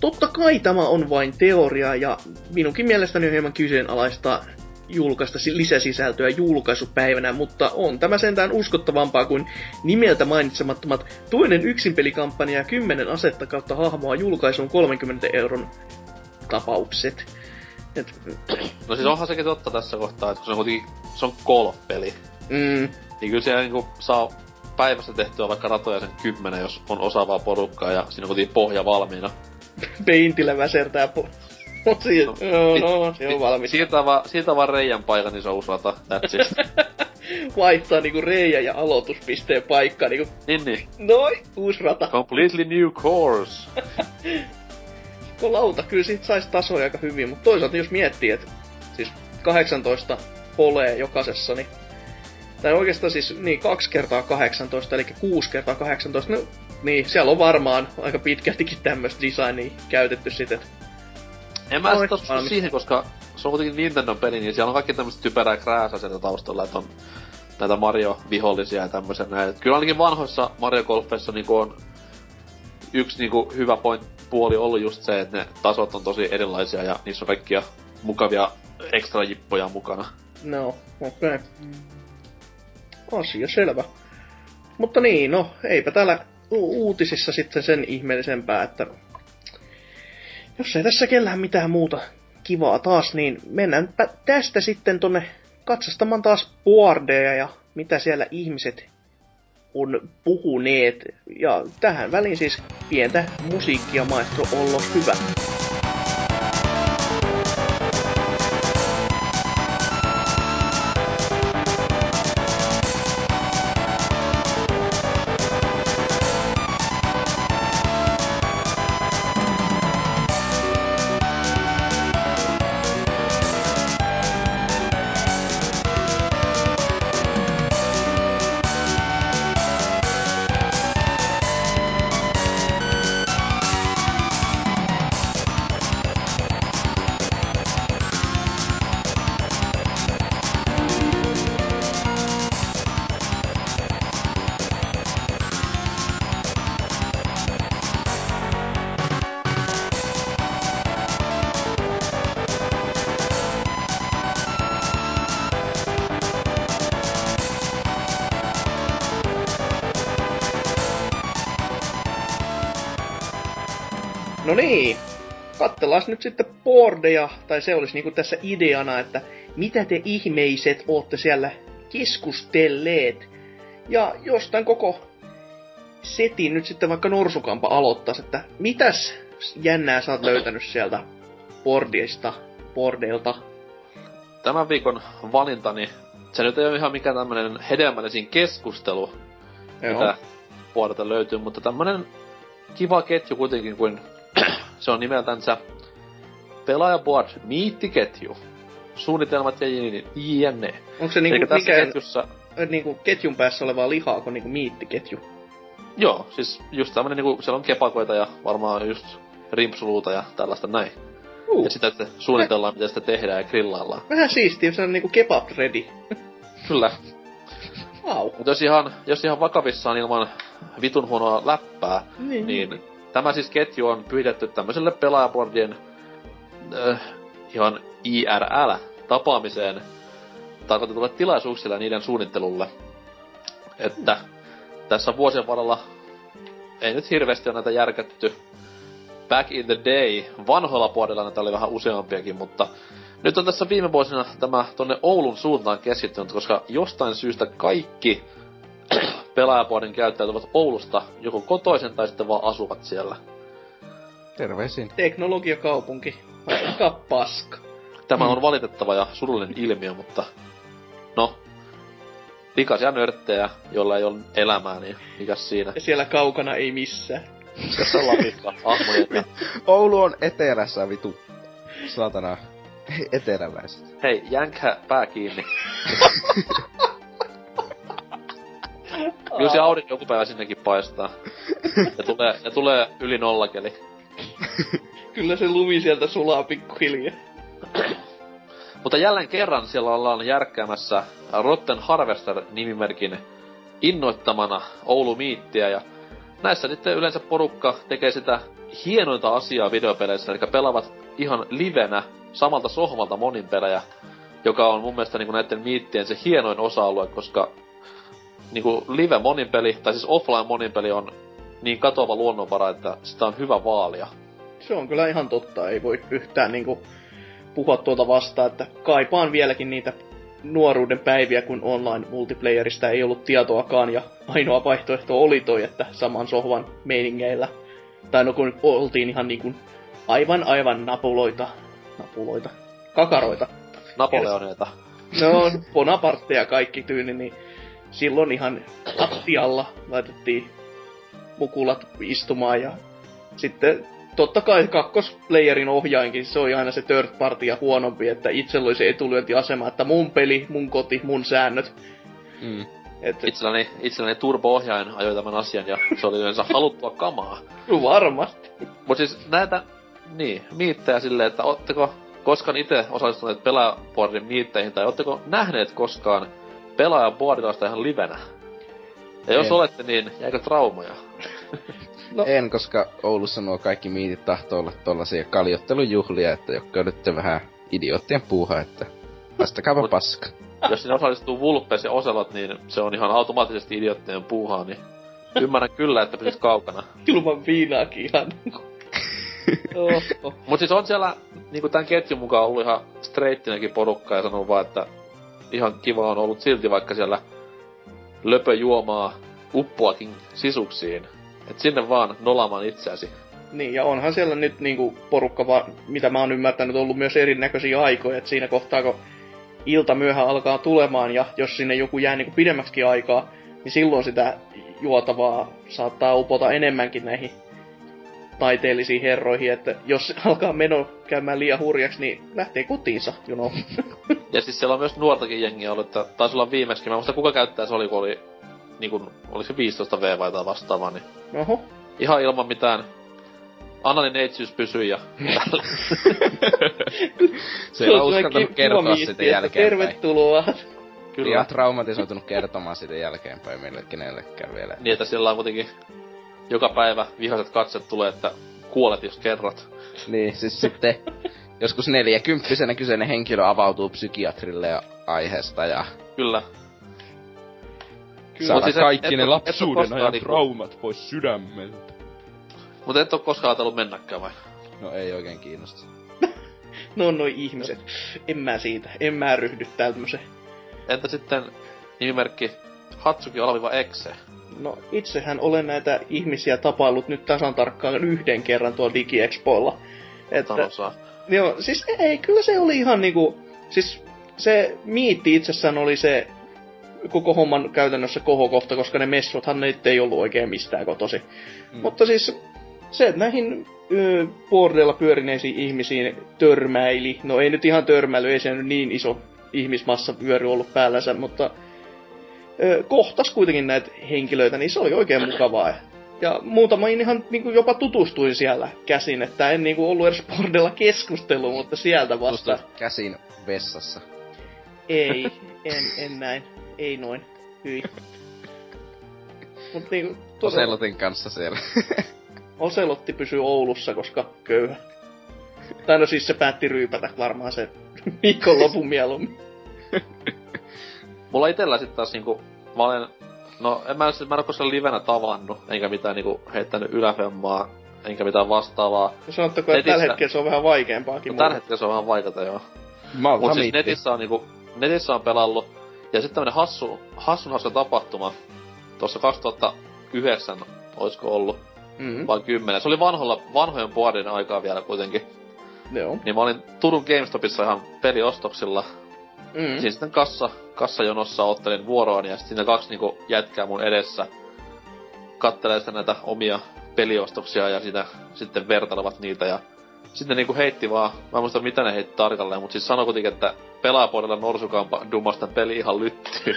Totta kai tämä on vain teoria, ja minunkin mielestäni on hieman kyseenalaista julkaista lisäsisältöä julkaisupäivänä, mutta on tämä sentään uskottavampaa kuin nimeltä mainitsemattomat toinen yksinpelikampanja ja 10 asetta kautta hahmoa julkaisuun 30 euron tapaukset. Et... No siis onhan sekin totta tässä kohtaa, että kun se on kuitenkin, se on golf-peli. Mm. Niin kyllä siellä niinku saa päivässä tehtyä vaikka ratoja sen kymmenen, jos on osaavaa porukkaa ja siinä on kuitenkin pohja valmiina. Peintillä väsertää po- Siin, no, no, no, se on valmis. Siirtää vaan, siirtää vaan reijän paikan, niin se on usata. That's it. Vaihtaa niinku reijä ja aloituspisteen paikkaa niinku... Niin, niin. Noi, uusi rata. Completely new course. Lauta, kyllä siitä sais tasoja aika hyvin, mutta toisaalta jos miettii, että siis 18 holee jokaisessa, niin tai oikeastaan siis niin 2 kertaa 18, eli 6 kertaa 18, no niin, siellä on varmaan aika pitkältikin tämmöistä designia käytetty sitten, että en mä usko siihen, koska se on kuitenkin Nintendo peli, niin siellä on kaikki tämmöistä typerää krääsää sieltä taustalla, että on näitä Mario-vihollisia ja tämmöisiä näin. Kyllä ainakin vanhoissa Mario Golfissa niinku on yksi niinku hyvä point, puoli ollut just se, että ne tasot on tosi erilaisia ja niissä on kaikkia mukavia ekstra jippoja mukana. No, okei. Okay. Asia selvä. Mutta niin, no, eipä täällä uutisissa sitten sen ihmeellisempää, että jos ei tässä kellään mitään muuta kivaa taas, niin mennään tästä sitten tonne katsastamaan taas boardeja ja mitä siellä ihmiset on puhuneet. Ja tähän väliin siis pientä musiikkia maestro Ollo hyvä. Nyt sitten boardeja, tai se olisi niinku tässä ideana, että mitä te ihmeiset ootte siellä keskustelleet. Ja jostain koko setin nyt sitten vaikka Norsukampa aloittaisi, että mitäs jännää sä oot löytänyt sieltä bordeista, bordeilta? Tämän viikon valintani, se nyt ei ole ihan mikään tämmönen hedelmällisin keskustelu, Joo. mitä puolelta löytyy, mutta tämmönen kiva ketju kuitenkin kuin se on nimeltänsä pelaajaboard miittiketju. Suunnitelmat ja jne. Onko se niinku tässä mikään, ketjussa... niinku ketjun päässä olevaa lihaa kuin niinku miittiketju? Joo, siis just tämmönen niinku, siellä on kepakoita ja varmaan just rimpsuluuta ja tällaista näin. Uh. Ja sitä että suunnitellaan, miten sitä tehdään ja grillaillaan. Vähän siistiä, se on niinku kebab ready. Kyllä. Wow. Mutta jos ihan, jos ihan vakavissaan ilman vitun huonoa läppää, niin, niin Tämä siis ketju on pyhitetty tämmöiselle pelaajaboardien äh, ihan IRL-tapaamiseen tarkoitetulle tilaisuuksille ja niiden suunnittelulle. Että tässä vuosien varrella ei nyt hirveästi ole näitä järkätty. Back in the day, vanhoilla puolilla näitä oli vähän useampiakin, mutta nyt on tässä viime vuosina tämä tonne Oulun suuntaan keskittynyt, koska jostain syystä kaikki pelaajapuolen käyttäjät ovat Oulusta joko kotoisen tai sitten vaan asuvat siellä. Terveisin. Teknologiakaupunki. Aika paska. Tämä on valitettava ja surullinen ilmiö, mutta no, likaisia nörttejä, joilla ei ole elämää, niin mikäs siinä? Ja siellä kaukana ei missään. Tässä on Lapissa, ahmoja. Oulu on etelässä, vitu. Saatana. Eteläläiset. Hei, jänkä pää kiinni. Kyllä se aurinko joku päivä sinnekin paistaa. Ja tulee, ja tulee yli nollakeli. Kyllä se lumi sieltä sulaa pikkuhiljaa. Mutta jälleen kerran siellä ollaan järkkäämässä Rotten Harvester-nimimerkin innoittamana Oulu Miittiä ja näissä sitten yleensä porukka tekee sitä hienointa asiaa videopeleissä, eli pelaavat ihan livenä samalta sohvalta monin pelejä, joka on mun mielestä niinku näiden miittien se hienoin osa-alue, koska niinku live monin peli, tai siis offline monin peli on niin katoava luonnonvara, että sitä on hyvä vaalia. Se on kyllä ihan totta, ei voi yhtään niinku puhua tuota vastaan, että kaipaan vieläkin niitä nuoruuden päiviä, kun online multiplayerista ei ollut tietoakaan ja ainoa vaihtoehto oli toi, että saman sohvan meiningeillä. Tai no kun oltiin ihan niinku aivan aivan napuloita, napuloita, kakaroita. Napoleoneita. No, Bonaparte ja kaikki tyyni, niin silloin ihan lattialla laitettiin mukulat istumaan ja sitten totta kai kakkosplayerin ohjainkin, se on aina se third party ja huonompi, että itsellä oli se etulyöntiasema, että mun peli, mun koti, mun säännöt. Mm. Et... Itselläni, itselläni turbo-ohjain ajoi tämän asian ja se oli yleensä haluttua kamaa. No varmasti. Mut siis näitä, niin, miittejä silleen, että ootteko koskaan itse osallistuneet pelaajapuolin miitteihin, tai ootteko nähneet koskaan pelaajapuolilasta ihan livenä? Ja jos en. olette, niin jäikö traumaja? No. En, koska Oulussa nuo kaikki miitit tahtoo olla tollasia kaljottelujuhlia, että jotka on nyt vähän idioottien puuha, että vastakaapa paska. Jos sinne osallistuu Vulpes ja Oselot, niin se on ihan automaattisesti idioottien puuhaa, niin ymmärrän kyllä, että pysyt kaukana. Ilman viinaakin ihan oh, Mut siis on siellä niinku tän ketjun mukaan ollut ihan streittinäkin porukka ja sanonut vaan, että ihan kiva on ollut silti vaikka siellä löpöjuomaa uppoakin sisuksiin et sinne vaan nolaamaan itseäsi. Niin, ja onhan siellä nyt niinku porukka, va- mitä mä oon ymmärtänyt, ollut myös erinäköisiä aikoja, että siinä kohtaa, kun ilta myöhä alkaa tulemaan, ja jos sinne joku jää niinku pidemmäksi aikaa, niin silloin sitä juotavaa saattaa upota enemmänkin näihin taiteellisiin herroihin, että jos alkaa meno käymään liian hurjaksi, niin lähtee kotiinsa, you know. ja siis siellä on myös nuortakin jengiä ollut, että taisi olla viimeksi, mä muista kuka käyttää se oli, kun oli niinku, oliko se 15 V vai jotain vastaavaa, niin... Oho. Ihan ilman mitään Annalin neitsyys pysyi ja se ei ole uskaltanut kertoa sitä jälkeenpäin. Tervetuloa. Kyllä. Ihan traumatisoitunut kertomaan sitä jälkeenpäin meille kenellekään vielä. Niin, että siellä on kuitenkin joka päivä vihaiset katset tulee, että kuolet jos kerrot. Niin, siis sitten joskus neljäkymppisenä kyseinen henkilö avautuu psykiatrille ja aiheesta ja... Kyllä. Kyllä. Saada siis kaikki et, ne et, lapsuuden ajan niinku... traumat pois sydämeltä. Mut et oo koskaan ajatellut mennäkään vai? No ei oikein kiinnosta. no noi ihmiset. En mä siitä. En mä ryhdy tämmöseen. Entä sitten nimimerkki Hatsuki Olaviva Exe? No itsehän olen näitä ihmisiä tapaillut nyt tasan tarkkaan yhden kerran tuolla DigiExpoilla. Että, Talossa. Joo, siis ei, kyllä se oli ihan niinku... Siis se miitti itsessään oli se koko homman käytännössä kohokohta, koska ne messuthan ne ei ollut oikein mistään kotosi. Mm. Mutta siis se, että näihin ö, bordella pyörineisiin ihmisiin törmäili, no ei nyt ihan törmäily, ei se nyt niin iso ihmismassa pyöry ollut päällänsä, mutta ö, kohtas kuitenkin näitä henkilöitä, niin se oli oikein mukavaa. Ja muutama ihan niin kuin jopa tutustuin siellä käsin, että en niin kuin ollut edes bordella keskustelu, mutta sieltä vasta. käsin vessassa. Ei, en, en näin ei noin. Hyi. Mut niinku... Todella... Oselotin kanssa siellä. Oselotti pysyy Oulussa, koska köyhä. Tai no siis se päätti ryypätä varmaan se viikonlopun mieluummin. Mulla itellä sit taas niinku, mä olen, no en mä, siis, mä en oo koskaan livenä tavannut, enkä mitään niinku heittänyt yläfemmaa, enkä mitään vastaavaa. No sanottako, että tällä hetkellä se on vähän vaikeampaakin. No, tällä hetkellä se on vähän vaikeata, joo. Mut siis netissä on niinku, netissä on pelallut ja sitten tämmönen hassu, hassun hauska tapahtuma. Tuossa 2009 oisko ollut. Mm-hmm. Vai 10. Se oli vanholla, vanhojen puolin aikaa vielä kuitenkin. Joo. Niin mä olin Turun GameStopissa ihan peliostoksilla. Mm-hmm. Siinä sitten kassa, kassajonossa ottelin vuoroon ja sitten kaksi niinku jätkää mun edessä. Kattelee sitten näitä omia peliostoksia ja sitä sitten vertailevat niitä ja sitten niinku heitti vaan, mä en muista mitä ne heitti tarkalleen, mutta siis sanoi kuitenkin, että pelaapuolella norsukampa dumasta peli ihan lyttyy.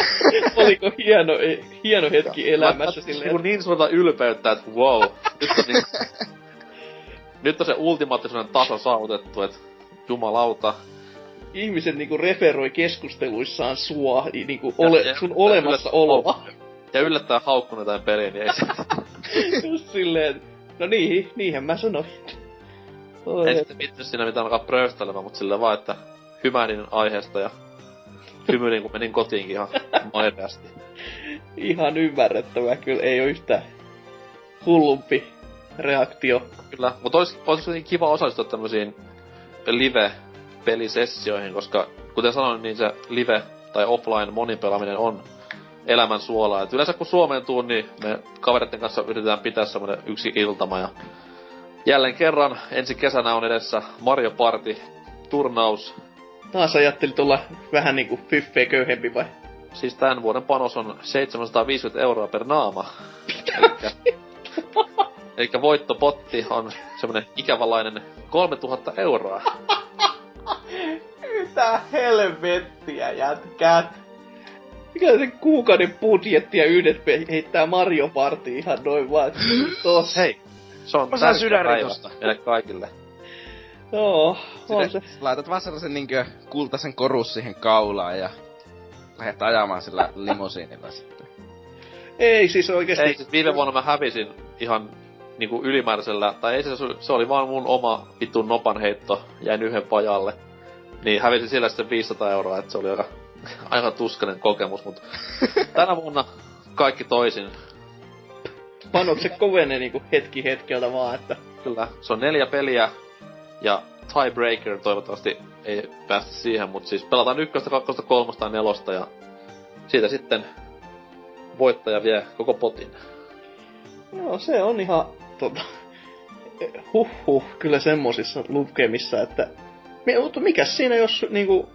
Oliko hieno, hieno hetki elämässä silleen? Mä, niin suurta ylpeyttä, että wow. Nyt on niin... nyt on se ultimaattisuuden taso saavutettu, että jumalauta. Ihmiset niinku referoi keskusteluissaan sua, niinku ole, ja, sun olemassaoloa. Ja yllättää haukkunut jotain peliä, niin ei se... Just silleen, no niin, niinhän mä sanoin. Ei sitten vittu siinä mitään alkaa pröystelemaan, mutta sillä vaan, että hymähdin aiheesta ja hymyilin kun menin kotiinkin ihan maireasti. ihan ymmärrettävää, kyllä ei ole yhtään hullumpi reaktio. Kyllä, mutta olisi, olisi niin kiva osallistua tämmöisiin live-pelisessioihin, koska kuten sanoin, niin se live tai offline monipelaaminen on elämän suolaa. Et yleensä kun Suomeen tuun, niin me kavereiden kanssa yritetään pitää semmonen yksi iltama ja jälleen kerran ensi kesänä on edessä Mario Party turnaus. Taas ajattelit olla vähän niinku fyffeä köyhempi vai? Siis tämän vuoden panos on 750 euroa per naama. Eli voittopotti on semmonen ikävälainen 3000 euroa. Mitä helvettiä jätkät? Mikä se kuukauden budjetti ja yhdet heittää Mario Party ihan noin vaan. Tos. Hei, se on Osa sydänritosta. Meille kaikille. Joo, on se. Laitat vaan sellaisen niinkö kultaisen korus siihen kaulaan ja lähdet ajamaan sillä limusiinilla sitten. Ei siis oikeesti. Ei siis viime vuonna mä hävisin ihan niinku ylimääräisellä, tai ei se, se oli vaan mun oma vittu nopan heitto, jäin yhden pajalle. Niin hävisin sillä sitten 500 euroa, että se oli aika, aika tuskainen kokemus, mutta tänä vuonna kaikki toisin. Panokset kovenee niinku hetki hetkeltä vaan, että... Kyllä, se on neljä peliä, ja tiebreaker toivottavasti ei päästä siihen, mutta siis pelataan ykköstä, kakkosta, kolmosta ja nelosta ja siitä sitten voittaja vie koko potin. Joo, se on ihan tota, huh, kyllä semmosissa lukemissa, että mutta mikä siinä, jos niinku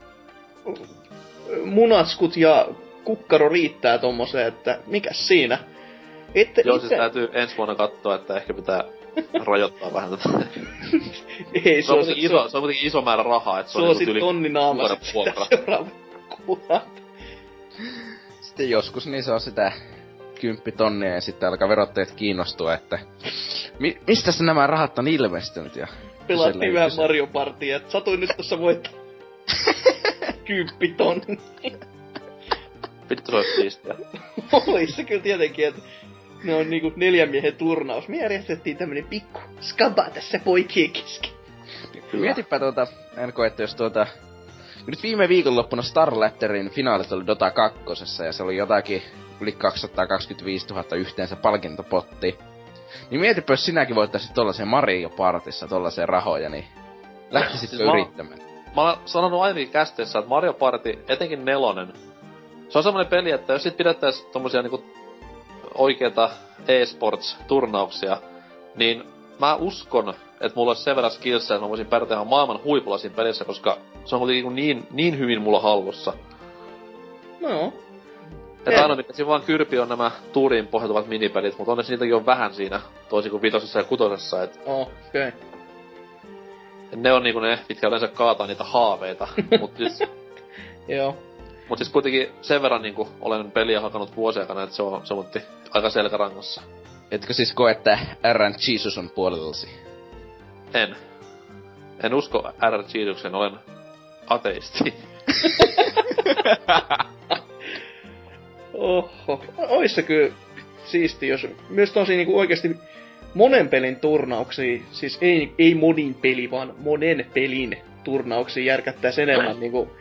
munatskut ja kukkaro riittää tommoseen, että mikä siinä? Ette, Joo, itse... siis täytyy ensi vuonna katsoa, että ehkä pitää rajoittaa vähän tätä. Ei, se, on, se, iso, se on kuitenkin iso määrä rahaa, että se, se on, niinku yli tonni naama Sitten joskus niin se on sitä kymppitonnia ja sitten alkaa verottajat kiinnostua, että mi- mistä se nämä rahat on ilmestynyt ja Pelattiin vähän Mario Partia, että satuin nyt tossa voittaa kymppitonni. Vittu se olisi siistiä. Olis se kyllä tietenkin, että ne on niinku neljän miehen turnaus. Me järjestettiin tämmönen pikku skaba tässä poikien kesken. Mietipä tuota, NK, että jos tuota... Nyt viime viikonloppuna Starlatterin finaalit oli Dota 2, ja se oli jotakin yli 225 000 yhteensä palkintopotti. Niin mietipä, jos sinäkin voittaisit tollasen Mario Partissa tollasen rahoja, niin lähtisitkö siis yrittämään? Mä, mä oon sanonut kästeessä, että Mario Party, etenkin nelonen, se on semmonen peli, että jos sit pidettäis tommosia niinku oikeita e-sports-turnauksia, niin mä uskon, että mulla olisi sen verran skillsia, että mä voisin pärjätä ihan maailman huipulla siinä pelissä, koska se on kuitenkin niin, niin hyvin mulla hallussa. No. Että aina mikä siinä vaan kyrpi on nämä tuuriin pohjautuvat minipelit, mutta onneksi niitäkin on vähän siinä, toisin kuin vitosessa ja kutosessa, et... Oh, okei. Okay. Ne on niinku ne, mitkä yleensä kaataa niitä haaveita, mut siis... Joo. Mut siis kuitenkin sen verran niinku olen peliä hakannut vuosien aikana, että se on, se on aika selkärangassa. Etkö siis koe, että R. Jesus on puolellasi? En. En usko R. Jesusuksen, olen ateisti. Oho. Ois se kyllä siisti, jos myös tosi niinku oikeesti monen pelin turnauksia, siis ei, ei monin peli, vaan monen pelin turnauksia järkättäis enemmän niinku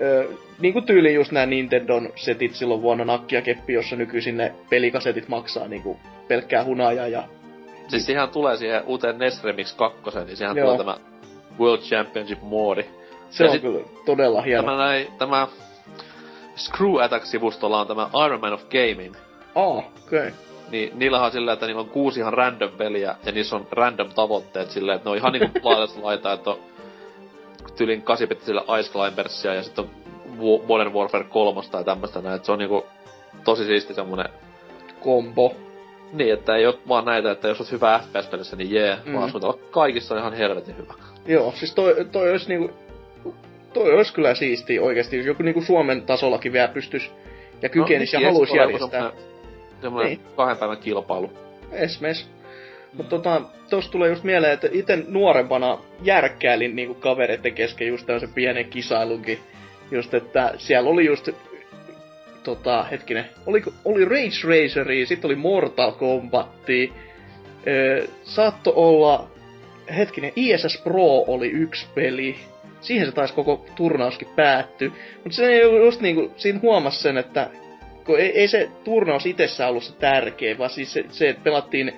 Öö, niinku tyyli just nämä Nintendon setit silloin vuonna nakkia keppi, jossa nykyisin ne pelikasetit maksaa niinku pelkkää hunajaa ja... Siis siihen tulee siihen uuteen NES Remix 2, niin siihen Joo. tulee tämä World Championship moodi. Se ja on kyllä todella hieno. Tämä, näin, tämä Screw Attack-sivustolla on tämä Iron Man of Gaming. Oh, okei. Okay. Niin niillä on sillä, että niillä on kuusi ihan random peliä ja niissä on random tavoitteet silleen, että ne on ihan niinku laidasta laita, että on tyylin 8 Ice Climbersia ja sitten Modern Warfare 3 tai tämmöstä näin, että se on niinku tosi siisti semmonen... Kombo. Niin, että ei oo vaan näitä, että jos oot hyvä FPS-pelissä, niin jee, mm. vaan sun kaikissa on ihan helvetin hyvä. Joo, siis toi, toi olisi niinku... Toi olisi kyllä siisti oikeesti, jos joku niinku Suomen tasollakin vielä pystyis ja kykenis no, ja haluaisi järjestää. Semmonen niin. kahden päivän kilpailu. Esimerkiksi. Mutta tota, tosta tulee just mieleen, että itse nuorempana järkkäilin niinku kavereiden kesken just tämmöisen pienen kisailunkin. Just, että siellä oli just tota, hetkinen, oli, oli Rage Raceria, sitten oli Mortal Kombatia, öö, saatto olla, hetkinen, ISS Pro oli yksi peli, siihen se taisi koko turnauskin päättyä. Mutta se just niinku, siinä huomasi sen, että kun ei, ei se turnaus itsessään ollut se tärkeä, vaan siis se, se että pelattiin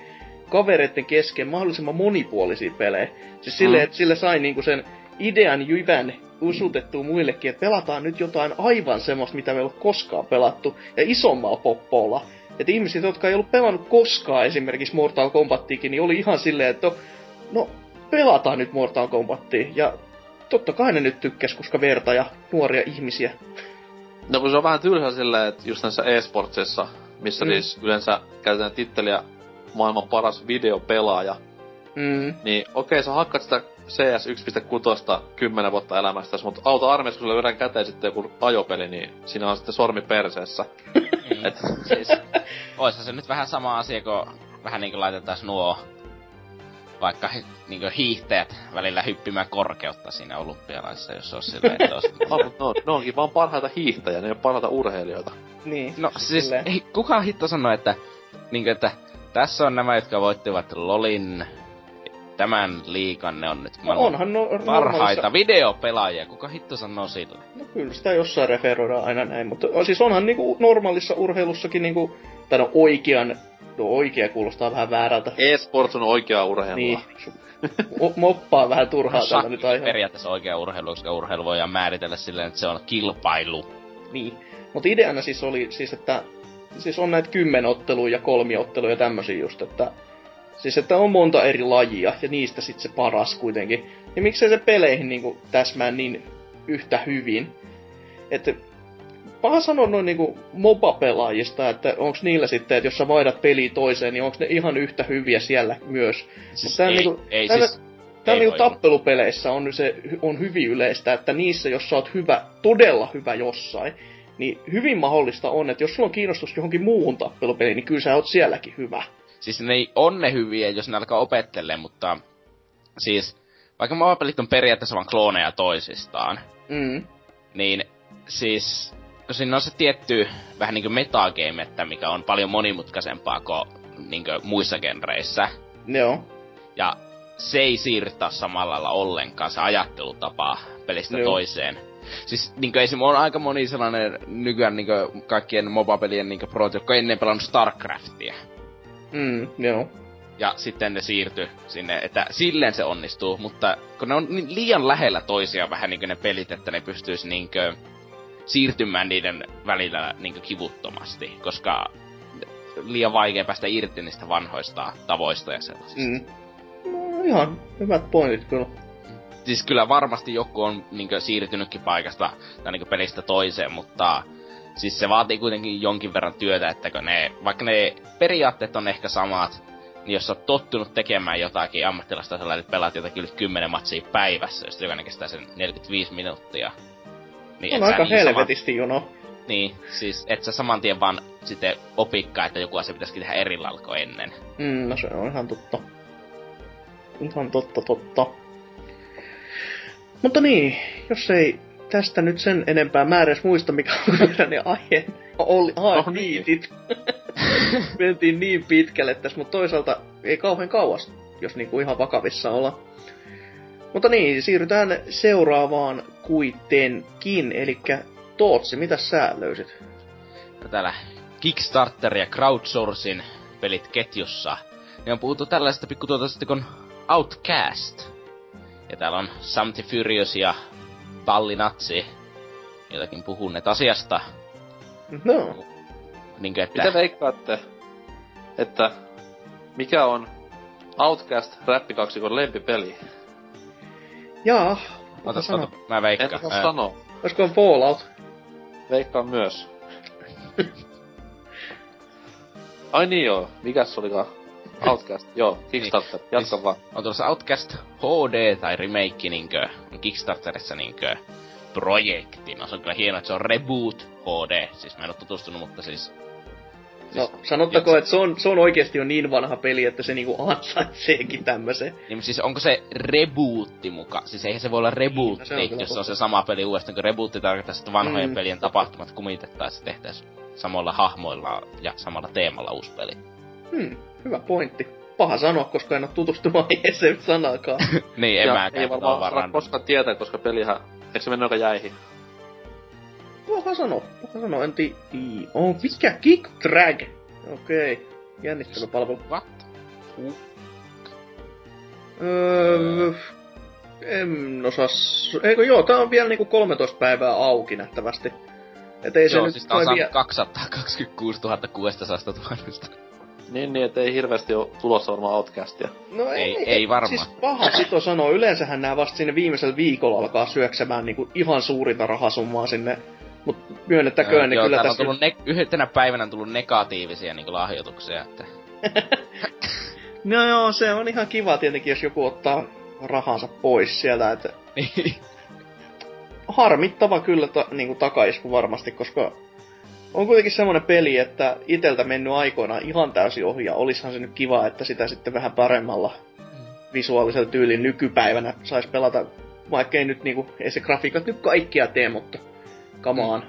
kavereiden kesken mahdollisimman monipuolisia pelejä. Siis mm. silleen, että sille sai niinku sen idean jyvän usutettua muillekin, että pelataan nyt jotain aivan semmoista, mitä me ei ole koskaan pelattu, ja isommalla poppolla. Että ihmiset, jotka ei ollut pelannut koskaan esimerkiksi Mortal Kombattiikin, niin oli ihan silleen, että no, pelataan nyt Mortal Kombattia. Ja totta kai ne nyt tykkäs, koska verta ja nuoria ihmisiä. No kun se on vähän tylsä silleen, että just näissä e-sportsissa, missä mm. siis yleensä käytetään titteliä maailman paras videopelaaja, Mm. niin okei, sä hakkaat sitä CS 1.6 10 vuotta elämästä, mutta auto armeijassa, kun sulle yhden käteen sitten joku ajopeli, niin siinä on sitten sormi perseessä. Niin. Et, siis, oishan se nyt vähän sama asia, kun vähän niinku laitetaan nuo vaikka niinku hiihtäjät välillä hyppimään korkeutta siinä olympialaisissa, jos on silleen, että olisi... no, no, ne onkin vaan parhaita hiihtäjiä, ne ei ole parhaita urheilijoita. Niin. No siis, ei, kukaan hitto sanoi, että, niinku, että tässä on nämä, jotka voittivat LOLin tämän liikan, ne on nyt no, onhan no, parhaita normaalissa... videopelaajia. Kuka hitto sanoo sille? No kyllä sitä jossain referoidaan aina näin, mutta siis onhan niinku normaalissa urheilussakin niinku, tai no oikean, no oikea kuulostaa vähän väärältä. E-sports on oikea urheilua. Niin. moppaa vähän turhaa no, tällä nyt aihe. periaatteessa oikea urheilu, koska urheilu voidaan määritellä silleen, että se on kilpailu. Niin. Mutta ideana siis oli siis, että siis on näitä kymmenotteluja ja kolmiotteluja ja tämmösiä just, että Siis että on monta eri lajia ja niistä sitten se paras kuitenkin. Ja miksei se peleihin niinku täsmää niin yhtä hyvin. Että paha sanoa noin niinku MOBA-pelaajista, että onko niillä sitten, että jos sä vaihdat peli toiseen, niin onko ne ihan yhtä hyviä siellä myös. Siis ei, niinku, ei täällä, siis... Täällä niinku tappelupeleissä on se on hyvin yleistä, että niissä, jos sä oot hyvä, todella hyvä jossain, niin hyvin mahdollista on, että jos sulla on kiinnostus johonkin muuhun tappelupeliin, niin kyllä sä oot sielläkin hyvä. Siis ne ei on ne hyviä, jos ne alkaa opettelemaan, mutta siis vaikka maapelit on periaatteessa vain klooneja toisistaan, mm. niin siis kun siinä on se tietty vähän niinku metagame, että mikä on paljon monimutkaisempaa kuin niinku muissa genreissä. Joo. Ja se ei siirry taas samalla lailla ollenkaan se ajattelutapa pelistä Joo. toiseen. Siis niinku esim. on aika moni sellainen nykyään niinku kaikkien mobapelien niinku pro, jotka ennen pelannut StarCraftia. Mm, joo. Ja sitten ne siirtyi sinne, että silleen se onnistuu, mutta kun ne on niin liian lähellä toisiaan vähän niin ne pelit, että ne pystyisi niinkö siirtymään niiden välillä niinkö kivuttomasti, koska liian vaikea päästä irti niistä vanhoista tavoista ja sellaisista. Mm. No, ihan hyvät pointit kyllä. Siis kyllä varmasti joku on niinkö siirtynytkin paikasta tai niinkö pelistä toiseen, mutta siis se vaatii kuitenkin jonkin verran työtä, että kun ne, vaikka ne periaatteet on ehkä samat, niin jos sä oot tottunut tekemään jotakin ammattilaista, että pelaat jotakin yli 10 matsia päivässä, jos jokainen kestää sen 45 minuuttia. Niin on aika helvetisti sama... jono. Niin, siis et sä saman tien vaan sitten opikkaa, että joku asia pitäisikin tehdä eri ennen. Mm, no se on ihan totta. Ihan totta, totta. Mutta niin, jos ei tästä nyt sen enempää määräs muista, mikä on ne aihe oli oh, niitit. Mentiin niin pitkälle tässä, mutta toisaalta ei kauhean kauas, jos niinku ihan vakavissa olla. Mutta niin, siirrytään seuraavaan kuitenkin, eli Tootsi, mitä sä löysit? No täällä Kickstarter ja crowdsourcing pelit ketjussa. Ne on puhuttu tällaista pikkutuotosta kuin Outcast. Ja täällä on Samti Furious ja ballinatsi jotakin puhuneet asiasta. No. Niin että... Mitä veikkaatte, että mikä on Outcast räppikaksikon lempipeli? Jaa. Ota, ota, mä veikkaan. En osaa sanoa. Olisiko Fallout? Veikkaan myös. Ai niin joo, mikäs olikaan? Outcast, joo, Kickstarter, niin. jatka siis vaan. On tuossa Outcast HD tai remake niinkö, Kickstarterissa niinkö projekti. No se on kyllä hienoa, että se on Reboot HD. Siis mä en oo tutustunut, mutta siis No, sanottako, että se on, se on oikeasti jo niin vanha peli, että se niinku ansaitseekin tämmösen. Niin, siis onko se rebootti muka? Siis eihän se voi olla rebootti, Niin, no se on jos se on se sama peli uudestaan, kun rebootti tarkoittaa, että vanhojen Mm. pelien tapahtumat kumitettaisiin tehtäisiin samoilla hahmoilla ja samalla teemalla uusi peli. Hmm, hyvä pointti. Paha sanoa, koska en ole tutustunut aiheeseen sanaakaan. niin, en ja mäkään ei varmaan random. koskaan tietää, koska pelihän... Eikö se mennyt aika jäihin? Paha sanoa, paha sanoa, en tiedä. On mikä Kick Drag? Okei, jännittelypalvelu. What? Uh, Öö, en osaa... s- Eikö joo, tää on vielä niinku 13 päivää auki nähtävästi. Et ei se Joo, nyt siis tää on vie- 226 600 tuhannesta. Niin, niin, että ei hirveästi ole tulossa varmaan Outcastia. No Ei- ei varmaan. Siis paha sito sanoo. Yleensähän nämä vasta sinne viimeisellä viikolla alkaa syöksemään niinku ihan suurinta rahasummaa sinne. Mut myönnettäköön, niin joo, kyllä tässä... on tullut ne- yhtenä päivänä on tullut negatiivisia niin lahjoituksia, että... No joo, se on ihan kiva tietenkin, jos joku ottaa rahansa pois sieltä, että Niin. harmittava kyllä ta, niin kuin takaisku varmasti, koska on kuitenkin semmoinen peli, että iteltä mennyt aikoina ihan täysin ohi, ja olishan se nyt kiva, että sitä sitten vähän paremmalla visuaalisella tyylin nykypäivänä saisi pelata, vaikka ei nyt niinku, ei se grafiikat nyt kaikkia tee, mutta come on.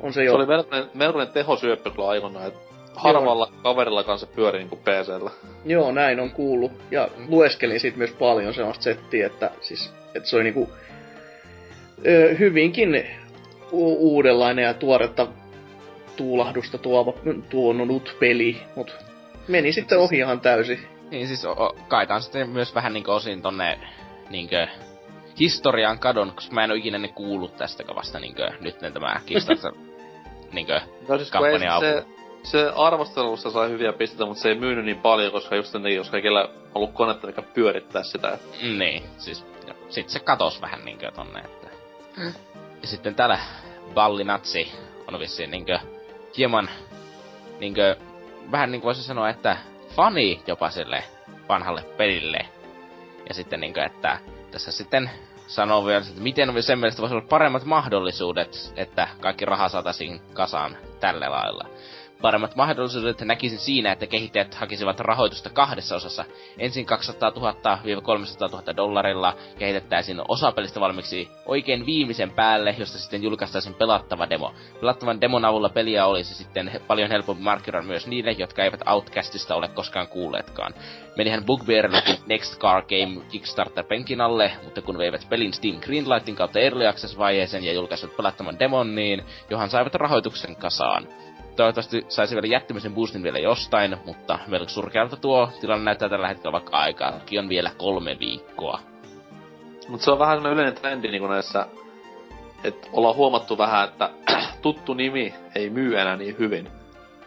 On se Se jo. oli melkoinen, melkoinen tehosyöppö kyllä aikoinaan, että harvalla kaverilla kanssa pyöri niinku PCllä. Joo, näin on kuullut. Ja lueskelin siitä myös paljon sellaista settiä, että, siis, että se oli niinku ö, hyvinkin u- uudenlainen ja tuoretta tuulahdusta tuova, tuonut peli, mut meni sitten ohi ihan täysin. Niin siis o- o- kai tää on sitten myös vähän niinku osin tonne niinkö historiaan kadon, koska mä en oo ikinä ne kuullut tästä vasta niinkö nyt ne tämä Kickstarter niinkö No siis se, se arvostelussa sai hyviä pisteitä, mutta se ei myynyt niin paljon, koska just takia, jos kaikilla ollut konetta, mikä pyörittää sitä. Niin, siis ja sit se katos vähän niinkö tonne, että... Ja sitten täällä Ballinatsi on vissiin niinkö hieman niinkö vähän niinku voisi sanoa, että fani jopa sille vanhalle pelille. Ja sitten niinkö, että tässä sitten sanoo vielä, että miten sen mielestä voisi olla paremmat mahdollisuudet, että kaikki raha saataisiin kasaan tällä lailla. Paremmat mahdollisuudet näkisin siinä, että kehittäjät hakisivat rahoitusta kahdessa osassa. Ensin 200 000-300 000 dollarilla kehitettäisiin osa pelistä valmiiksi oikein viimeisen päälle, josta sitten julkaistaisiin pelattava demo. Pelattavan demon avulla peliä olisi sitten paljon helpompi markkinoida myös niille, jotka eivät Outcastista ole koskaan kuulleetkaan. Menihän Bugbearillekin Next Car Game Kickstarter-penkin alle, mutta kun veivät pelin Steam Greenlightin kautta Early Access-vaiheeseen ja julkaisivat pelattavan demon, niin johan saivat rahoituksen kasaan. Toivottavasti saisi vielä jättämisen boostin vielä jostain, mutta melko surkealta tuo tilanne näyttää tällä hetkellä vaikka aikaakin on vielä kolme viikkoa. Mutta se on vähän sellainen yleinen trendi niin näissä, että ollaan huomattu vähän, että tuttu nimi ei myy enää niin hyvin.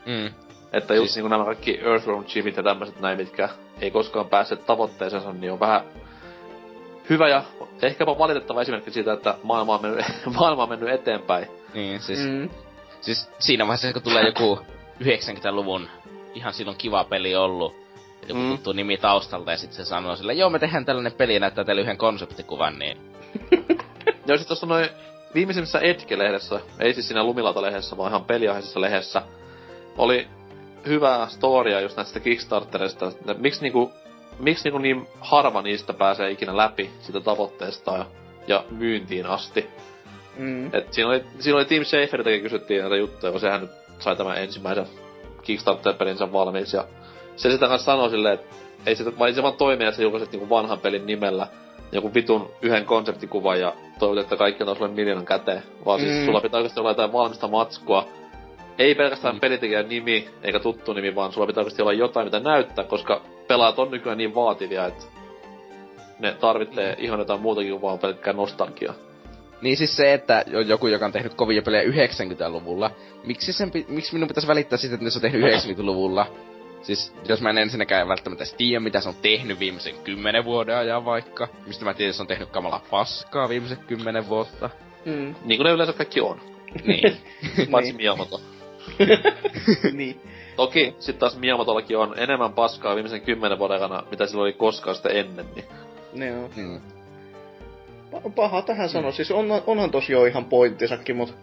Mm. Että just Siis- niin nämä kaikki Earthrealm Chivit ja tämmöiset näin, mitkä ei koskaan päässeet tavoitteeseensa, niin on vähän hyvä ja ehkäpä valitettava esimerkki siitä, että maailma on mennyt, maailma on mennyt eteenpäin. Niin, siis, mm. Siis siinä vaiheessa, kun tulee joku 90-luvun ihan silloin kiva peli ollut, joku Mm. tuttu nimi taustalta ja sitten se sanoo sille, joo me tehdään tällainen peli ja näyttää teille yhden konseptikuvan, niin Ja sitten tuossa noin viimeisimmässä Etke-lehdessä, ei siis siinä Lumilauta-lehdessä, vaan ihan peliaiheisessa lehdessä, oli hyvää storia just näistä Kickstarterista. että Miksi niinku, miksi niinku niin harva niistä pääsee ikinä läpi sitä tavoitteesta ja, ja myyntiin asti. Mm. Et siinä oli, siinä oli Team Schaferiltäkin kysyttiin näitä juttuja, kun sehän nyt sai tämän ensimmäisen Kickstarter-pelinsä valmiiksi. Ja se sitä kanssa sanoi silleen, että ei se, vai se vaan toimi, että sä julkaiset niinku vanhan pelin nimellä joku vitun yhden konseptikuvan ja toivot, että kaikki on sulle miljoonan käteen. Vaan siis Mm. sulla pitää oikeasti olla jotain valmista matskua. Ei pelkästään Mm. pelitekijän nimi eikä tuttu nimi, vaan sulla pitää oikeasti olla jotain, mitä näyttää, koska pelaajat on nykyään niin vaativia, että ne tarvitsee ihan jotain muutakin kuin vaan pelkkää nostalgiaa. Niin siis se, että on joku, joka on tehnyt kovia pelejä 90-luvulla, miksi, sen, miksi minun pitäisi välittää siitä, että ne se on tehnyt 90-luvulla? Siis jos mä en ensinnäkään välttämättä edes tiedä, mitä se on tehnyt viimeisen kymmenen vuoden ajan vaikka. Mistä mä tiedän, että se on tehnyt kamalaa paskaa viimeiset kymmenen vuotta. Mm. Niin kuin ne yleensä kaikki on. Niin. Paitsi Niin. Miyamoto. niin. Toki sit taas Miyamotollakin on enemmän paskaa viimeisen kymmenen vuoden aikana, mitä sillä oli koskaan sitä ennen. Niin. Ne on. mm. Pa- Paha tähän sanoa. Siis on, onhan tosi jo ihan pointtisakin, mutta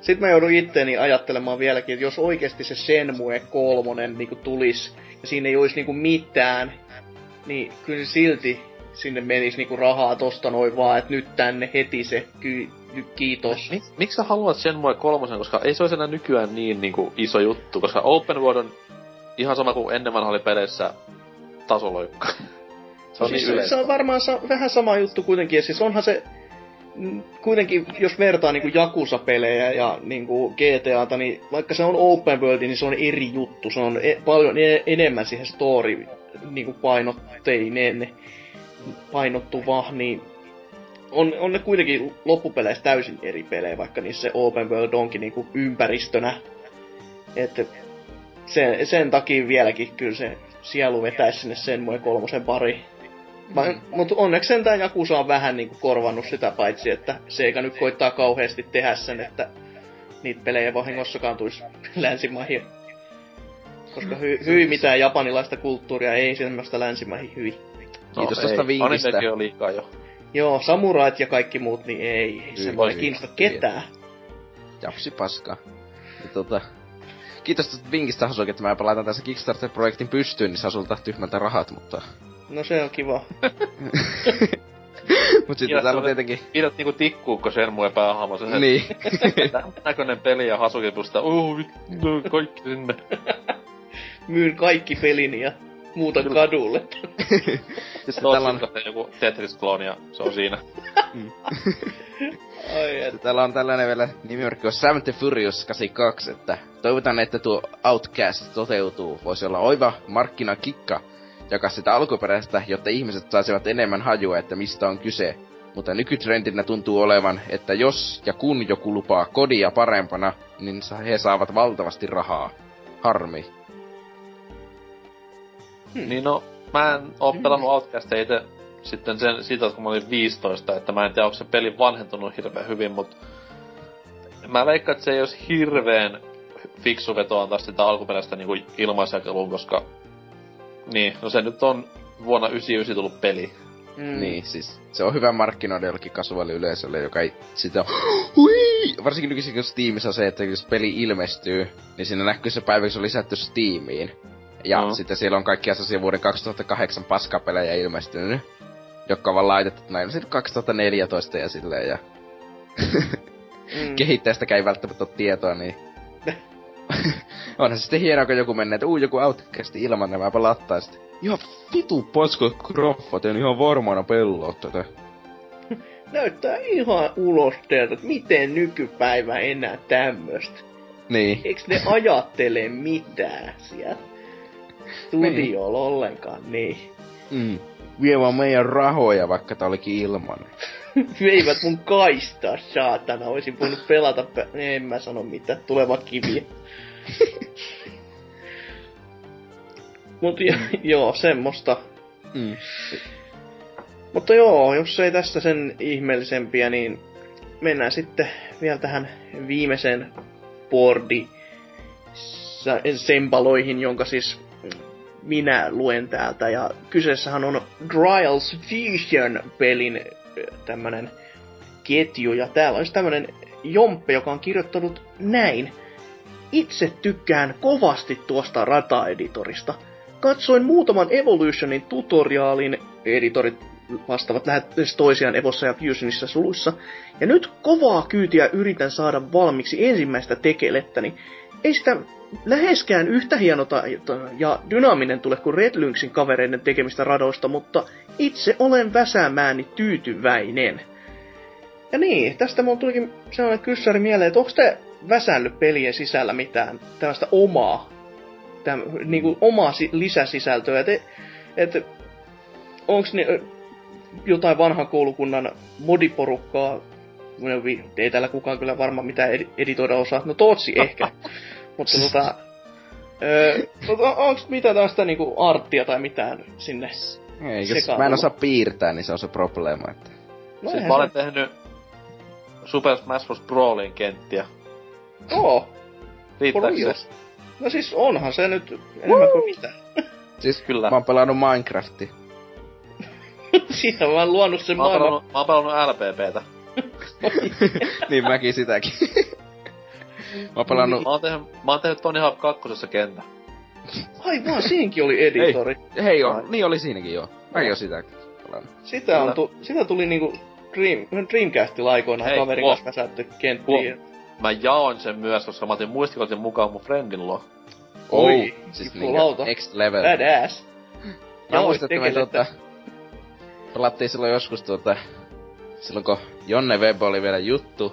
Sitten mä joudun itteeni ajattelemaan vieläkin, että jos oikeasti se Shenmue kolmonen niinku tulis ja siinä ei olisi niinku mitään, niin kyllä silti sinne menisi niinku rahaa tosta noin vaan, että nyt tänne heti se ky- nyt kiitos. Mik, miksi sä haluat Shenmue kolmosen, koska ei se olisi enää nykyään niin niinku iso juttu, koska Open World on ihan sama kuin ennen vanha oli peleissä tasoloikka. Se on siis niin Se on varmaan sa- vähän sama juttu kuitenkin, ja siis onhan se mm, kuitenkin, jos vertaa niinku Jakusa-pelejä ja niinku GTAta, niin vaikka se on open world, niin se on eri juttu. Se on e- paljon e- enemmän siihen story niinku painotteinen painottuva, niin on, on ne kuitenkin loppupeleissä täysin eri pelejä, vaikka niissä se open world onkin niinku ympäristönä. Että sen, sen takia vieläkin kyllä se sielu vetäisi sinne sen kolmosen pari. Mm. Mutta onneksi sentään Jakusa on vähän niinku korvannut sitä paitsi, että Seikä nyt koittaa kauheasti tehdä sen, että niitä pelejä vahingossakaan tulisi länsimaihin. Koska hy, hyi mitään japanilaista kulttuuria ei semmoista länsimaihin hyi. No, Kiitos tosta vinkistä. on liikaa jo. Joo, samurait ja kaikki muut, niin ei, ei se voi kiinnosta ketään. Japsi paska. Ja tota, kiitos tästä vinkistä Hasuki, että mä laitan tässä Kickstarter-projektin pystyyn, niin saa sulta tyhmältä rahat, mutta... No se on kiva. Mut sitten täällä on tietenkin... Pidät niinku tikkuukko sen mua päähahmo, se niin. näköinen peli ja Hasuki pusta, uh, kaikki sinne. Myyn kaikki pelini ja muuta kadulle. Sitten täällä on... joku Tetris-klooni ja se on siinä. Mm. Ai Täällä on tällainen vielä nimimerkki on Sam the Furious 82, että toivotan, että tuo Outcast toteutuu. Voisi olla oiva markkinakikka jakaa sitä alkuperäistä, jotta ihmiset saisivat enemmän hajua, että mistä on kyse. Mutta nykytrendinä tuntuu olevan, että jos ja kun joku lupaa kodia parempana, niin he saavat valtavasti rahaa. Harmi. Hmm. Niin no, mä en oo pelannut Outcastia itse sitten sen, siitä, kun mä olin 15, että mä en tiedä, onko se peli vanhentunut hirveän hyvin, mutta mä veikkaan, että se ei olisi hirveän fiksu veto antaa sitä alkuperäistä niin ilmaisjakeluun, koska niin, no se nyt on vuonna 99 tullut peli. Mm. Niin, siis se on hyvä markkinoida jollekin yleisölle, joka ei sitä hui! Varsinkin nykyisin, kun Steamissa on se, että jos peli ilmestyy, niin siinä näkyy se päivä, kun se on lisätty Steamiin. Ja no. sitten siellä on kaikki sellaisia vuoden 2008 paskapelejä ilmestynyt, jotka on vaan laitettu näin sitten 2014 ja silleen ja... mm. Kehittäjästäkään ei välttämättä ole tietoa, niin... Onhan se sitten hienoa, kun joku menee, että uu, joku outcasti ilman nämä pelattaa sitten. Ihan vitu pasko kroffat, en ihan varmana pelloa tätä. Näyttää ihan ulosteelta, että miten nykypäivä enää tämmöstä. Niin. Eiks ne ajattele mitään siellä? studiolla niin. ollenkaan, niin. Mm. Vie vaan meidän rahoja, vaikka tää olikin ilman. Veivät mun kaistaa, saatana. Oisin voinut pelata, pe- en mä sano mitään, tuleva kivi. Mut jo, joo, semmoista. Mm. Mutta joo, jos ei tästä sen ihmeellisempiä, niin mennään sitten vielä tähän viimeiseen boardi sempaloihin, jonka siis minä luen täältä. Ja kyseessähän on Trials Fusion-pelin tämmönen ketju. Ja täällä olisi tämmönen Jompe, joka on kirjoittanut näin. Itse tykkään kovasti tuosta rata-editorista. Katsoin muutaman Evolutionin tutoriaalin, editorit vastaavat lähes toisiaan Evossa ja Fusionissa suluissa, ja nyt kovaa kyytiä yritän saada valmiiksi ensimmäistä tekelettäni. Ei sitä läheskään yhtä hieno ja dynaaminen tule kuin Red Lynxin kavereiden tekemistä radoista, mutta itse olen väsäämääni tyytyväinen. Ja niin, tästä mulla tulikin sellainen kyssäri mieleen, että onko te väsännyt pelien sisällä mitään tällaista omaa, täm, niinku omaa si- lisäsisältöä, että et, onko ne jotain vanhan koulukunnan modiporukkaa, ei täällä kukaan kyllä varmaan mitään editoida osaa, no Tootsi ehkä, mutta tota... Öö, tota, onks mitä tästä niinku arttia tai mitään sinne Ei, jos mä en osaa piirtää, niin se on se probleema, että... No siis mä olen se... tehnyt Super Smash Bros. Brawlin kenttiä. Oo. Riittääkö se? No siis onhan se nyt enemmän kuin mitä. Siis Kyllä. mä oon pelannut Minecraftia. Siinä mä oon luonut sen mä oon maailman... Pelannut, mä oon pelannut LPPtä. niin mäkin sitäkin. Mä oon pelannut... Mä oon tehnyt, mä oon tehnyt Tony Hawk 2 kenttä. Aivan, siinäkin oli editori. Hei joo, niin oli siinäkin joo. Mäkin oon sitä pelannut. Sitä, on tu- sitä tuli niinku Dream, Dreamcastilla aikoinaan Hei, kaverin kanssa väsätty kenttiin. Mä jaoin sen myös, koska mä otin muistikotin mukaan mun friendin luo. Oi, siis niinku next level. Badass. Mä muistan, että me tuota, pelattiin silloin joskus tuota, silloin kun Jonne Web oli vielä juttu,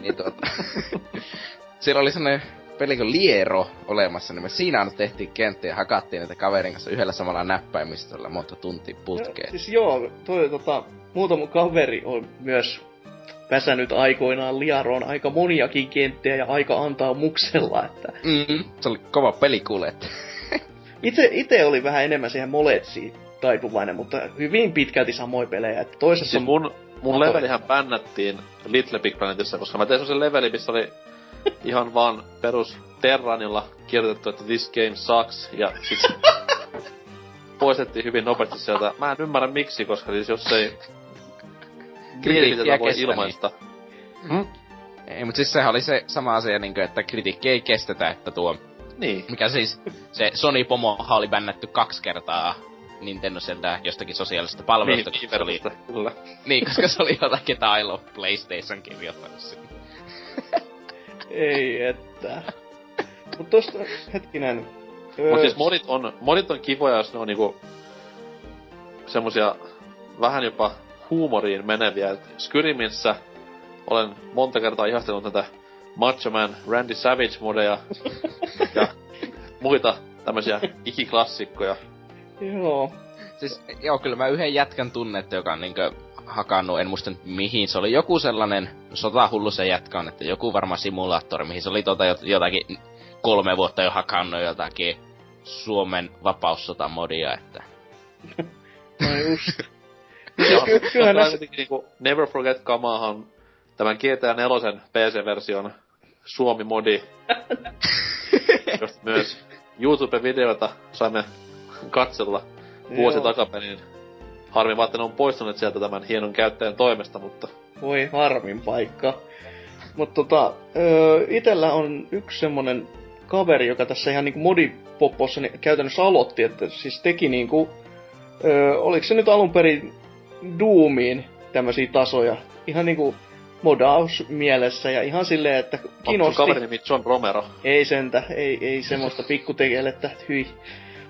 niin tuota, siellä oli sellainen peli kuin Liero olemassa, niin me siinä aina tehtiin kenttiä ja hakattiin niitä kaverin kanssa yhdellä samalla näppäimistöllä monta tuntia putkeen. Joo, siis joo, toi tota, muutama kaveri on myös väsänyt aikoinaan Liaroon aika moniakin kenttiä ja aika antaa muksella, että Mm, se oli kova peli kuule, että itse, itse oli vähän enemmän siihen moletsiin taipuvainen, mutta hyvin pitkälti samoja pelejä, että toisessa on mun, mun levelihän bännättiin Little Big Planetissa, koska mä tein semmosen leveli, missä oli ihan vaan perus Terranilla kirjoitettu, että this game sucks, ja sit poistettiin hyvin nopeasti sieltä. Mä en ymmärrä miksi, koska siis jos ei mielipiteitä voi niin. ilmaista. Hmm? Ei, mutta siis sehän oli se sama asia, niin kuin, että kritiikki ei kestetä, että tuo... Niin. Mikä siis, se Sony Pomohan oli bännätty kaksi kertaa Nintendo sieltä jostakin sosiaalisesta palvelusta, Niin, koska se oli, kyllä. niin, koska se oli jotakin I Love PlayStation kirjoittanut sinne. Ei että. Mut tosta, hetkinen. Öö, Mut siis modit on, modit on kivoja, jos ne on niinku semmosia vähän jopa huumoriin meneviä. Et Skyrimissä olen monta kertaa ihastellut tätä Macho Man Randy Savage modeja ja muita tämmösiä ikiklassikkoja. Joo. Siis, joo, kyllä mä yhden jätkän tunnette, joka on niinkö hakannut, en muista mihin, se oli joku sellainen, sotahullu se jätkä on, että joku varma simulaattori, mihin se oli tota jot- jotakin kolme vuotta jo hakannut jotakin Suomen vapaussotamodia, että... No just. Ky- kyllähän näissä- niinku Never Forget Kamahan tämän GTA 4 PC-version Suomi-modi, josta myös YouTube-videoita saimme katsella vuosi Joo. takaperin. Harmi vaan, että ne on poistuneet sieltä tämän hienon käyttäjän toimesta, mutta Voi harmin paikka. Mutta tota, öö, itellä on yksi semmonen kaveri, joka tässä ihan niinku modipoppossa niin käytännössä aloitti, että siis teki niinku, öö, oliko se nyt alun perin Doomiin tämmösiä tasoja, ihan niinku modaus mielessä ja ihan silleen, että onko kiinnosti. kaveri nimi John Romero? Ei sentä, ei, ei semmoista pikkutekelettä, hyi.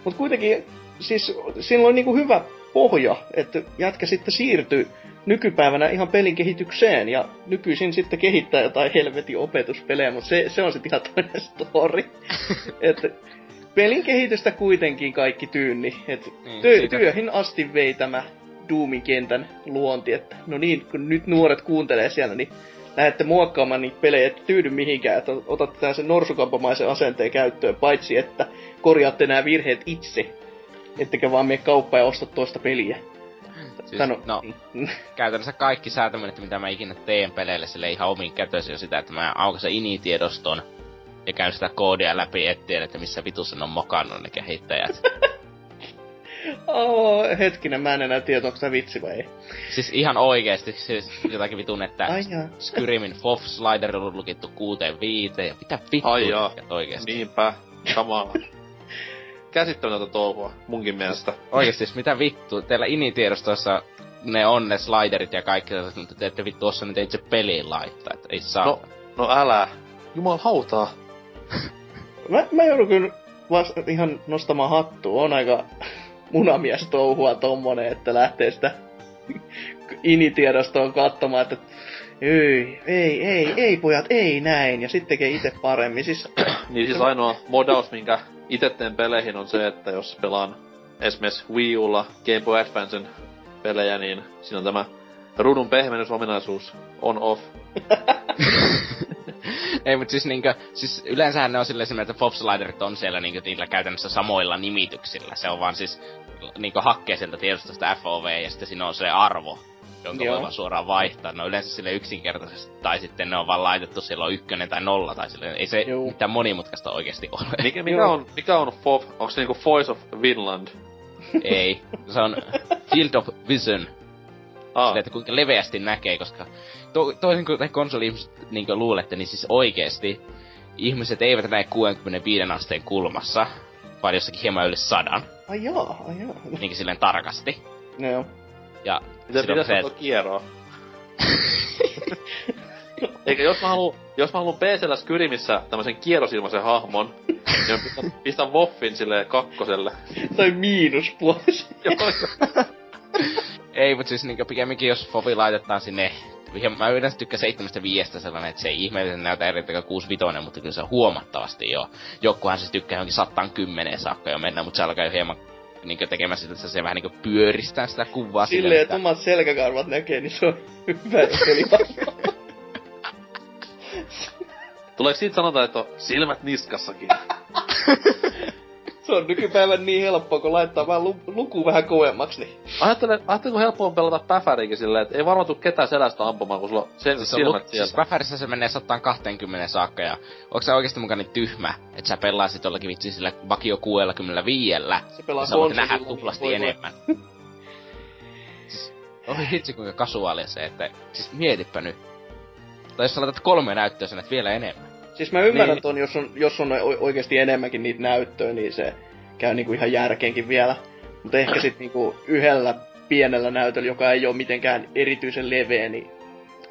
Mut kuitenkin, siis siinä oli niinku hyvä pohja, että jätkä sitten siirtyi nykypäivänä ihan pelin kehitykseen ja nykyisin sitten kehittää jotain helvetin opetuspelejä, mutta se, se on sitten ihan toinen story. että pelin kehitystä kuitenkin kaikki tyynni, että Niin, työ, siitä- työhin asti vei tämä Doomin kentän luonti, että no niin, kun nyt nuoret kuuntelee siellä, niin lähdette muokkaamaan niitä pelejä, että tyydy mihinkään, että otatte tällaisen norsukampamaisen asenteen käyttöön, paitsi että korjaatte nämä virheet itse, ettekä vaan mene kauppaan ja osta toista peliä. Siis, Sano- no, käytännössä kaikki säätäminen, mitä mä ikinä teen peleille sille ihan omin kätösi on sitä, että mä aukasen ini-tiedoston ja käyn sitä koodia läpi ettien, että missä vitussa ne on mokannut ne kehittäjät. oh, hetkinen, mä en enää tiedä, onko tämä vitsi vai ei. siis ihan oikeesti, siis jotakin vitun, että Ai. Skyrimin FOF Slider on lukittu kuuteen viiteen ja mitä vittua Ai jaa. oikeesti. Niinpä, kamala. Käsittämätöntä touhua, munkin mielestä. Oikeesti, siis mitä vittu, teillä ini-tiedostoissa ne on ne sliderit ja kaikki, mutta te ette vittu osaa niitä itse peliin laittaa, että ei saa. No, no älä. Jumal hautaa. Mä, mä joudun kyllä vasta ihan nostamaan hattua. On aika munamies touhua tommonen, että lähtee sitä initiedostoon katsomaan, että ei, ei, ei, ei pojat, ei näin, ja sitten tekee itse paremmin. Siis, Niin siis ainoa modaus, minkä itse teen peleihin on se, että jos pelaan esimerkiksi Wii Ulla Game Boy Advancen pelejä, niin siinä on tämä ruudun pehmennysominaisuus on-off. Ei, mut siis niinkö, siis yleensähän ne on silleen että Fob Sliderit on siellä niinkö niillä käytännössä samoilla nimityksillä. Se on vaan siis niinkö hakkee sieltä tiedostosta FOV ja sitten siinä on se arvo, jonka Joo. voi vaan suoraan vaihtaa. No yleensä sille yksinkertaisesti, tai sitten ne on vaan laitettu siellä on ykkönen tai nolla, tai silleen, ei se Joo. mitään monimutkaista oikeasti ole. Mikä, mikä, Joo. on, mikä on FOV? Onko se niinku Voice of Vinland? ei. Se on Field of Vision. Aa. Silleen, että kuinka leveästi näkee, koska to, toisin kuin te konsoli-ihmiset niin luulette, niin siis oikeesti ihmiset eivät näe 65 asteen kulmassa, vaan jossakin hieman yli sadan, Ai jaa, ai jaa. niinkin silleen tarkasti. No joo. Ja silloin pitäis se, ottaa kierroa? Eikä jos mä haluun, jos mä haluun PCllä Skyrimissä tämmösen kierrosilmaisen hahmon, niin mä pistän, pistän Woffin sille kakkoselle. Tai miinuspuolisi. Ei, mutta siis niinku pikemminkin jos Fovi laitetaan sinne Mä yleensä tykkään 75 sellainen, että se ei ihmeellisen näytä eri kuin 65, mutta kyllä se on huomattavasti jo. Jokkuhan siis tykkää johonkin 110 saakka jo mennä, mutta se alkaa jo hieman niin tekemään sitä, että se vähän niin pyöristää sitä kuvaa. Silleen, että omat selkäkarvat näkee, niin se on hyvä peli. Tuleeko siitä sanota, että on silmät niskassakin? se on nykypäivän niin helppoa, kun laittaa vaan lu- luku vähän kovemmaksi, niin... Ajattelen, ajattelen, kun helppoa on pelata päfäriinkin silleen, että ei varmaan tuu ketään selästä ampumaan, kun sulla on sen siis silmät lu- sieltä. Siis Päfärissä se menee 120 saakka ja onko se oikeesti mukaan niin tyhmä, että sä pelaisit jollakin vitsi sillä vakio 65 Se pelaa ja sä voit nähdä tuplasti voi- voi- enemmän. siis, oi hitsi kuinka kasuaalia se, että siis mietipä nyt. Tai jos sä laitat kolme näyttöä, sä näet vielä enemmän. Siis mä ymmärrän Niin. ton, jos on, jos on oikeasti enemmänkin niitä näyttöä, niin se käy niinku ihan järkeenkin vielä. Mutta ehkä sit niinku yhdellä pienellä näytöllä, joka ei ole mitenkään erityisen leveä, niin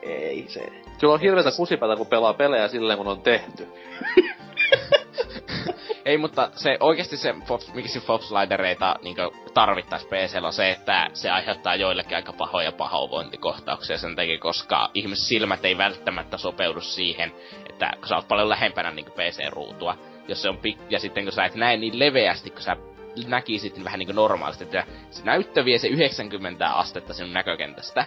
ei se. Kyllä on hirveetä kusipäätä, kun pelaa pelejä silleen, kun on tehty. Ei, mutta se oikeasti se, miksi Fox Lidereita niin tarvittais PCllä on se, että se aiheuttaa joillekin aika pahoja pahoinvointikohtauksia sen takia, koska ihmissilmät ei välttämättä sopeudu siihen, että kun sä oot paljon lähempänä niin PC-ruutua, jos se on pik- ja sitten kun sä et näe niin leveästi, kun sä näkisit niin vähän niin kuin normaalisti, että se näyttö vie se 90 astetta sinun näkökentästä,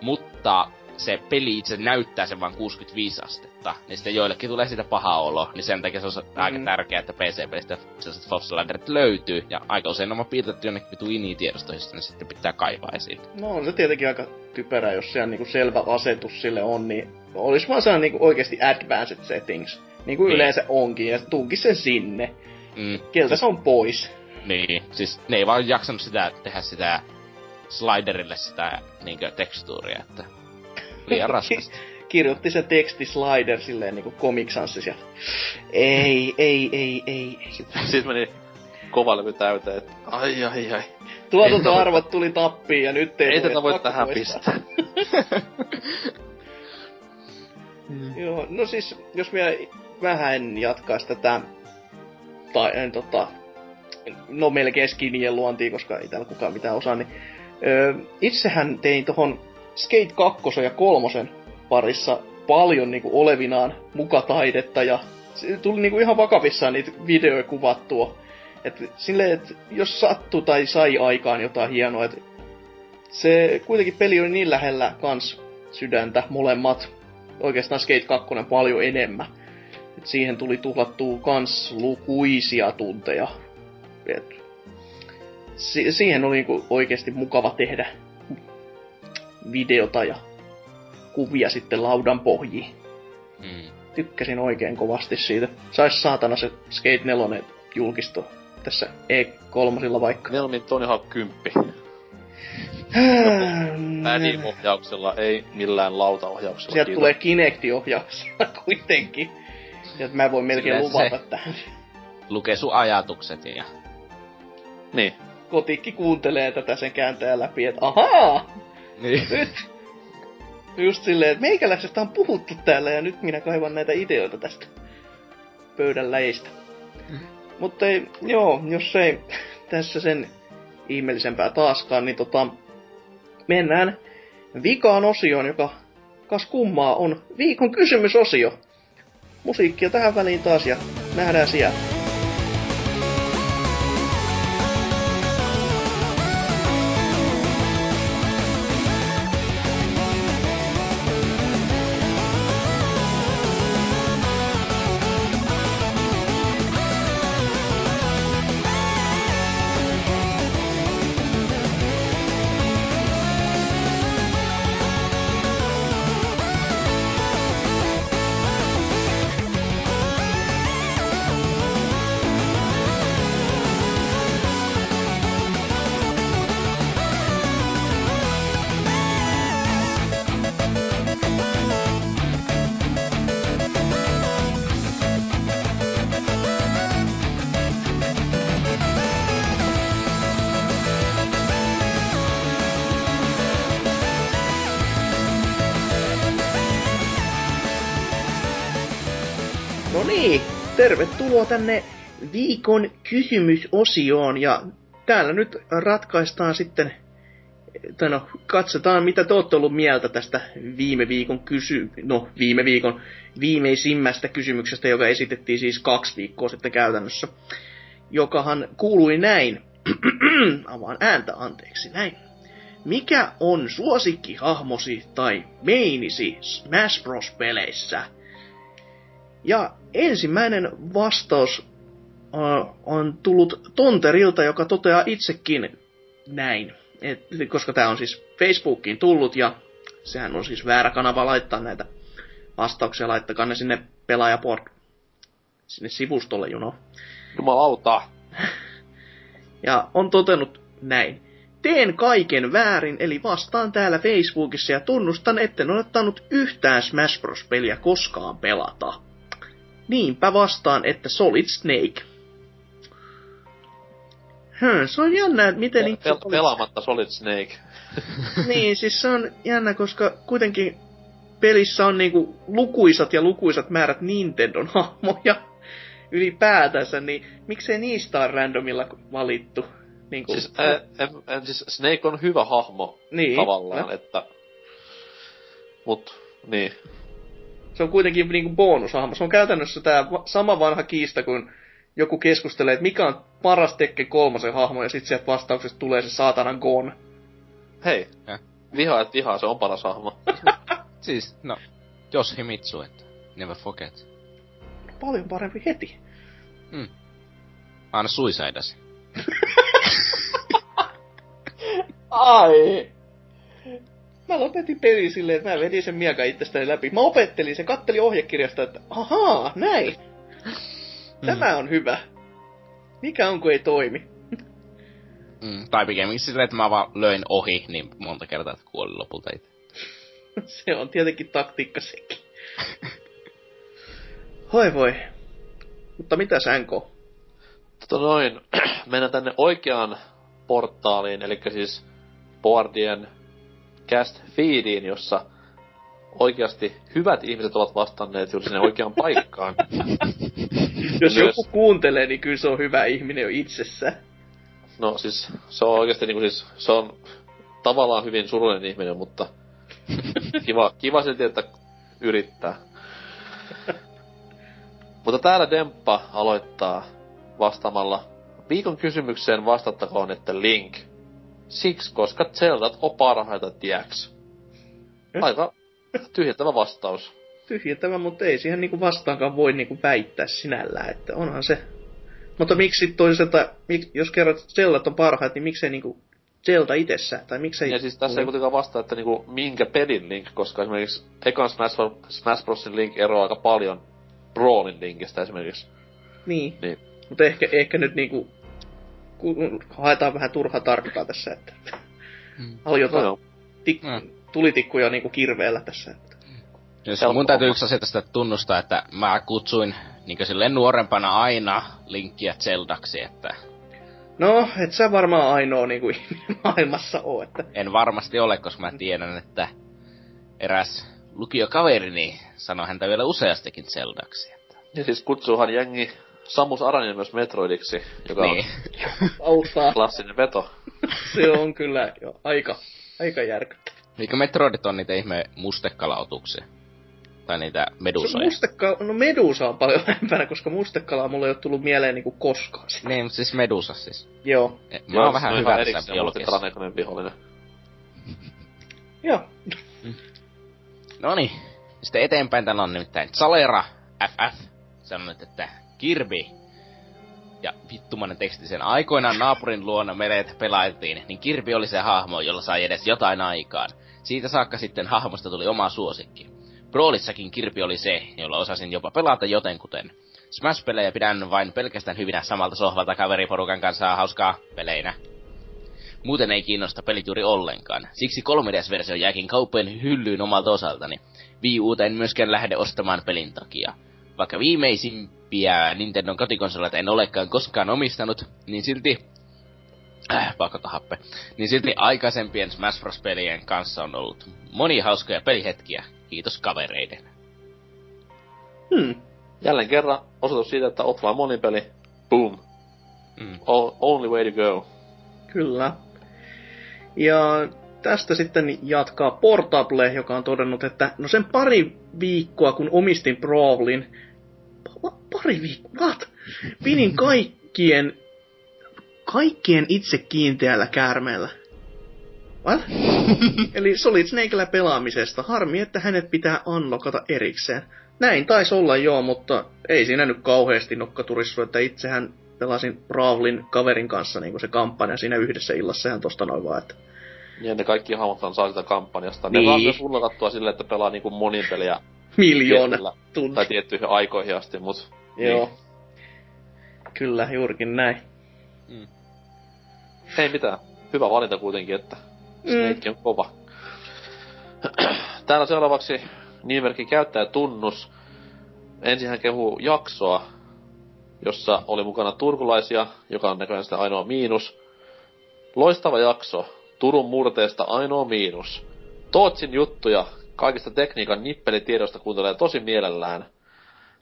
mutta se peli itse näyttää sen vain 65 astetta, niin sitten joillekin tulee siitä paha olo, niin sen takia se on mm. aika tärkeää, että PC-pelistä sellaiset Fox-landerit löytyy, ja aika usein ne on piirretty jonnekin vitu ini-tiedostoihin, niin sitten pitää kaivaa esiin. No on se tietenkin aika typerä, jos siellä niinku selvä asetus sille on, niin olisi vaan sellainen niinku oikeasti advanced settings. Niin kuin Niin. yleensä onkin, ja tunkis sen sinne. Mm, Keltä se on pois. niin, siis ne ei vaan jaksanut sitä, tehdä sitä sliderille sitä niinkö tekstuuria, että liian raskasta. Kirjoitti se teksti slider silleen niinku Comic Sans sieltä. Ei, ei, ei, ei, ei. Sitten meni kova levy täyteen, että ai ai ai. Tuotantoarvot tuli tappiin ja nyt ei, Ei tätä voi tähän pistää. Joo, no siis, jos vielä vähän jatkaisi tätä, tai en tota, no melkein skinien luontia, koska ei täällä kukaan mitään osaa, niin öö, itsehän tein tohon Skate 2 ja 3 parissa paljon niinku olevinaan mukataidetta ja tuli niinku ihan vakavissaan niitä videoja kuvattua. Et silleen, että jos sattui tai sai aikaan jotain hienoa, että se kuitenkin peli oli niin lähellä kans sydäntä molemmat. Oikeastaan Skate 2 paljon enemmän. Et siihen tuli tuhlattua kans lukuisia tunteja. Et si- siihen oli niinku oikeasti mukava tehdä videota ja kuvia sitten laudan pohjiin. Mm. Tykkäsin oikein kovasti siitä. Sais saatana se Skate 4 julkisto tässä E3 vaikka. Mieluummin Tony Hawk 10. Mm. Pädi-ohjauksella, ei millään lautaohjauksella. Sieltä kiitos. tulee Kinecti-ohjauksella kuitenkin. Ja mä voin melkein Silleen luvata se- tähän. Lukee sun ajatukset ja... Niin. Kotikki kuuntelee tätä sen kääntää läpi, että ahaa, Niin. nyt. Just silleen, että meikäläisestä on puhuttu täällä ja nyt minä kaivan näitä ideoita tästä pöydän läjistä. Mutta ei, joo, jos ei tässä sen ihmeellisempää taaskaan, niin tota, mennään vikaan osioon, joka kas kummaa on viikon kysymysosio. Musiikkia tähän väliin taas ja nähdään siellä. Tänne viikon kysymysosioon ja täällä nyt ratkaistaan sitten, tai no katsotaan mitä te olette ollut mieltä tästä viime viikon kysy, no viime viikon viimeisimmästä kysymyksestä, joka esitettiin siis kaksi viikkoa sitten käytännössä, jokahan kuului näin, avaan ääntä anteeksi, näin. Mikä on suosikkihahmosi tai meinisi Smash Bros-peleissä? Ja ensimmäinen vastaus uh, on tullut Tonterilta, joka toteaa itsekin näin. Et, koska tämä on siis Facebookiin tullut ja sehän on siis väärä kanava laittaa näitä vastauksia. Laittakaa ne sinne pelaajaport sinne sivustolle, you know. Jumalauta. ja on totenut näin. Teen kaiken väärin, eli vastaan täällä Facebookissa ja tunnustan, etten ole ottanut yhtään Smash Bros-peliä koskaan pelata. Niinpä vastaan, että Solid Snake. Hmm, se on jännä, että miten... Pel- pel- pelaamatta Solid Snake. niin, siis se on jännä, koska kuitenkin pelissä on niinku lukuisat ja lukuisat määrät Nintendon hahmoja ylipäätänsä, niin miksei niistä on randomilla valittu? Niin kuin, siis, ä, ä, ä, siis Snake on hyvä hahmo niin, tavallaan, no. että... Mut, niin. Se on kuitenkin niinku bonushahmo. Se on käytännössä tää sama vanha kiista, kun joku keskustelee, että mikä on paras Tekken kolmosen hahmo, ja sitten sieltä vastauksesta tulee se saatanan Gon. Hei, ja. vihaa et vihaa, se on paras hahmo. siis, no, jos Himitsu, että never forget. Paljon parempi heti. Mm. Aina suisaidasi. Ai. Mä lopetin peli silleen, että mä vedin sen mieka itsestäni läpi. Mä opettelin se, katteli ohjekirjasta, että ahaa, näin. Tämä on hyvä. Mikä on, kun ei toimi? Mm, tai pikemminkin silleen, että mä vaan löin ohi niin monta kertaa, että kuolin lopulta itse. se on tietenkin taktiikka sekin. Hoi voi. Mutta mitä sänko? Tota noin, mennään tänne oikeaan portaaliin, eli siis Boardien cast feediin, jossa oikeasti hyvät ihmiset ovat vastanneet juuri sinne oikeaan paikkaan. Jos Myös... joku kuuntelee, niin kyllä se on hyvä ihminen jo itsessään. No siis, se on oikeasti niinku siis, se on tavallaan hyvin surullinen ihminen, mutta kiva, kiva silti, että yrittää. mutta täällä Demppa aloittaa vastaamalla viikon kysymykseen vastattakoon, että Link. Siksi, koska Zeldat on parhaita, tieks. Aika tyhjentävä vastaus. Tyhjentävä, mutta ei siihen niinku vastaankaan voi niinku väittää sinällään, että onhan se. Mutta miksi toisaalta, jos kerrot, että Zeldat on parhaat, niin miksei niinku Zelda itsessään, tai miksei... Ja siis tässä ei kuitenkaan vastaa, että niinku minkä pelin Link, koska esimerkiksi ekan Smash, Smash Brosin Link eroaa aika paljon Brawlin Linkistä esimerkiksi. Niin. niin. Mutta ehkä, ehkä nyt niinku haetaan vähän turha tarkkaa tässä, että mm. halutaan no, tik- mm. tulitikkuja niinku kirveellä tässä. Että. Jos mun täytyy yksi asia tästä tunnustaa, että mä kutsuin niin silleen nuorempana aina Linkkiä Zeldaksi, että... No, et sä varmaan ainoa niinku maailmassa oo, että... En varmasti ole, koska mä tiedän, että eräs lukiokaverini sanoi häntä vielä useastikin Zeldaksi. Että... Ja siis kutsuuhan jengi Samus Aranen myös Metroidiksi, joka niin. on auttaa. klassinen veto. Se on kyllä jo aika, aika järkyttävä. Eikö Metroidit on niitä ihme mustekalautuksia? Tai niitä medusoja? Mustekka... No medusa on paljon vähempänä, koska mustekalaa mulle ei ole tullut mieleen niinku koskaan. Sitä. Niin, mutta siis medusa siis. Joo. E, mä Joo, oon vähän hyvä tässä biologiassa. vihollinen. Joo. No niin. Sitten eteenpäin täällä on nimittäin Salera FF sanonut, että Kirby. Ja vittumainen teksti sen. Aikoinaan naapurin luona meret pelailtiin, niin Kirby oli se hahmo, jolla sai edes jotain aikaan. Siitä saakka sitten hahmosta tuli oma suosikki. Brawlissakin Kirby oli se, jolla osasin jopa pelata jotenkuten. Smash-pelejä pidän vain pelkästään hyvinä samalta sohvalta kaveriporukan kanssa hauskaa peleinä. Muuten ei kiinnosta pelit juuri ollenkaan. Siksi 3DS-versio jääkin kauppojen hyllyyn omalta osaltani. Wii Uta en myöskään lähde ostamaan pelin takia. Vaikka viimeisimpiä Nintendon kotikonsoleita en olekaan koskaan omistanut, niin silti äh, pakotahappe. Niin silti aikaisempien Smash Bros-pelien kanssa on ollut monia hauskoja pelihetkiä. Kiitos kavereiden. Hmm. jälleen kerran osoitus siitä, että oot vaan monipeli. Boom. Mm. O- only way to go. Kyllä. Ja tästä sitten jatkaa Portable, joka on todennut, että no sen pari viikkoa kun omistin Brawlin, pa- pari viikkoa, what? Pinin kaikkien, kaikkien itse kiinteällä käärmeellä. What? Eli Solid Snakellä pelaamisesta. Harmi, että hänet pitää unlockata erikseen. Näin taisi olla joo, mutta ei siinä nyt kauheasti nokkaturissu, että itsehän pelasin Brawlin kaverin kanssa niin se kampanja siinä yhdessä illassa ihan tosta noin vaan, että Ja ne kaikki hahmothan saa sitä kampanjasta. Ne Niin. vaan myös ullotattua silleen, että pelaa niinku monin peliä miljoona tuntia. tai tiettyihin aikoihin asti, mut... Joo. Kyllä, juurikin näin. Niin. Ei mitään. Hyvä valinta kuitenkin, että Mm. Snake on kova. Täällä seuraavaksi nimimerkki käyttäjä tunnus. Ensin hän kehuu jaksoa, jossa oli mukana turkulaisia, joka on näköjään sitä ainoa miinus. Loistava jakso. Turun murteesta ainoa miinus. Tootsin juttuja kaikista tekniikan nippelitiedosta kuuntelee tosi mielellään.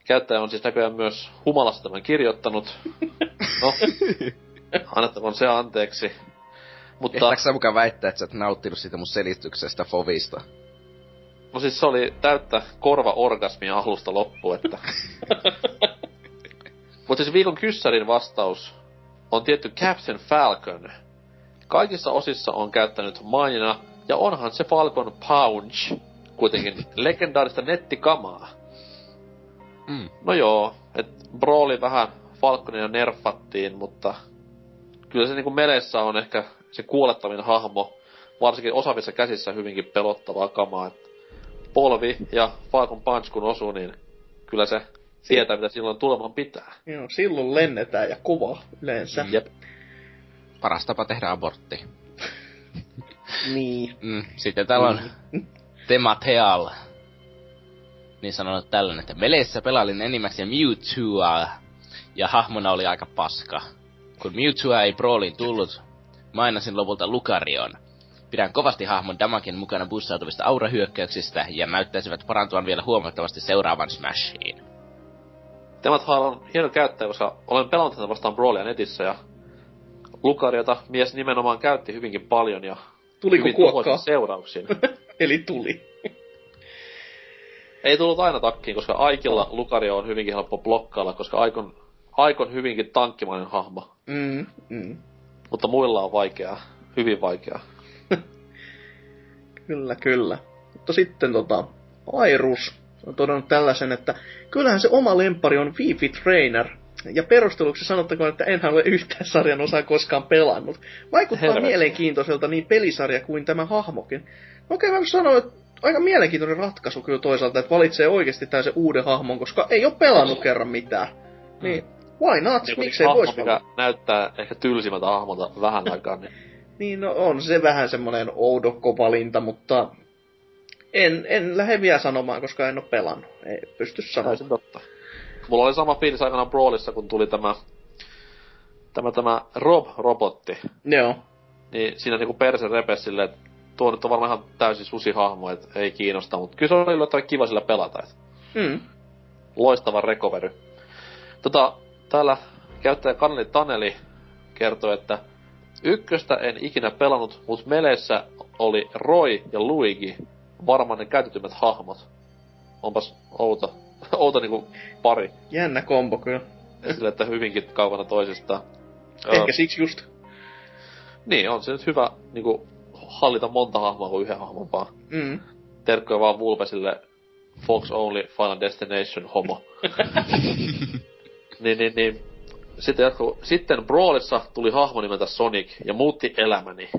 Käyttäjä on siis näköjään myös humalassa tämän kirjoittanut. No, annettakoon se anteeksi. Mutta, Kehtääks sä mukaan väittää, että sä et nauttinut siitä mun selityksestä Fovista? no siis se oli täyttä korva-orgasmia alusta loppuun, että... Mutta siis viikon kyssärin vastaus on tietty Captain Falcon. Kaikissa osissa on käyttänyt mainina, ja onhan se Falcon Punch kuitenkin legendaarista nettikamaa. Mm. No joo, et Brawli vähän Falconia nerfattiin, mutta kyllä se niinku meleissä on ehkä se kuolettavin hahmo, varsinkin osaavissa käsissä hyvinkin pelottavaa kamaa. Et polvi ja Falcon Punch kun osuu, niin kyllä se tietää, mitä silloin tuleman pitää. Joo, silloin lennetään ja kova yleensä. Jep. Paras tapa tehdä abortti. Niin. Mm. Sitten täällä on Temateal. Niin sanonut tällainen, että meleissä pelailin enimmäkseen Mewtwoa. Ja hahmona oli aika paska. Kun Mewtwoa ei Brawliin tullut, mainasin lopulta Lukarion. Pidän kovasti hahmon damagen mukana bussautuvista aurahyökkäyksistä ja näyttäisivät parantuvan vielä huomattavasti seuraavan Smashiin. Temat on hieno käyttäjä, koska olen pelannut häntä vastaan Brawlia netissä ja Lukariota mies nimenomaan käytti hyvinkin paljon ja Tuliko hyvin kuokkaa? seurauksin. Eli tuli. Ei tullut aina takkiin, koska Aikilla Lucario on hyvinkin helppo blokkailla, koska Aikon, Aikon hyvinkin tankkimainen hahmo. Mm, mm. Mutta muilla on vaikeaa. Hyvin vaikeaa. Kyllä, kyllä. Mutta sitten tota, Airus on todennut tällaisen, että kyllähän se oma lempari on Fifi Trainer. Ja perusteluksi sanottakoon, että enhän ole yhtään sarjan osaa koskaan pelannut. Vaikuttaa Helvetti. mielenkiintoiselta niin pelisarja kuin tämä hahmokin. No okei, mä sanon, että aika mielenkiintoinen ratkaisu kyllä toisaalta, että valitsee oikeasti täysin uuden hahmon, koska ei ole pelannut kerran mitään. Niin, why not? Niin Miksei hahmo, vois mikä näyttää ehkä tylsimmältä hahmolta vähän aikaa, niin Niin, no on se vähän semmoinen oudokko valinta, mutta en, en lähde vielä sanomaan, koska en ole pelannut. Ei pysty sanomaan. täysin totta. Mulla oli sama fiilis aikanaan Brawlissa, kun tuli tämä, tämä, tämä Rob-robotti. Joo. Niin siinä niinku perse repes silleen, että tuo nyt on varmaan ihan täysin susihahmo, että ei kiinnosta, mutta kyllä se oli yllättävän kiva sillä pelata. Et Mm. loistava recovery. Tota, täällä käyttäjä Kaneli Taneli kertoo, että ykköstä en ikinä pelannut, mutta meleissä oli Roy ja Luigi varmaan ne käytetymmät hahmot. Onpas outo, outo niinku pari. Jännä kombo kyllä. Sille, että hyvinkin kaukana toisistaan. Ehkä siksi just. Niin, on se nyt hyvä niinku hallita monta hahmoa kuin yhden hahmon vaan. Mm. Terkkoja vaan Vulpesille Fox Only Final Destination homo. niin, niin, niin. Sitten, jatku, sitten Brawlissa tuli hahmo nimeltä Sonic ja muutti elämäni.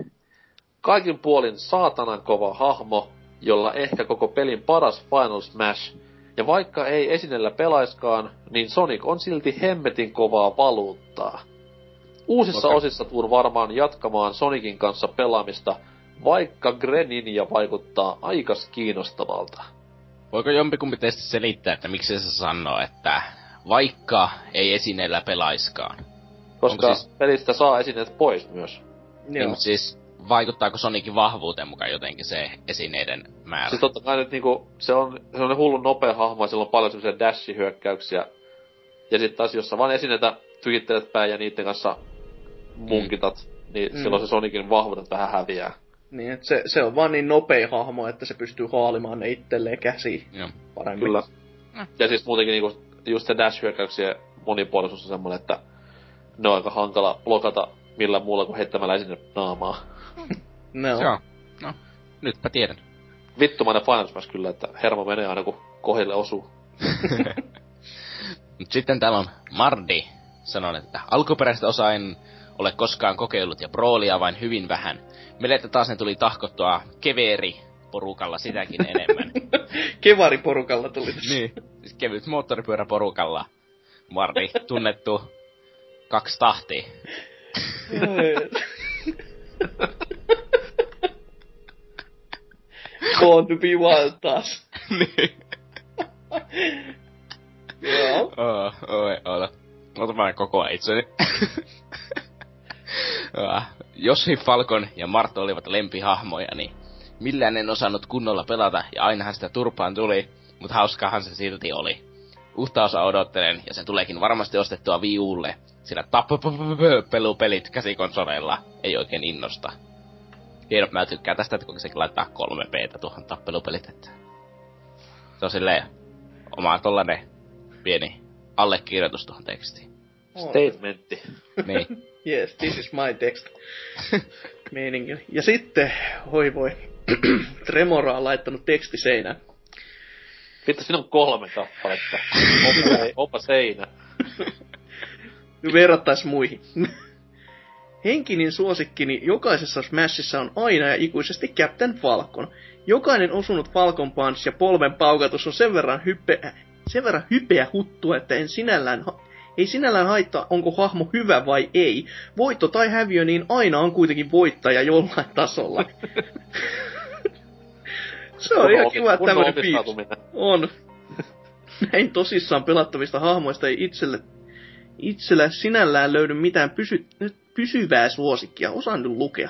Kaikin puolin saatanan kova hahmo, jolla ehkä koko pelin paras Final Smash. Ja vaikka ei esinellä pelaiskaan, niin Sonic on silti hemmetin kovaa valuuttaa. Uusissa Okei. osissa tuun varmaan jatkamaan Sonicin kanssa pelaamista, vaikka Greninja vaikuttaa aikas kiinnostavalta. Voiko jompikumpi teistä selittää, että miksi se sanoo, että vaikka ei esineellä pelaiskaan? Koska Onko siis... pelistä saa esineet pois myös. Niin, Joo. siis vaikuttaako Sonicin vahvuuteen mukaan jotenkin se esineiden määrä. Siis totta kai nyt niinku, se on, se on hullun nopea hahmo ja sillä on paljon semmoisia dash-hyökkäyksiä. Ja sitten taas, jos sä vaan esineitä tykittelet päin ja niiden kanssa munkitat, mm. niin mm. silloin se Sonicin vahvuudet vähän häviää. Niin, että se, se on vaan niin nopea hahmo, että se pystyy haalimaan ne itselleen käsiin Joo. paremmin. Kyllä. Mm. Ja siis muutenkin niinku, just se dash-hyökkäyksien monipuolisuus on semmonen, että ne on aika hankala blokata millään muulla kuin heittämällä esine naamaa. No. Joo. No, nytpä tiedän. Vittumainen Final Smash kyllä, että hermo menee aina kun kohille osuu. Mut sitten täällä on Mardi sanon, että alkuperäistä osaa en ole koskaan kokeillut ja broolia vain hyvin vähän. Meille taas ne tuli tahkottua keveri porukalla sitäkin enemmän. Kevariporukalla tuli tässä. niin, siis kevyt moottoripyöräporukalla. Mardi, tunnettu kaksi tahtia. Born to be wild taas. niin. Joo. Oh, oi, ota. Ota vaan koko itseni. Ah, Jossi Falcon ja Marto olivat lempihahmoja, niin millään en osannut kunnolla pelata ja ainahan sitä turpaan tuli, mutta hauskahan se silti oli. Uutta osa odottelen ja se tuleekin varmasti ostettua Wii Ulle, sillä tappelupelit käsikonsoleilla ei oikein innosta. Hieno, mä tykkään tästä, että kun sekin laittaa kolme p tuohon tappelupelit, että se on silleen oma tollanen pieni allekirjoitus tuohon tekstiin. Statementti. Niin. Yes, this is my text. Meiningin. Ja sitten, hoi voi, Tremora on laittanut tekstiseinään. Vittu, siinä on kolme kappaletta. Opa, opa seinä. Verrattais muihin. Henkinin suosikkini jokaisessa Smashissa on aina ja ikuisesti Captain Falcon. Jokainen osunut Falcon Punch ja polven paukatus on sen verran, hype, sen verran hypeä huttua, että en sinällään, ha- ei sinällään haittaa, onko hahmo hyvä vai ei. Voitto tai häviö, niin aina on kuitenkin voittaja jollain tasolla. Se on ihan kiva fiilis. omistautuminen. On. Näin tosissaan pelattavista hahmoista ei itselle, itsellä sinällään löydy mitään pysy, pysyvää suosikkia. Osaan nyt lukea.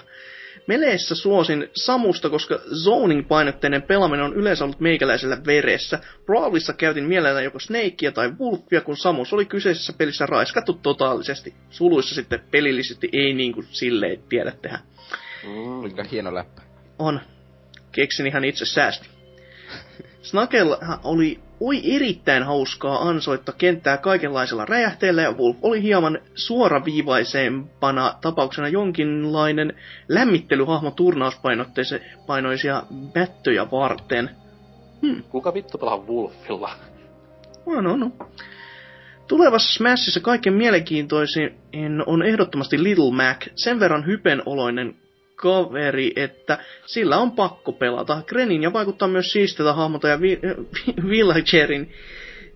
Meleessä suosin Samusta, koska zoning-painotteinen pelaaminen on yleensä ollut meikäläisellä veressä. Brawlissa käytin mielellään joko Snakea tai Wolfia, kun Samus oli kyseisessä pelissä raiskattu totaalisesti. Suluissa sitten pelillisesti ei niin kuin silleen tiedä tehdä. Mm. Kuinka hieno läppä. On. Keksin ihan itse säästi. Snakella oli oi erittäin hauskaa ansoittaa kenttää kaikenlaisella räjähteellä ja Wolf oli hieman suoraviivaisempana tapauksena jonkinlainen lämmittelyhahmo turnauspainoisia mättöjä varten. Kuka vittu pelaa Wolfilla? No, no, no. Tulevassa Smashissa kaiken mielenkiintoisin on ehdottomasti Little Mac, sen verran hypenoloinen kaveri, että sillä on pakko pelata. Grenin ja vaikuttaa myös siistiltä hahmota ja vi- vi- Villagerin,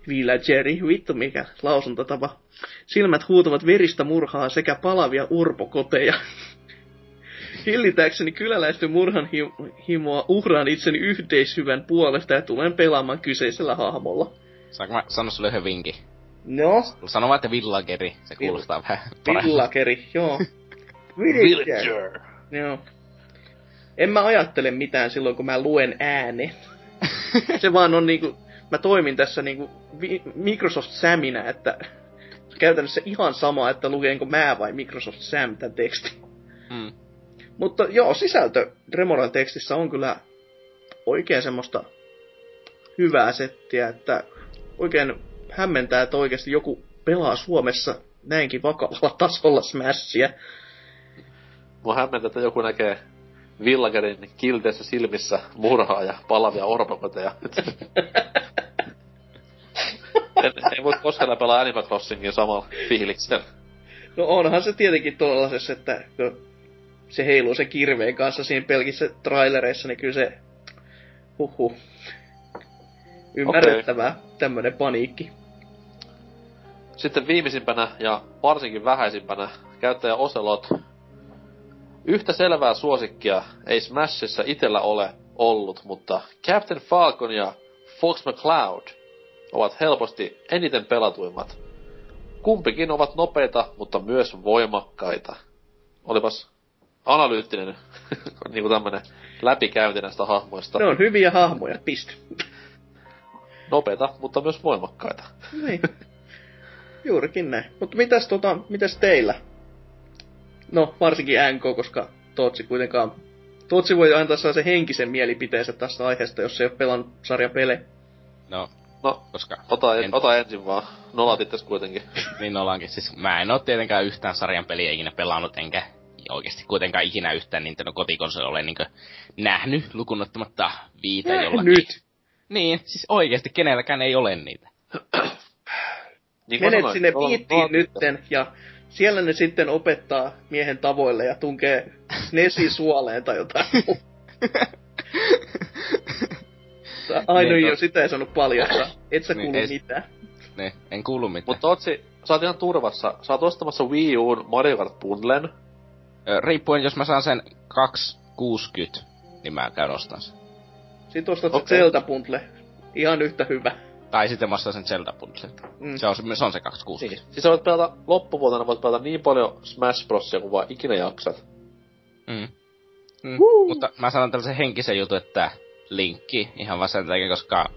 Villageri, vittu mikä lausuntatapa. Silmät huutavat veristä murhaa sekä palavia urpokoteja. Hillitäkseni kyläläisten murhan hi- himoa uhraan itseni yhteishyvän puolesta ja tulen pelaamaan kyseisellä hahmolla. Saanko mä sanoa sulle yhden vinkin? No, Sano vaan, että villageri. Se kuulostaa vähän paremmin. Villageri, joo. Villager. Joo. En mä ajattele mitään silloin, kun mä luen äänen. Se vaan on niinku, mä toimin tässä niinku Microsoft Saminä, että käytännössä ihan sama, että lukeenko mä vai Microsoft Sam tämän tekstin. Mm. Mutta joo, sisältö Remoran tekstissä on kyllä oikein semmoista hyvää settiä, että oikein hämmentää, että oikeasti joku pelaa Suomessa näinkin vakavalla tasolla Smashia. Mua hämmentää, että joku näkee Villagerin kilteissä silmissä murhaa ja palavia orpokoteja. en, ei voi koskaan pelaa Animal Crossingin samalla fiiliksellä. No onhan se tietenkin tuollaisessa, että kun se heiluu se kirveen kanssa siinä pelkissä trailereissa, niin kyllä se... Huhhuh. Ymmärrettävää, okay. tämmönen paniikki. Sitten viimeisimpänä ja varsinkin vähäisimpänä käyttäjä Ocelot. Yhtä selvää suosikkia ei Smashissa itellä ole ollut, mutta Captain Falcon ja Fox McCloud ovat helposti eniten pelatuimmat. Kumpikin ovat nopeita, mutta myös voimakkaita. Olipas analyyttinen niinku tämmönen läpikäynti näistä hahmoista. Ne on hyviä hahmoja, piste. Nopeita, mutta myös voimakkaita. Niin. Juurikin näin. Mutta mitäs, tota, mitäs teillä? No, varsinkin NK, koska Tootsi kuitenkaan... Tootsi voi antaa sellaisen henkisen mielipiteensä tästä aiheesta, jos ei ole pelannut sarjapelejä. No, No, koska... ota, en... En- ota ensin vaan. Nolat itses kuitenkin. Niin ollaankin. Siis mä en oo tietenkään yhtään sarjan peliä ikinä pelannut, enkä oikeasti kuitenkaan ikinä yhtään Nintendo kotikonsoli ole niinkö nähnyt, lukunottamatta viitä Nähnyt? jollakin. Niin, siis oikeasti kenelläkään ei ole niitä. Niin Menet sanoin, sinne viittiin itse. nytten, ja siellä ne sitten opettaa miehen tavoille ja tunkee Nesi suoleen tai jotain. Ainoa, Niin, jo sitä ei saanut paljastaa. Et sä Niin, kuulu ei- mitään. Ne, en kuulu mitään. Mut Otsi, sä oot ihan turvassa. Sä oot ostamassa Wii Uun Mario Kart Bundlen. Riippuen, jos mä saan sen 260, niin mä käyn ostan sen. Sitten ostat Okei. okay. Zelda Bundle. Ihan yhtä hyvä. Tai sitten mä sen Zelda Bundle. Mm. Se on, se on se 260. Niin. Siis sä voit pelata loppuvuotena, voit pelata niin paljon Smash Brosia kuin vaan ikinä jaksat. Mm. Mm. Mutta mä sanon tällaisen henkisen jutun, että linkki ihan vaan sen takia, koska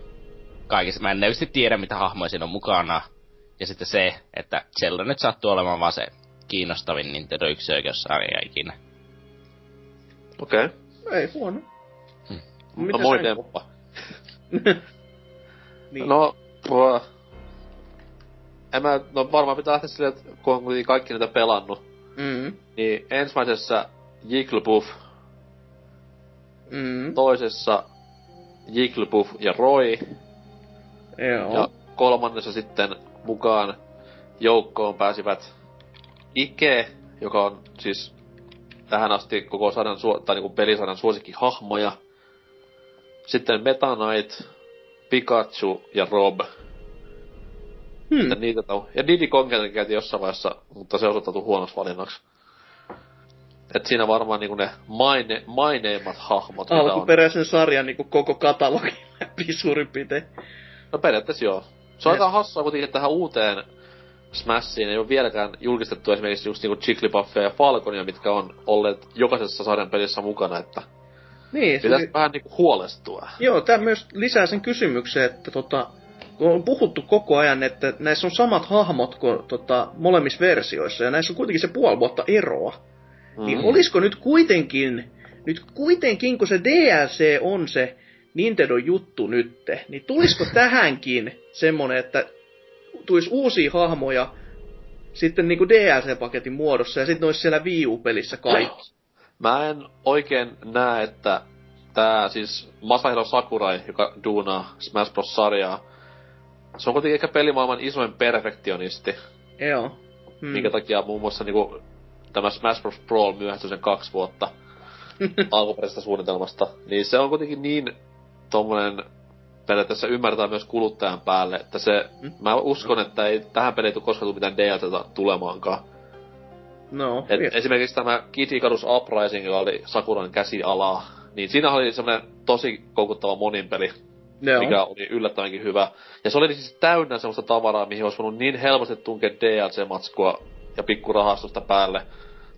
kaikissa, mä en näysti tiedä mitä hahmoja siinä on mukana. Ja sitten se, että Zelda nyt sattuu olemaan vaan se kiinnostavin Nintendo yksioikeussarja ikinä. Okei. Okay. Ei huono. Hmm. Mitä No moi. niin. No, pua. En mä, no varmaan pitää lähteä silleen, että kun on kuitenkin kaikki niitä pelannut, Mm. niin ensimmäisessä Jigglypuff, Mm. toisessa Jigglypuff ja Roy, Joo. ja kolmannessa sitten mukaan joukkoon pääsivät Ike, joka on siis tähän asti koko suo- tai niinku pelisarjan suosikkihahmoja. Sitten Meta Knight, Pikachu ja Rob. Hmm. Ja, niitä tau- ja Diddy Kongelta käytiin jossain vaiheessa, mutta se osoittautui huonoksi valinnaksi. Et siinä varmaan niinku ne maine, maineimmat hahmot, mitä on. Alkuperäisen sarjan niin koko katalogi läpi suurin piirtein. No periaatteessa joo. Se on aika hassua kuitenkin, tähän uuteen Smashiin ei ole vieläkään julkistettu esimerkiksi just niinku Jigglypuffia ja Falconia, mitkä on olleet jokaisessa sarjan pelissä mukana, että Niin, se pitäisi oli, vähän niinku huolestua. joo, tämä myös lisää sen kysymyksen, että tota, kun on puhuttu koko ajan, että näissä on samat hahmot kuin tota, molemmissa versioissa, ja näissä on kuitenkin se puoli vuotta eroa. Mm. Niin olisiko nyt kuitenkin, nyt kuitenkin, kun se DLC on se Nintendo-juttu nytte, niin tulisiko tähänkin semmonen, että tulisi uusia hahmoja sitten niinku DLC-paketin muodossa, ja sitten olisi siellä Wii U-pelissä kaikki. Mä en oikein näe, että tää siis Masahiro Sakurai, joka duunaa Smash Bros. sarjaa, se on kuitenkin ehkä pelimaailman isoin perfektionisti, Joo. hmm. Hmm. minkä takia muun muassa niinku tämä Smash Bros. Brawl myöhästyi sen kaksi vuotta alkuperäisestä suunnitelmasta. Niin se on kuitenkin niin tommonen periaatteessa ymmärtää myös kuluttajan päälle, että se, Mm. mä uskon, että ei tähän peliin tule koskaan tule mitään DLCtä tulemaankaan. No, Et esimerkiksi tämä Kid Icarus Uprising, joka oli Sakuran käsialaa, niin siinä oli semmoinen tosi koukuttava moninpeli, joo. mikä oli yllättävänkin hyvä. Ja se oli siis täynnä semmoista tavaraa, mihin olisi voinut niin helposti tunkea DLC-matskua ja pikkurahastusta päälle.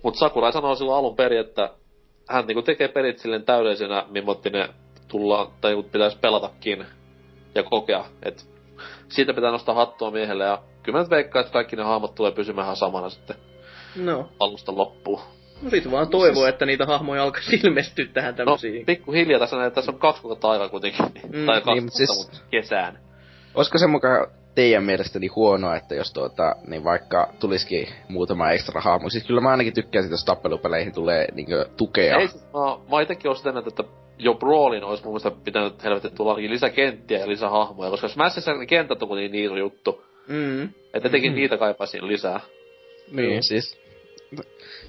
Mutta Sakurai sanoi silloin alun perin, että hän niinku tekee pelit silleen täydellisenä, mimmotti ne tullaan, tai pitäisi pelatakin ja kokea. Et siitä pitää nostaa hattua miehelle ja kyllä mä veikkaan, että kaikki ne hahmot tulee pysymään ihan samana sitten No, alusta loppuun. no sit vaan toivoo, että niitä hahmoja alkaisi ilmestyä tähän No, tämmösiin. pikkuhiljaa tässä että tässä on kaksi kuukautta aikaa kuitenkin. Mm, tai kaksi niin, niin, siis- siis... mutta kesään. Olisiko se mukaan teidän mielestäni huonoa, että jos tuota, niin vaikka tulisikin muutama ekstra hahmo. Siis kyllä mä ainakin tykkään siitä, jos tappelupeleihin tulee niinkö tukea. Ei, siis mä, mä itekin oon sitä mieltä, että jo Brawlin olisi mun mielestä pitänyt helvetti tulla ainakin lisäkenttiä ja lisähahmoja, koska Smashissa ne kentät on niin iso juttu. Mm. Että etenkin Mhm. niitä kaipaisin lisää. Niin, siis...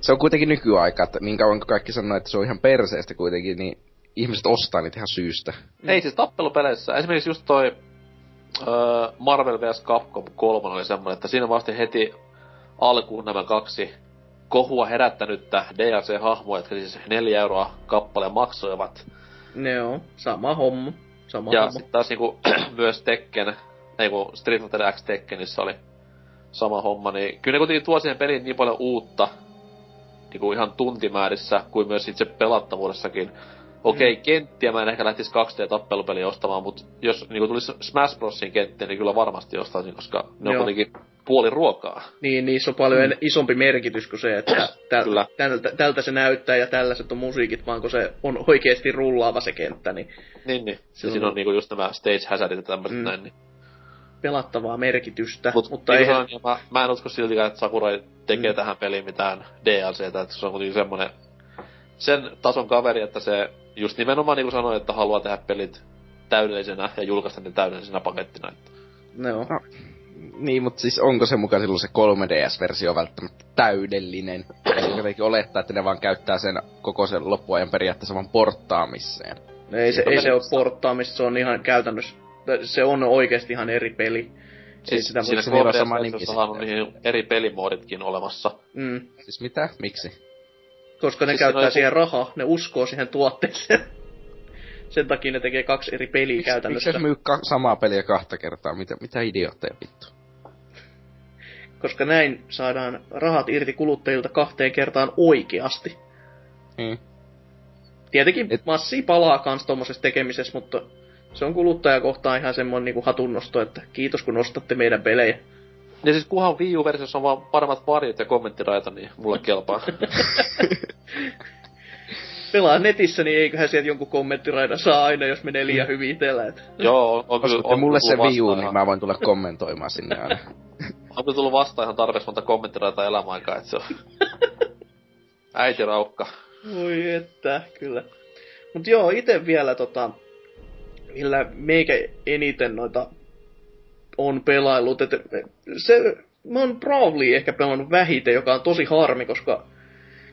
Se on kuitenkin nykyaika, että niin kauan kuin kaikki sanoo, että se on ihan perseestä kuitenkin, niin ihmiset ostaa niitä ihan syystä. Mm. Ei siis tappelupeleissä, esimerkiksi just toi öö, Marvel vs. Capcom 3 oli semmoinen, että siinä vasta heti alkuun nämä kaksi kohua herättänyttä DLC-hahmoa, jotka siis 4 euroa kappale maksoivat. Ne on. Sama homma. Sama Ja homma. sitten taas niinku myös Tekken, ei kun Street Fighter X Tekkenissä oli sama homma, niin kyllä ne kuitenkin tuo siihen peliin niin paljon uutta, niinku ihan tuntimäärissä kuin myös itse pelattavuudessakin. Okei, okay, mm. kenttiä mä en ehkä lähtisi 2D-tappelupeliä ostamaan, mutta jos niinku tulisi Smash Brosin kenttiä, niin kyllä varmasti ostaisin, koska ne on kuitenkin puoli ruokaa. Niin, niissä on paljon mm. isompi merkitys kuin se, että täl, tältä, tältä se näyttää ja tällaiset on musiikit, vaan kun se on oikeasti rullaava se kenttä, niin... Niin, niin. Se on... siinä on niinku just nämä stage hazardit ja tämmöiset mm. näin, niin pelattavaa merkitystä. Mut, mutta ei... Sanon, mä, mä en usko siltikään, että Sakurai tekee mm. tähän peliin mitään DLCtä, että se on kuitenkin semmonen sen tason kaveri, että se just nimenomaan niin kuin sanoin, että haluaa tehdä pelit täydellisenä ja julkaista ne täydellisenä pakettina. Että. No. no. Niin, mutta siis onko se mukaan silloin se 3DS-versio välttämättä täydellinen? Eli jotenkin olettaa, että ne vaan käyttää sen koko sen loppuajan periaatteessa vaan porttaamiseen. Ei se, ei se ole porttaamista, se on ihan käytännössä se on oikeasti ihan eri peli. Siis sitä siinä on sama nimi. saanut niihin eri pelimooditkin olemassa. Mm. Siis mitä? Miksi? Koska ne siis käyttää joku... siihen rahaa, ne uskoo siihen tuotteeseen. Sen takia ne tekee kaksi eri peliä Miks, käytännössä. Miksi myy ka- samaa peliä kahta kertaa? Mitä, mitä idiootteja vittu? Koska näin saadaan rahat irti kuluttajilta kahteen kertaan oikeasti. Mm. Tietenkin Et... massi palaa kans tommosessa tekemisessä, mutta se on kuluttajakohtaan ihan semmoinen niinku hatunnosto, että kiitos kun nostatte meidän pelejä. Ja siis kunhan Wii U-versiossa on vaan paremmat varjot ja kommenttiraita, niin mulle kelpaa. Pelaa netissä, niin eiköhän sieltä jonkun kommenttiraidan saa aina, jos menee liian hyvin itellä. Et. Joo, on, on, on, on mulle se Wii U, niin mä voin tulla kommentoimaan sinne aina. on tullut vastaan ihan tarpeeksi monta kommenttiraita elämäaikaa, että se on... Äiti raukka. Voi että, kyllä. Mut joo, itse vielä tota, millä meikä eniten noita on pelaillut. Et se, mä oon Brawley ehkä pelannut vähiten, joka on tosi harmi, koska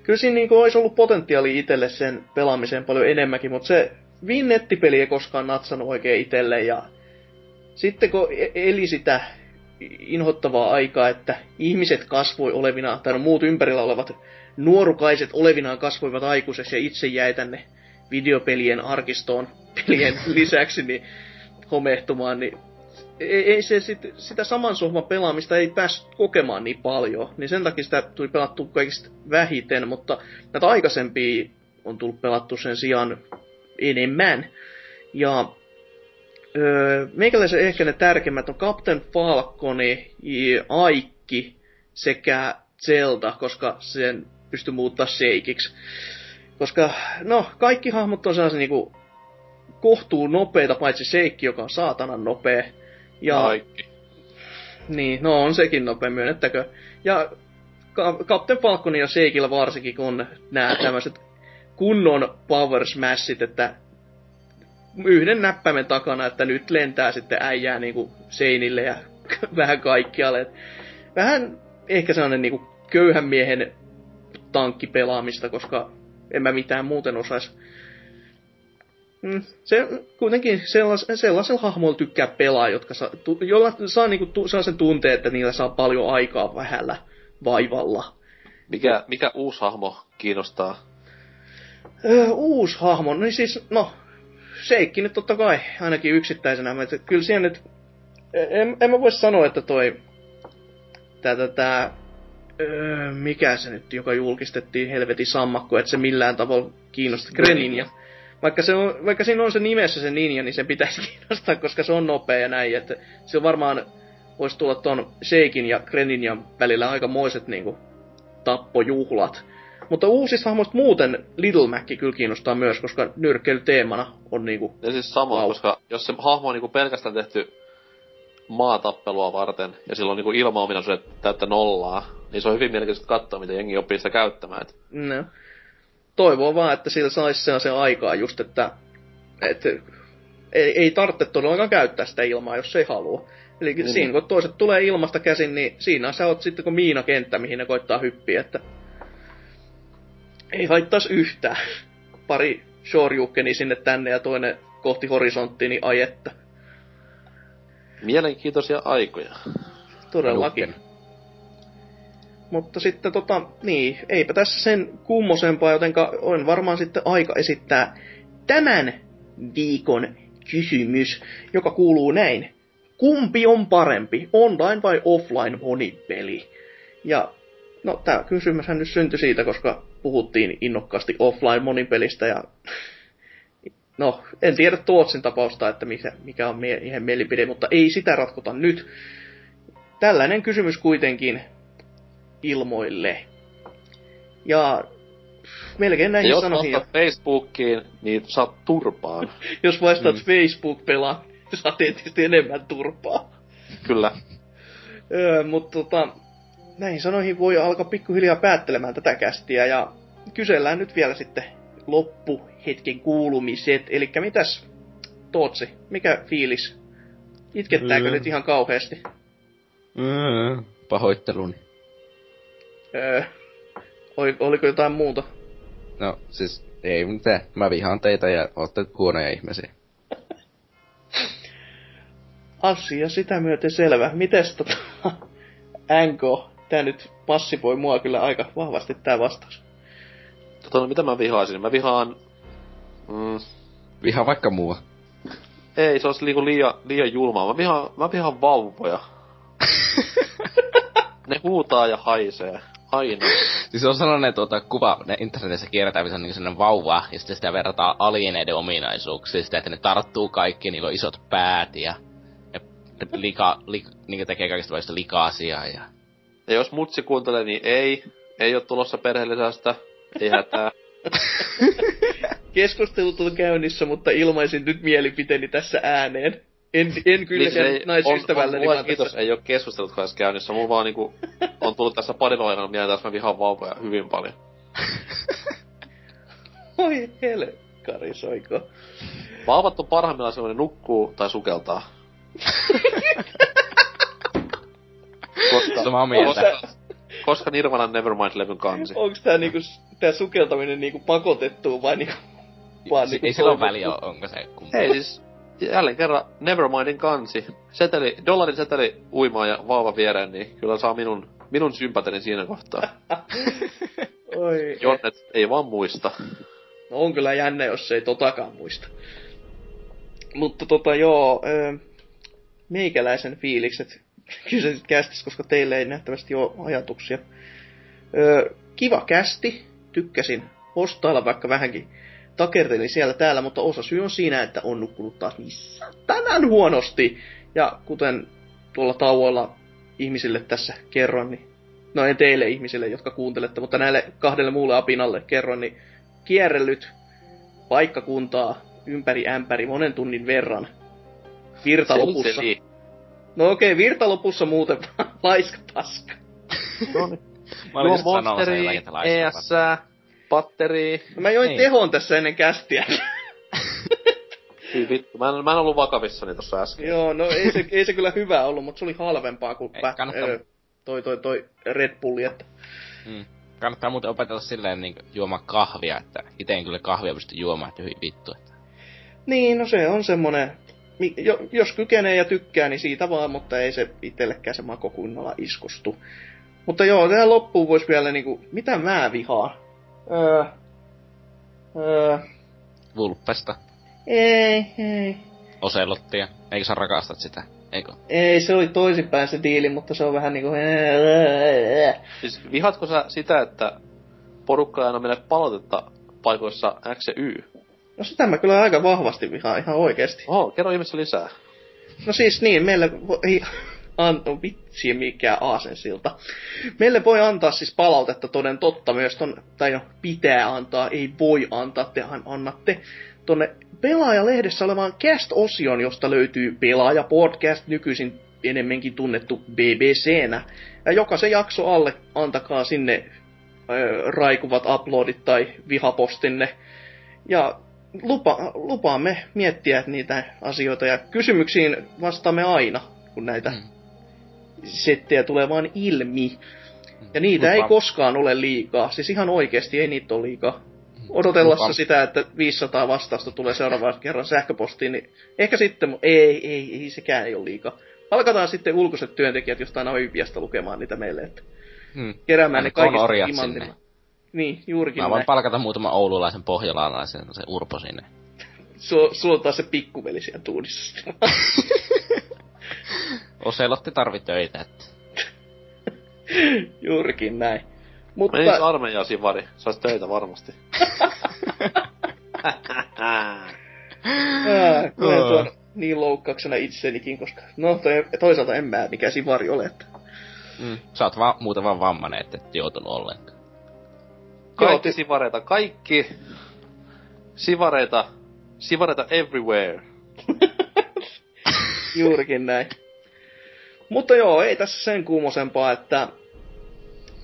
kyllä siinä niinku olisi ollut potentiaali itselle sen pelaamiseen paljon enemmänkin, mutta se Win nettipeli ei koskaan natsannut oikein itselle ja sitten kun e- eli sitä inhottavaa aikaa, että ihmiset kasvoi olevina, tai no muut ympärillä olevat nuorukaiset olevinaan kasvoivat aikuiseksi ja itse jäi tänne videopelien arkistoon pelien lisäksi niin homehtumaan, niin ei, ei se sit, sitä saman sohvan pelaamista ei päässyt kokemaan niin paljon, niin sen takia sitä tuli pelattu kaikista vähiten, mutta näitä aikaisempia on tullut pelattu sen sijaan enemmän. Ja öö, meikäläisen ehkä ne tärkeimmät on Captain Falconi, Aikki sekä Zelda, koska sen pystyy muuttaa seikiksi. Koska, no, kaikki hahmot on sellaisia niinku kohtuu nopeita, paitsi Seikki, joka on saatanan nopea. Ja, kaikki. Niin, no on sekin nopea, myönnettäkö. Ja Captain Falconin ja Seikillä varsinkin, kun nämä tämmöiset kunnon power smashit, että yhden näppäimen takana, että nyt lentää sitten äijää niinku seinille ja vähän kaikkialle. vähän ehkä sellainen niinku köyhän miehen tankkipelaamista, koska en mä mitään muuten osais. Mm, se kuitenkin sellas, sellaisella hahmolla tykkää pelaa, jotka saa, tu, jolla saa, niinku, tu, saa sen tunteen, että niillä saa paljon aikaa vähällä vaivalla. Mikä, mikä uusi hahmo kiinnostaa? Öö, uusi hahmo, no niin siis, no, Seikki nyt totta kai, ainakin yksittäisenä. Mutta kyllä siellä nyt, en, en mä voi sanoa, että toi, tää, tää, tää öö, mikä se nyt, joka julkistettiin helvetin sammakko, että se millään tavalla kiinnosti Greninja. Vaikka, se on, vaikka siinä on se nimessä se ninja, niin sen pitäisi kiinnostaa, koska se on nopea ja näin. Että se varmaan voisi tulla ton Sheikin ja Greninjan välillä aikamoiset niinku tappojuhlat. Mutta uusista hahmoista muuten Little Mac kyllä kiinnostaa myös, koska nyrkkeilyteemana on niinku... Ja siis sama, wow. koska jos se hahmo on niinku pelkästään tehty maatappelua varten, ja silloin niinku ilmaominaisuudet täyttä nollaa, niin se on hyvin mielenkiintoista katsoa, miten jengi oppii sitä käyttämään. No. Toivoo vaan, että sillä saisi sellaisen aikaa just, että, että ei, ei tarvitse todellakaan käyttää sitä ilmaa, jos ei halua. Eli niin. siinä kun toiset tulee ilmasta käsin, niin siinä sä oot sitten kuin miinakenttä, mihin ne koittaa hyppiä, että ei haittaisi yhtään. Pari shoryukeni sinne tänne ja toinen kohti horisonttiin, niin ajetta. Mielenkiintoisia aikoja. Todellakin. Mutta sitten tota, niin, eipä tässä sen kummosempaa, jotenka on varmaan sitten aika esittää tämän viikon kysymys, joka kuuluu näin. Kumpi on parempi, online vai offline monipeli? Ja No, tämä kysymyshän nyt syntyi siitä, koska puhuttiin innokkaasti offline monipelistä ja no, en tiedä Tuotsin tapausta, että mikä, mikä on mie- ihan mielipide, mutta ei sitä ratkota nyt. Tällainen kysymys kuitenkin ilmoille. Ja melkein näihin Jos sanoihin. vastat Facebookiin, niin saat turpaan. Jos vastaat Mm. mm. Facebook-pelaa, saat tietysti enemmän turpaa. Kyllä. Öö, mutta tota, näihin sanoihin voi alkaa pikkuhiljaa päättelemään tätä kästiä ja kysellään nyt vielä sitten loppuhetken kuulumiset. Eli mitäs Tootsi, mikä fiilis? Itkettääkö Mm. nyt ihan kauheasti? Mm, pahoitteluni. Öö, ol- oliko jotain muuta? No, siis ei mitään. Mä vihaan teitä ja ootte huonoja ihmisiä. Asia sitä myöten selvä. Mites tota, NK, tää nyt passivoi mua kyllä aika vahvasti tää vastaus. Tota, no, mitä mä vihaisin? Mä vihaan... Mm, Vihaan vaikka mua. ei, se olisi liiku liian, liian julmaa. Mä vihaan, mä vihaan vauvoja. ne huutaa ja haisee. Aina. Siis on sellainen tuota, kuva, ne internetissä kierretään, missä on niin sellainen vauva, ja sitten sitä verrataan alieneiden ominaisuuksiin, sitä, että ne tarttuu kaikki, niillä on isot päät, ja ne, ne lika, li, niin tekee kaikista välistä likaisia, ja... Ja jos mutsi kuuntelee, niin ei. Ei ole tulossa perheellisästä. Ei hätää. Keskustelut on käynnissä, mutta ilmaisin nyt mielipiteeni tässä ääneen. En, en kyllä Niin se sen ei- naisystävälleni on, on, kiitos, tässä. ei ole keskustelut kanssa käynnissä. Mulla vaan niinku, on tullut tässä parin aikana mieleen, että mä vihaan vauvoja hyvin paljon. Oi helkkari, soiko. Vauvat on parhaimmillaan semmoinen nukkuu tai sukeltaa. koska, Samaa mieltä. koska, koska Nirvanan Nevermind-levyn kansi. Onks tää niinku, tää sukeltaminen niinku pakotettu vai niinku... Vaan niinku ei sillä ole toivottu? väliä, onko se kumpi. Ei siis, jälleen kerran Nevermindin kansi. Seteli, dollarin seteli uimaan ja vauva viereen, niin kyllä saa minun, minun sympateni siinä kohtaa. Oi, Jonnet ei vaan muista. No on kyllä jännä, jos ei totakaan muista. Mutta tota joo, ö, meikäläisen fiilikset kyseiset kästis, koska teille ei nähtävästi ole ajatuksia. Kiva kästi, tykkäsin postailla vaikka vähänkin takertelin siellä täällä, mutta osa syy on siinä, että on nukkunut taas niin tänään huonosti. Ja kuten tuolla tauoilla ihmisille tässä kerron, niin no en teille ihmisille, jotka kuuntelette, mutta näille kahdelle muulle apinalle kerron, niin kierrellyt paikkakuntaa ympäri ämpäri monen tunnin verran. Virtalopussa. Seli, No okei, okay, virtalopussa muuten vaan laiska paska. Mä olin just laiskapa. ES, patteria. No mä join Niin. tehon tässä ennen kästiä. Hyi vittu, mä en, mä en ollut vakavissani tossa äsken. Joo, no ei se, ei se kyllä hyvä ollut, mutta se oli halvempaa kuin Ei, pä, ö, toi, toi, toi Red Bulli, että Mm. Kannattaa muuten opetella silleen niin juomaan kahvia, että ite en kyllä kahvia pysty juomaan, että hyvin vittu. Että. Niin, no se on semmonen, jo, jos kykenee ja tykkää, niin siitä vaan, mutta ei se itsellekään se mako kunnolla iskostu. Mutta joo, tähän loppuun voisi vielä niinku, mitä mä vihaan? Öö, öö, Vulppesta, ei, ei. Oselottia. Eikö sä rakastat sitä? Eikö? Ei, se oli toisinpäin se diili, mutta se on vähän niinku... Siis vihatko sä sitä, että porukka aina mene palautetta paikoissa X ja Y? No sitä mä kyllä aika vahvasti vihaan ihan oikeesti. Oho, kerro ihmeessä lisää. No siis niin, meille voi antaa vitsi mikä aasensilta. Meille voi antaa siis palautetta toden totta myös ton, tai no pitää antaa, ei voi antaa, tehän annatte tonne Pelaaja-lehdessä olevaan cast-osion, josta löytyy Pelaaja Podcast, nykyisin enemmänkin tunnettu BBCnä. Ja jokaisen jakso alle antakaa sinne ö, raikuvat uploadit tai vihapostinne. Ja lupa, lupaamme miettiä niitä asioita ja kysymyksiin vastaamme aina, kun näitä Mm. Settejä tulee vaan ilmi. Ja niitä ei Lupa- koskaan ole liikaa. Siis ihan oikeasti ei niitä ole liikaa. Odotellessa Lupa- sitä, että 500 vastausta tulee seuraavan kerran sähköpostiin, niin ehkä sitten, ei, ei, ei sekään ei ole liikaa. Palkataan sitten ulkoiset työntekijät jostain Avipiasta lukemaan niitä meille, että Hmm. keräämään ne kaikista imantilla. sinne. Niin, juurikin Mä voin näin. palkata muutaman oululaisen pohjalaalaisen, se urpo sinne. Su- sulla on taas se pikkuveli siellä tuudissa. Oselotti tarvii töitä, että... Juurikin näin. Mutta... Menis armeijaa Sivari, sais töitä varmasti. Ää, koen tuon niin loukkauksena itsenikin, koska no toi, toisaalta en mä mikä sivari ole. Että. Mm. Sä oot vaan muuten vaan vammanen, et et joutunut ollenkaan. Kaikki Joo, sivareita, kaikki sivareita, sivareita everywhere. Juurikin näin. Mutta joo, ei tässä sen kuumosempaa, että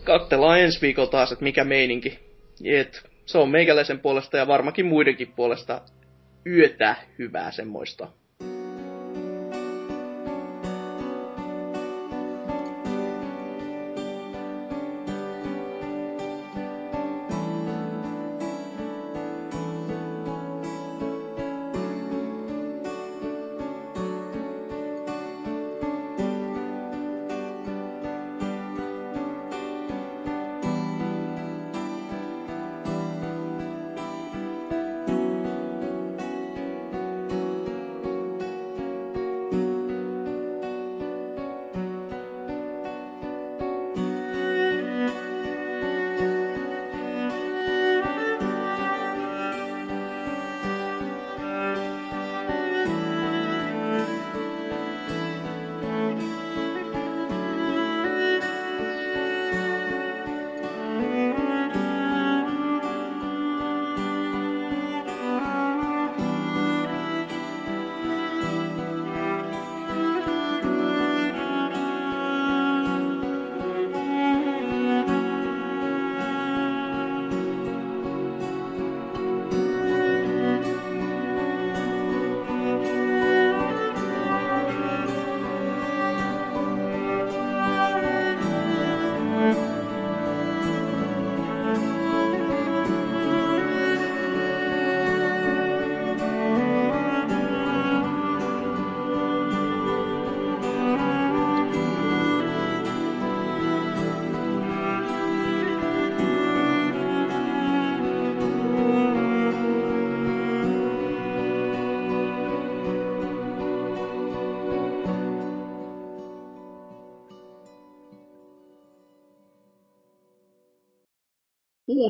katsellaan ensi viikolla taas, että mikä meininki. Et se on meikäläisen puolesta ja varmakin muidenkin puolesta yötä hyvää semmoista.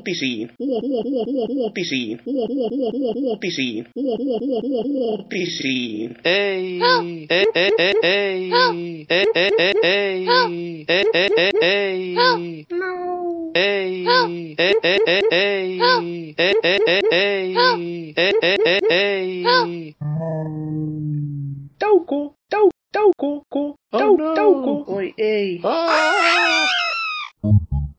be seen. Be seen. Be seen. Be seen. Hey. Hey. Hey. Hey. Hey.